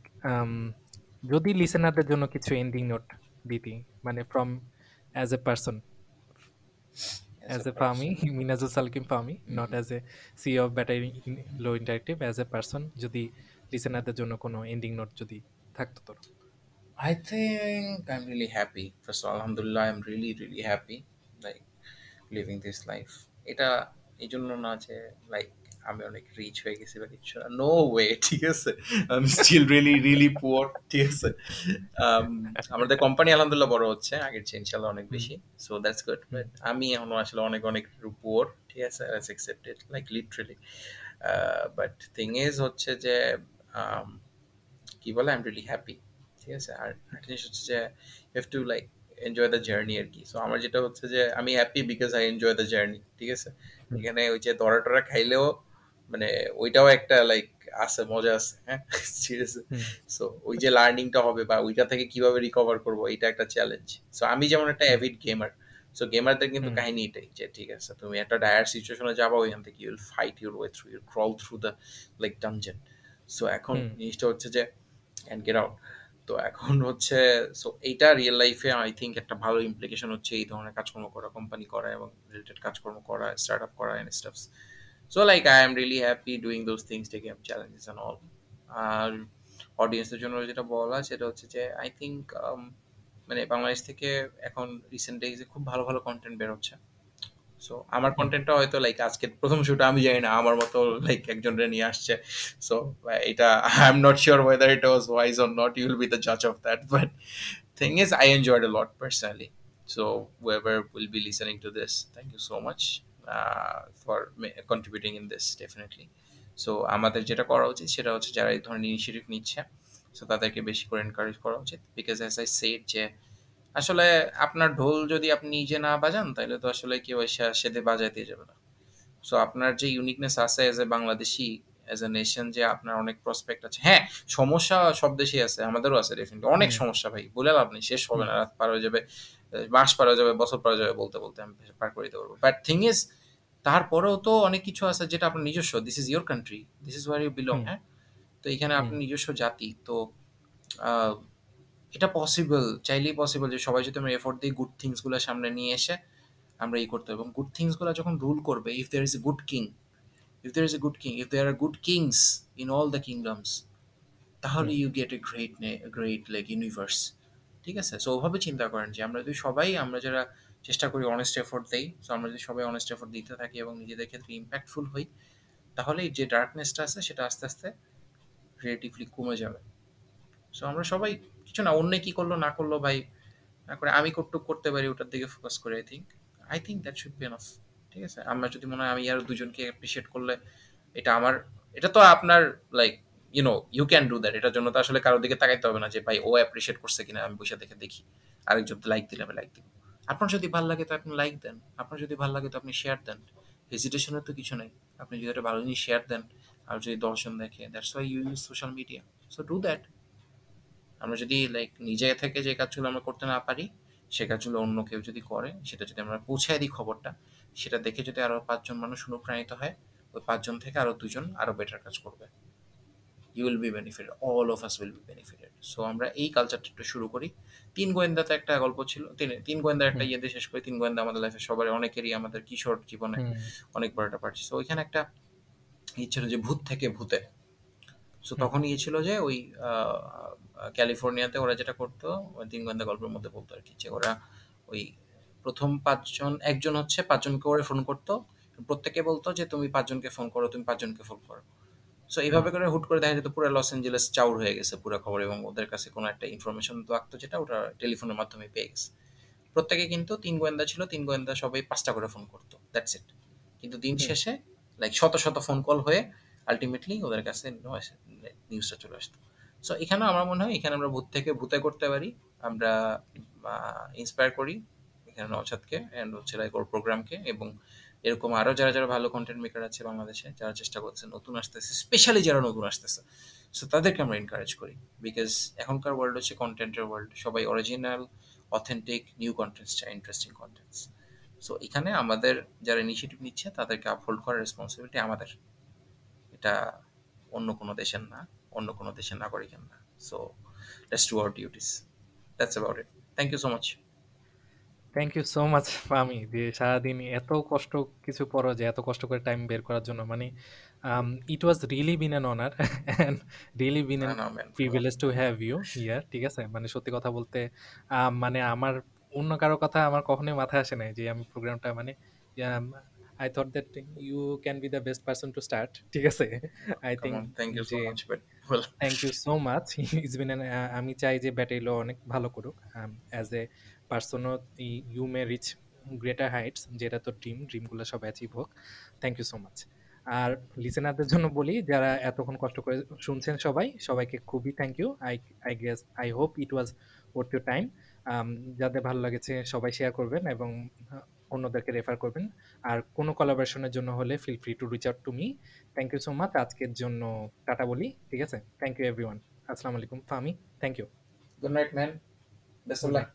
যদি লিসেনারদের জন্য কিছু এন্ডিং নোট দিতি মানে from as a person as a Fahmi Minajul Salkim Fahmi not as a C of Battery Low interactive as a person যদি লিসেনারদের জন্য কোনো এন্ডিং নোট যদি থাকতো তোর I think I'm really happy. First of all, Alhamdulillah, I'm really, really happy. Like living this life. এটা এই জন্য না যে লাইক আমি অনেক রিচ হয়ে গেছি বা কিছু না। নো ওয়ে ঠিক আছে? আমি স্টিল রিয়েলি রিয়েলি পুয়ার ঠিক আছে? Um, আমাদের কোম্পানি আলহামদুলিল্লাহ বড় হচ্ছে আগের চেয়ে ইনশাল্লাহ অনেক বেশি সো দ্যাটস গুড বাট আমি এখনও আসলে অনেক অনেক পুয়ার ঠিক আছে? That's accepted like literally but thing is হচ্ছে যে um, কি বলে? আই এম রিয়েলি হ্যাপি ঠিক আছে? আর একটা জিনিস হচ্ছে যে have to like enjoy the journey আর কি। সো আমার যেটা হচ্ছে যে আমি happy because I enjoy the journey ঠিক আছে? এখানে ওই যে দরা টরা খাইলেও মানে ওইটাও একটা লাইক আছে মজা আছে হ্যাঁ? হুম, সো ওই যে লার্নিংটা হবে বা ওইটা থেকে কীভাবে রিকভার করব এটা একটা চ্যালেঞ্জ সো আমি যেমন একটা অ্যাভিড গেমার সো গেমারদের কিন্তু কাহিনী এটাই যে ঠিক আছে তুমি একটা ডায়ার সিচুয়েশনে যাব ওইখান থেকে you'll fight your way through your crawl through the like dungeon so এখন জিনিসটা হচ্ছে যে অ্যান্ড গেট আউট তো এখন হচ্ছে সো এইটা রিয়েল লাইফে আই থিঙ্ক একটা ভালো ইমপ্লিকেশন হচ্ছে এই ধরনের কাজকর্ম করা কোম্পানি করা এবং রিলেটেড কাজকর্ম করা স্টার্ট আপ করা end stuffs so like I am really happy doing those things taking up challenges and all আর অডিয়েন্সের জন্য যেটা বলা সেটা হচ্ছে যে আই থিঙ্ক মানে বাংলাদেশ থেকে এখন রিসেন্ট ডেজে খুব ভালো ভালো কন্টেন্ট বের হচ্ছে। সো আমার হুম, কন্টেন্টটা হয়তো লাইক আজকে প্রথম শুটে আমি জানি না আমার মতো লাইক একজনরে নিয়ে আসছে। সো এটা I am not sure whether it was wise or not you will be the জাজ of that but thing is i enjoyed a lot personally. So whoever will be listening to this thank you so much. For ma- contributing in this definitely. So আমাদের যেটা করা উচিত সেটা হচ্ছে যারা এই ধরনের ইনিশিয়েটিভ নিচ্ছে সো তাদেরকে বেশি করে এনকারেজ করা উচিত। বিকজ অ্যাজ আই সেড যে আসলে আপনার ঢোল যদি আপনি নিজে না বাজান তাহলে তো আসলে কেউ এসে সেদে বাজাইতে যাবে না। সো আপনার যে ইউনিকনেস আছে as a Bangladeshi as a nation যে আপনার অনেক প্রসপেক্ট আছে। হ্যাঁ সমস্যা সব দেশেই আছে আমাদেরও আছে ডেফিনেটলি অনেক সমস্যা ভাই বলে লাভ নেই শেষ হবে না রাত পার হয়ে যাবে। মাস পারা যাবে বছর পারা যাবে বলতে বলতে আমি পার করে দিতে পারব। বাট থিং ইজ তারপরেও তো অনেক কিছু আছে যেটা আপনার নিজস্ব। This is your country this is where you belong হ্যাঁ? তো এখানে হুম, আপনার নিজস্ব জাতি তো এটা পসিবল চাইলেই পসিবল যে সবাই যদি আমরা এফোর্ট দিই গুড থিংসগুলো সামনে নিয়ে এসে আমরা এই করতে এবং গুড থিংসগুলো যখন রুল করবে if there is a good king if there is a good king if there are good kings in all the kingdoms তাহলে you get a great great like universe ঠিক আছে? সো ওভাবে চিন্তা করেন যে, আমরা যদি সবাই, আমরা যারা চেষ্টা করি অনেস্ট এফোর্ট দেই সো আমরা যদি সবাই অনেস্ট এফোর্ট দিতে থাকি এবং নিজেদের ক্ষেত্রে ইম্প্যাক্টফুল হই, তাহলে যে ডার্কনেসটা আছে, সেটা আস্তে আস্তে রিলেটিভলি কমে যাবে। সো আমরা সবাই, কিছু না, অন্য কি করল, না করল ভাই, না করে আমি কতটুকু করতে পারি, ওটার দিকে ফোকাস করে I think I think that should be enough ঠিক আছে? আমরা যদি মনে হয় আমি আর দুজনকে অ্যাপ্রিসিয়েট করলে, এটা আমার, এটা তো আপনার like you know you can do that এটার জন্য তো আসলে কারোর দিকে তাকাইতে হবে না যে, ভাই, ও অ্যাপ্রিসিয়েট করছে কিনা, আমি বসে দেখে দেখি। আরেকজন লাইক দিলে আমি লাইক দিব। আপনার যদি ভালো লাগে তো আপনি লাইক দেন। আপনার যদি ভালো লাগে তো আপনি শেয়ার দেন। হেজিটেশনের তো কিছু নেই। আপনি যদি একটা ভালো জিনিস শেয়ার দেন, আর যদি দর্শন দেখে that's why you use social media so do that আমরা যদি লাইক নিজে থেকে যে কাজগুলো আমরা করতে না পারি, সে কাজগুলো অন্য কেউ যদি করে, সেটা যদি আমরা পৌঁছায় দিই খবরটা, সেটা দেখে যদি আরও পাঁচজন মানুষ অনুপ্রাণিত হয়, ওই পাঁচজন থেকে আরও দুজন আরও বেটার কাজ করবে। You will be benefited all of us will be benefited so আমরা এই কালচারটা একটু শুরু করি। তিন গোয়েন্দাতে একটা গল্প ছিল। তিন তিন গোয়েন্দার একটা। ইয়েতে শেষ করি। তিন গোয়েন্দা আমাদের লাইফে সবার অনেকেরই আমাদের কিশোর জীবনে অনেক বড় একটা পার্টি সো ওইখানে একটা ই ছিল যে ভূত থেকে ভূতে। সো তখন ইয়ে ছিল যে ওই ক্যালিফোর্নিয়াতে ওরা যেটা করতো ওই তিন গোয়েন্দা গল্পের মধ্যে বলতো আর কি যে ওরা ওই প্রথম পাঁচজন একজন হচ্ছে পাঁচজনকে ওরা ফোন করতো। প্রত্যেকে বলতো যে তুমি পাঁচজনকে ফোন করো তুমি পাঁচজনকে ফোন করো। সো এইভাবে করে হুট করে দেখা যেত পুরো লস অ্যাঞ্জেলেস চাউর হয়ে গেছে পুরো খবর এবং ওদের কাছে কোনো একটা ইনফরমেশন তো আঁকতো যেটা ওটা টেলিফোনের মাধ্যমে পেয়ে গেছে। প্রত্যেকে কিন্তু তিন গোয়েন্দা ছিল তিন গোয়েন্দা সবাই পাঁচটা করে ফোন করতো দ্যাটস ইট কিন্তু দিন শেষে লাইক শত শত ফোন কল হয়ে আলটিমেটলি ওদের কাছে নিউজটা চলে আসতো। সো এখানেও আমার মনে হয় এখানে আমরা ভূত থেকে ভূতে করতে পারি আমরা ইন্সপায়ার করি এখানে নওশাদকে অ্যান্ড হচ্ছে লাইক ওর প্রোগ্রামকে এবং এরকম আরও যারা যারা ভালো কন্টেন্ট মেকার আছে বাংলাদেশে, যারা চেষ্টা করছে নতুন আসতেছে স্পেশালি যারা নতুন আসতেছে সো তাদেরকে আমরা এনকারেজ করি বিকজ এখনকার ওয়ার্ল্ড হচ্ছে কন্টেন্টের ওয়ার্ল্ড সবাই অরিজিনাল অথেন্টিক নিউ কন্টেন্টস চাই ইন্টারেস্টিং কন্টেন্টস সো এখানে আমাদের যারা ইনিশিয়েটিভ নিচ্ছে, তাদেরকে আপহোল্ড করার রেসপন্সিবিলিটি আমাদের। এটা অন্য কোনো দেশের না, অন্য কোনো দেশের নাগরিকের না। So let's do our duties that's about it thank you so much thank you so much Fahmi যে সারাদিন এত কষ্ট কিছু পড়ো যে এত কষ্ট করে টাইম বের করার জন্য। মানে it was really been an honour and really been an privilege to have you here ঠিক আছে? মানে সত্যি কথা বলতে মানে আমার অন্য কারও কথা আমার কখনোই মাথায় আসে নাই যে আমি প্রোগ্রামটা মানে I thought that you can be the best person to start ঠিক আছে? I think thank you so much thank you so much it's been আমি চাই যে ব্যাটেরিলো অনেক ভালো করুক as a পার্সনও you may reach greater heights, যেটা তো ড্রিম, ড্রিমগুলো সব অ্যাচিভ হোক। থ্যাংক ইউ সো মাচ আর লিসেনারদের জন্য বলি, যারা এতক্ষণ কষ্ট করে শুনছেন সবাই, সবাইকে খুবই thank you I I guess I hope it was worth your time যাদের ভালো লেগেছে, সবাই শেয়ার করবেন এবং অন্যদেরকে রেফার করবেন। আর কোনো কলাবরেশনের জন্য হলে feel free to reach out to me thank you so much আজকের জন্য টাটা বলি, ঠিক আছে? থ্যাংক ইউ এভরিওয়ান আসসালামু আলাইকুম Fahmi thank you good night man best of luck